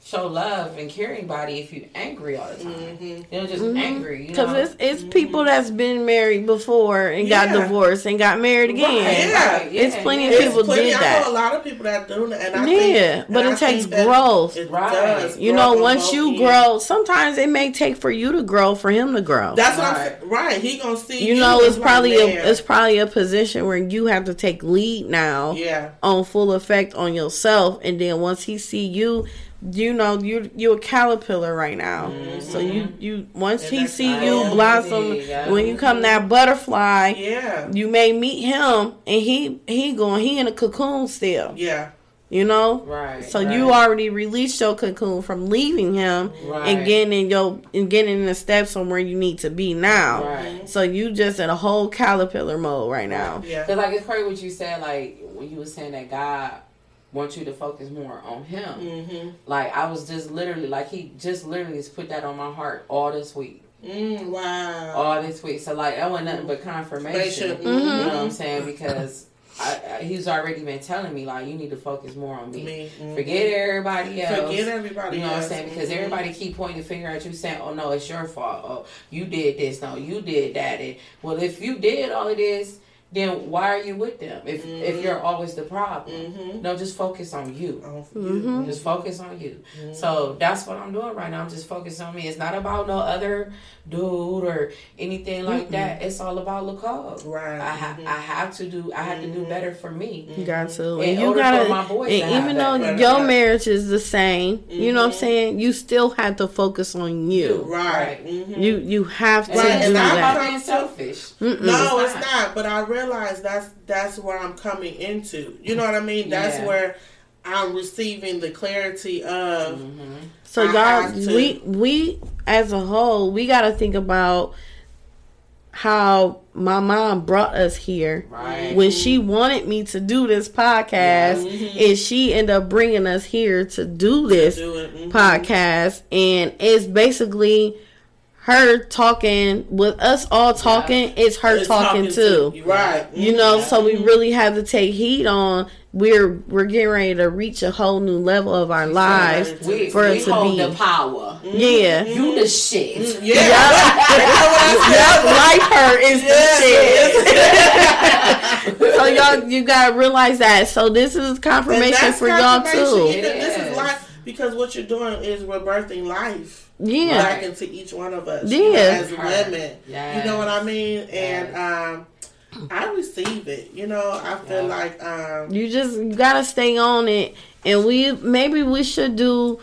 Speaker 4: show love and care anybody if you angry all the time.
Speaker 3: Mm-hmm.
Speaker 4: You know, just angry. You
Speaker 2: Because
Speaker 4: know?
Speaker 2: it's it's people that's been married before and got divorced and got married again.
Speaker 4: Right,
Speaker 3: Yeah.
Speaker 4: right,
Speaker 2: It's plenty of
Speaker 3: It's
Speaker 2: people
Speaker 3: plenty-
Speaker 2: did
Speaker 3: I
Speaker 2: that.
Speaker 3: know a lot of people that do that, and I
Speaker 2: Yeah,
Speaker 3: think,
Speaker 2: but it
Speaker 3: I
Speaker 2: takes growth.
Speaker 3: It
Speaker 4: Right.
Speaker 3: does.
Speaker 2: You know, once you
Speaker 3: ends.
Speaker 2: grow, sometimes it may take for you to grow for him to grow.
Speaker 3: That's what I'm
Speaker 4: Right.
Speaker 3: saying. Right, he gonna see.
Speaker 2: you know, it's
Speaker 3: as like,
Speaker 2: probably a it's probably a position where you have to take lead now
Speaker 3: yeah.
Speaker 2: on full effect on yourself, and then once he see you, you know you you a caterpillar right now. Mm-hmm. So you you once
Speaker 3: And
Speaker 2: he see you
Speaker 3: it is.
Speaker 2: blossom,
Speaker 4: Yeah.
Speaker 2: when you come that butterfly,
Speaker 3: Yeah,
Speaker 2: you may meet him, and he he going he in a cocoon still.
Speaker 3: yeah,
Speaker 2: You know,
Speaker 4: Right.
Speaker 2: So
Speaker 4: right.
Speaker 2: you already released your cocoon from leaving him
Speaker 4: Right.
Speaker 2: and getting in your and getting in the steps on where you need to be now.
Speaker 4: Right.
Speaker 2: So you just in a whole caterpillar mode right now.
Speaker 3: yeah.
Speaker 4: Because like it's crazy what you said. Like when you were saying that God wants you to focus more on Him.
Speaker 3: Mm-hmm.
Speaker 4: Like I was just literally like He just literally just put that on my heart all this week.
Speaker 3: Mm, wow.
Speaker 4: all this week. So like that wasn't nothing but confirmation.
Speaker 3: Confirmation.
Speaker 4: You
Speaker 2: Mm-hmm.
Speaker 4: know what I'm saying? Because I, I, he's already been telling me like you need to focus more on me.
Speaker 3: Me, mhm.
Speaker 4: Forget everybody else.
Speaker 3: Forget everybody
Speaker 4: You know what I'm saying? Because
Speaker 3: Mhm.
Speaker 4: everybody keep pointing the finger at you saying, "Oh no, it's your fault. Oh, you did this. No, you did that." And, well, if you did all of this, then why are you with them? If if you're mm-hmm. always the problem,
Speaker 3: Mhm.
Speaker 4: no, just focus on you.
Speaker 3: Oh,
Speaker 2: Mm-hmm.
Speaker 4: Just focus on you. Mm-hmm. So that's what I'm doing right now. I'm just focused on me. It's not about no other dude or anything like that. It's all about Nicole.
Speaker 3: Right.
Speaker 4: I ha-. I mm-hmm. have to do. I have to do better for me.
Speaker 2: You got to.
Speaker 4: In
Speaker 2: And you gotta
Speaker 4: my boys
Speaker 2: and even though
Speaker 3: better
Speaker 2: your
Speaker 3: life.
Speaker 2: marriage is the same, you know what I'm saying? You still have to focus on you.
Speaker 3: Right.
Speaker 2: You you have to
Speaker 4: And
Speaker 3: Right,
Speaker 4: it's
Speaker 2: do
Speaker 3: and I-
Speaker 4: not
Speaker 2: that.
Speaker 4: about being selfish.
Speaker 2: Mm-mm.
Speaker 3: No,
Speaker 4: It's
Speaker 3: it's
Speaker 4: not.
Speaker 3: not. But I realize that's that's where I'm coming into. You know what I mean? That's
Speaker 4: Yeah.
Speaker 3: where I'm receiving the clarity of.
Speaker 4: Mm-hmm.
Speaker 2: So
Speaker 3: I
Speaker 2: y'all, we we as a whole, we got to think about how my mom brought us here.
Speaker 4: Right.
Speaker 2: When she wanted me to do this podcast, and she ended up bringing us here to do this
Speaker 3: Do it. Mhm.
Speaker 2: podcast, and it's basically her talking with us all talking. It's her
Speaker 3: It's
Speaker 2: talking, too.
Speaker 3: you. Right.
Speaker 2: You know, so we mm-hmm. really have to take heed on. We're we're getting ready to reach a whole new level of our lives
Speaker 4: We,
Speaker 2: for
Speaker 4: we
Speaker 2: it to
Speaker 4: hold
Speaker 2: be.
Speaker 4: the power.
Speaker 2: Yeah. Mm-hmm.
Speaker 4: You the shit.
Speaker 3: Yeah.
Speaker 2: Yep, [laughs] life her is the shit. [laughs] so y'all, you gotta realize that. So this is confirmation
Speaker 3: that's
Speaker 2: for y'all too.
Speaker 3: You This
Speaker 4: It
Speaker 3: is
Speaker 4: is.
Speaker 3: life because what you're doing is rebirthing life
Speaker 2: Yeah,
Speaker 3: back into each one of us. you know,
Speaker 2: Yeah.
Speaker 3: as
Speaker 4: Right.
Speaker 3: women.
Speaker 4: Yes.
Speaker 3: You know what I mean? And um, I receive it. You know, I feel
Speaker 4: Yeah.
Speaker 3: like um,
Speaker 2: you just gotta stay on it. And we maybe we should do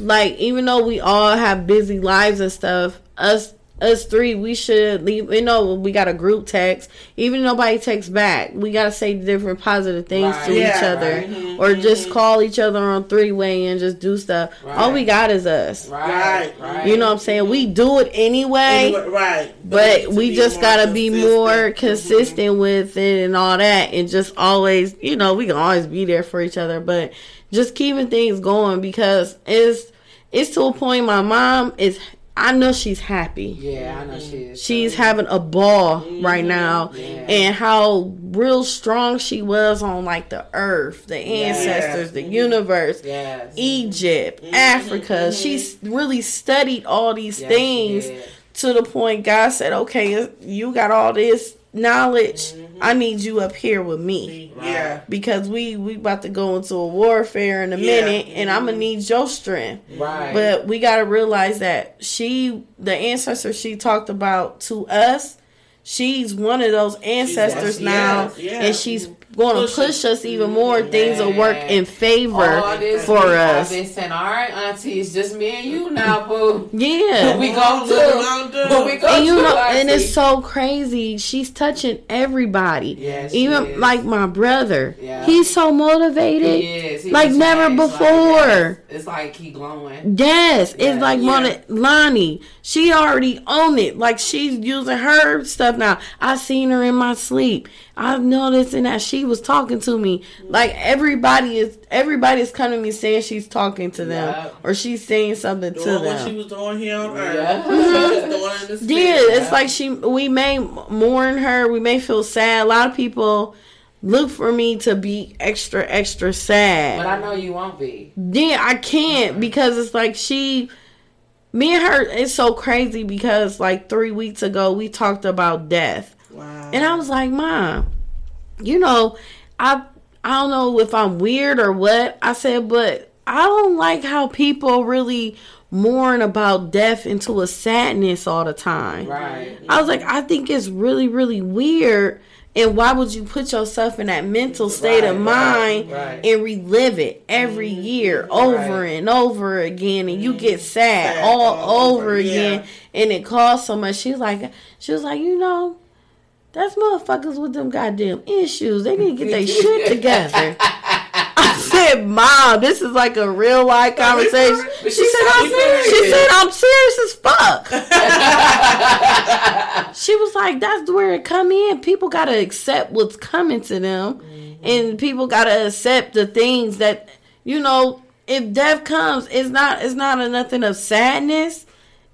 Speaker 2: like even though we all have busy lives and stuff, us us three we should leave. You know we got a group text. Even nobody texts back, we gotta say different positive things
Speaker 4: Right.
Speaker 2: to
Speaker 3: Yeah,
Speaker 2: each other,
Speaker 3: right. Mhm,
Speaker 2: or just call each other on three way and just do stuff. All we got is us.
Speaker 4: Right.
Speaker 3: Right.
Speaker 4: Right.
Speaker 2: You know what I'm saying? We do it anyway.
Speaker 3: anyway, right.
Speaker 2: But
Speaker 3: to
Speaker 2: we just gotta be more
Speaker 3: consistent. Mm-hmm.
Speaker 2: consistent with it and all that, and just always, you know, we can always be there for each other, but just keeping things going because it's it's to a point. My mom is, I know she's happy.
Speaker 4: Yeah, I know she is.
Speaker 2: She's having a ball right
Speaker 3: Mm-hmm.
Speaker 2: now,
Speaker 4: Yeah.
Speaker 2: and how real strong she was on like the earth, the ancestors, the
Speaker 3: Mhm.
Speaker 2: universe.
Speaker 4: Yes.
Speaker 2: Egypt,
Speaker 3: Mm-hmm.
Speaker 2: Africa. She's really studied all these
Speaker 4: Yes,
Speaker 2: things to the point God said, "Okay, you got all this knowledge. I mm-hmm. need you up here with me
Speaker 3: Yeah.
Speaker 2: because we we about to go into a warfare in a
Speaker 3: Yeah.
Speaker 2: minute, and I'm gonna mm-hmm. need your strength."
Speaker 4: Right.
Speaker 2: But we got to realize that she, the ancestor she talked about to us, she's one of those ancestors
Speaker 3: Yes,
Speaker 2: now,
Speaker 3: yes, yeah.
Speaker 2: and she's mm-hmm. Going to
Speaker 3: Push
Speaker 2: us even mm, more. Things will work in favor
Speaker 4: All this
Speaker 2: for
Speaker 4: week,
Speaker 2: us.
Speaker 4: I've been saying, all right, auntie, it's just me and you now, boo.
Speaker 2: Yeah. [laughs]
Speaker 4: we
Speaker 3: What
Speaker 4: go
Speaker 3: we
Speaker 4: to.
Speaker 3: gonna do?
Speaker 4: We go
Speaker 2: and you
Speaker 4: to,
Speaker 2: know, and it's so crazy. She's touching everybody.
Speaker 4: Yes, she
Speaker 2: even
Speaker 4: is.
Speaker 2: like my brother.
Speaker 4: Yeah.
Speaker 2: He's so motivated.
Speaker 4: He is. He
Speaker 2: like never
Speaker 4: changed like
Speaker 2: before.
Speaker 4: that. It's like he glowing.
Speaker 2: Yes,
Speaker 4: Yeah.
Speaker 2: it's like
Speaker 3: Yeah.
Speaker 2: Mona Lonnie. She already owned it. Like she's using her stuff now. I seen her in my sleep. I've noticed and that she was talking to me. Like everybody is everybody is coming to me saying she's talking to them
Speaker 4: Yeah.
Speaker 2: or she's saying something to
Speaker 3: Doing what she
Speaker 2: them.
Speaker 3: was doing here on earth.
Speaker 4: Yeah.
Speaker 3: She was doing in the. [laughs]
Speaker 2: Yeah, it's like she we may mourn her, we may feel sad. A lot of people look for me to be extra extra sad.
Speaker 4: But I know you won't be.
Speaker 2: Then I can't because it's like she, me and her. It's so crazy because like three weeks ago we talked about death,
Speaker 3: Wow.
Speaker 2: and I was like, Mom, you know, I I don't know if I'm weird or what. I said, but I don't like how people really mourn about death into a sadness all the time.
Speaker 4: Right.
Speaker 2: I was like, I think it's really, really weird. And why would you put yourself in that mental state of
Speaker 4: Right, right,
Speaker 2: mind
Speaker 4: right.
Speaker 2: and relive it every mm-hmm. year over
Speaker 4: Right.
Speaker 2: and over again? And you mm-hmm. get sad
Speaker 3: Sad
Speaker 2: all,
Speaker 3: all
Speaker 2: over
Speaker 3: over,
Speaker 2: again. And it costs so much. She's like, she was like, you know, that's motherfuckers with them goddamn issues. They need to get their [laughs] shit together. I said, Mom, this is like a real life conversation. She
Speaker 4: she
Speaker 2: said, I'm serious. She said, I'm serious as fuck. [laughs] she was like, that's where it come in. People gotta accept what's coming to them, and people gotta accept the things that you know. If death comes, it's not. It's not a nothing of sadness.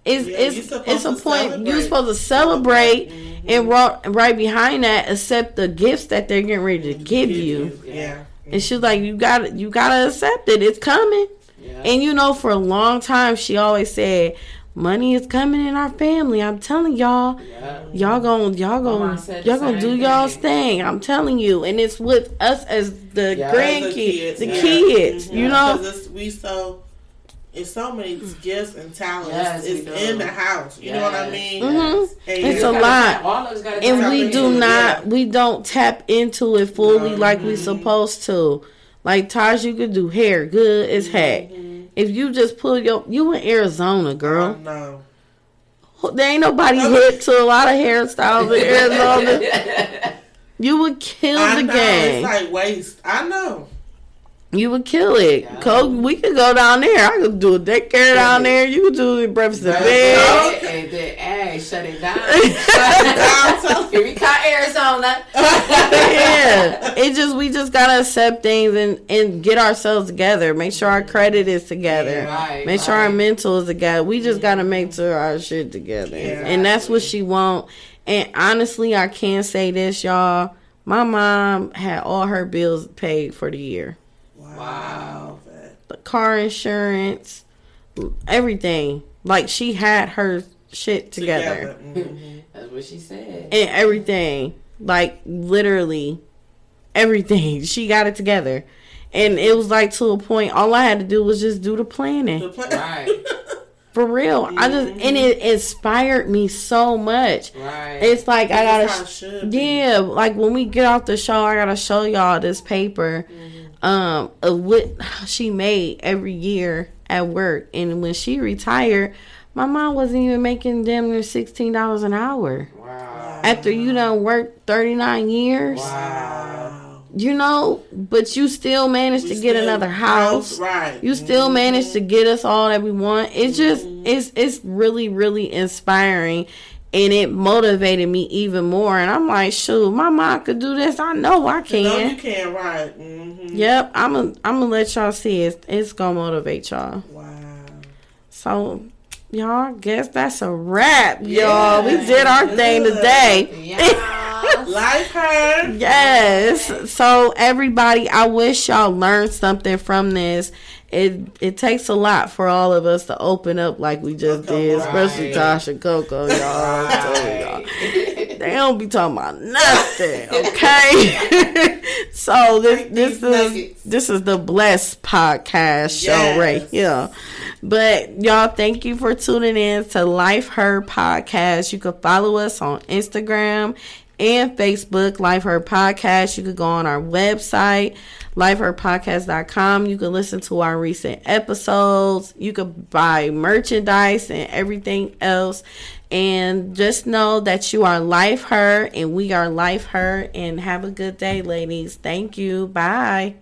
Speaker 2: It's
Speaker 3: Yeah,
Speaker 2: it's it's a point you're supposed to celebrate,
Speaker 3: Mm-hmm.
Speaker 2: and right, right behind that, accept the gifts that they're getting ready to give you.
Speaker 3: Yeah.
Speaker 2: And she's like, you got you gotta accept it. It's coming.
Speaker 4: Yeah.
Speaker 2: And you know, for a long time, she always said, "Money is coming in our family." I'm telling y'all,
Speaker 4: yeah.
Speaker 2: y'all gonna y'all gonna y'all gonna do y'all's
Speaker 4: thing.
Speaker 2: thing. I'm telling you, and it's with us as the
Speaker 4: Yeah.
Speaker 2: grandkids, the
Speaker 3: yeah.
Speaker 2: kids.
Speaker 3: Mhm.
Speaker 2: You know,
Speaker 3: we so it's so many mm. gifts and talents
Speaker 4: Yes, we
Speaker 3: is in the house. You know what I
Speaker 4: Yes,
Speaker 3: mean?
Speaker 2: Mhm.
Speaker 3: And
Speaker 2: It's a
Speaker 3: gotta-
Speaker 2: lot.
Speaker 4: All of us
Speaker 2: and we do not we don't tap into it fully
Speaker 3: No.
Speaker 2: like we supposed to. Like Taj, you could do hair good as mm-hmm. heck. If you just pull your you in Arizona, girl.
Speaker 3: Oh, no.
Speaker 2: There ain't nobody hip to a lot of hairstyles in [laughs] Arizona. [laughs] You would kill
Speaker 3: I
Speaker 2: the
Speaker 3: know.
Speaker 2: game.
Speaker 3: It's like waste. I know.
Speaker 2: You would kill it.
Speaker 4: Yeah.
Speaker 2: Co- we could go down there. I could do a daycare down there. You could do the breakfast in bed.
Speaker 4: And then, hey, shut it down.
Speaker 3: I'm telling
Speaker 4: Here we come, Arizona.
Speaker 2: yeah. It just we just gotta accept things and and get ourselves together. Make sure our credit is together.
Speaker 4: Right,
Speaker 2: Make sure our mental is together. We just gotta make sure our shit together.
Speaker 3: Yeah.
Speaker 2: And that's what she want. And honestly, I can say this, y'all. My mom had all her bills paid for the year.
Speaker 4: Wow.
Speaker 2: The car insurance, everything. Like she had her shit together.
Speaker 3: Mhm. [laughs]
Speaker 4: That's what she said.
Speaker 2: and everything like literally everything [laughs] she got it together and it was like to a point all i had to do was just do the
Speaker 3: The
Speaker 2: planning
Speaker 4: Right. [laughs]
Speaker 2: for real i just and it inspired me so much
Speaker 4: Right.
Speaker 2: it's like i
Speaker 3: This is how
Speaker 2: gotta
Speaker 3: it
Speaker 2: yeah like when we get off the show i gotta show y'all this paper um of what she made every year at work and when she retired my mom wasn't even making damn near $16 an hour
Speaker 4: wow.
Speaker 2: after you done worked 39 years
Speaker 3: Wow.
Speaker 2: you know but you still managed
Speaker 3: We
Speaker 2: to get another house
Speaker 3: Right.
Speaker 2: you still
Speaker 3: Mhm.
Speaker 2: managed to get us all that we want it's just it's it's really really inspiring and it motivated me even more and i'm like shoot my mom could do this i know i can.
Speaker 3: No, you
Speaker 2: can
Speaker 3: can't. Right. hmm
Speaker 2: yep i'm gonna i'm gonna let y'all see it it's gonna motivate y'all
Speaker 3: Wow.
Speaker 2: so y'all guess that's a wrap y'all we did our thing today
Speaker 4: Yeah. [laughs]
Speaker 3: Like her.
Speaker 2: Yes. So everybody, I wish y'all learned something from this. It it takes a lot for all of us to open up like we just
Speaker 3: Come
Speaker 2: did, especially
Speaker 4: Right.
Speaker 2: Tosh and Coco, y'all. [laughs] I'm y'all.
Speaker 4: Right.
Speaker 2: They don't be talking about nothing, [laughs] okay? [laughs] so this this is this is the blessed podcast show
Speaker 3: Yes.
Speaker 2: right here. But y'all, thank you for tuning in to Life Her Podcast. You can follow us on Instagram and Facebook, Life Her Podcast. You could go on our website, lifeherpodcast.com. You can listen to our recent episodes. You can buy merchandise and everything else. And just know that you are Life Her and we are Life Her. And have a good day, ladies. Thank you. Bye.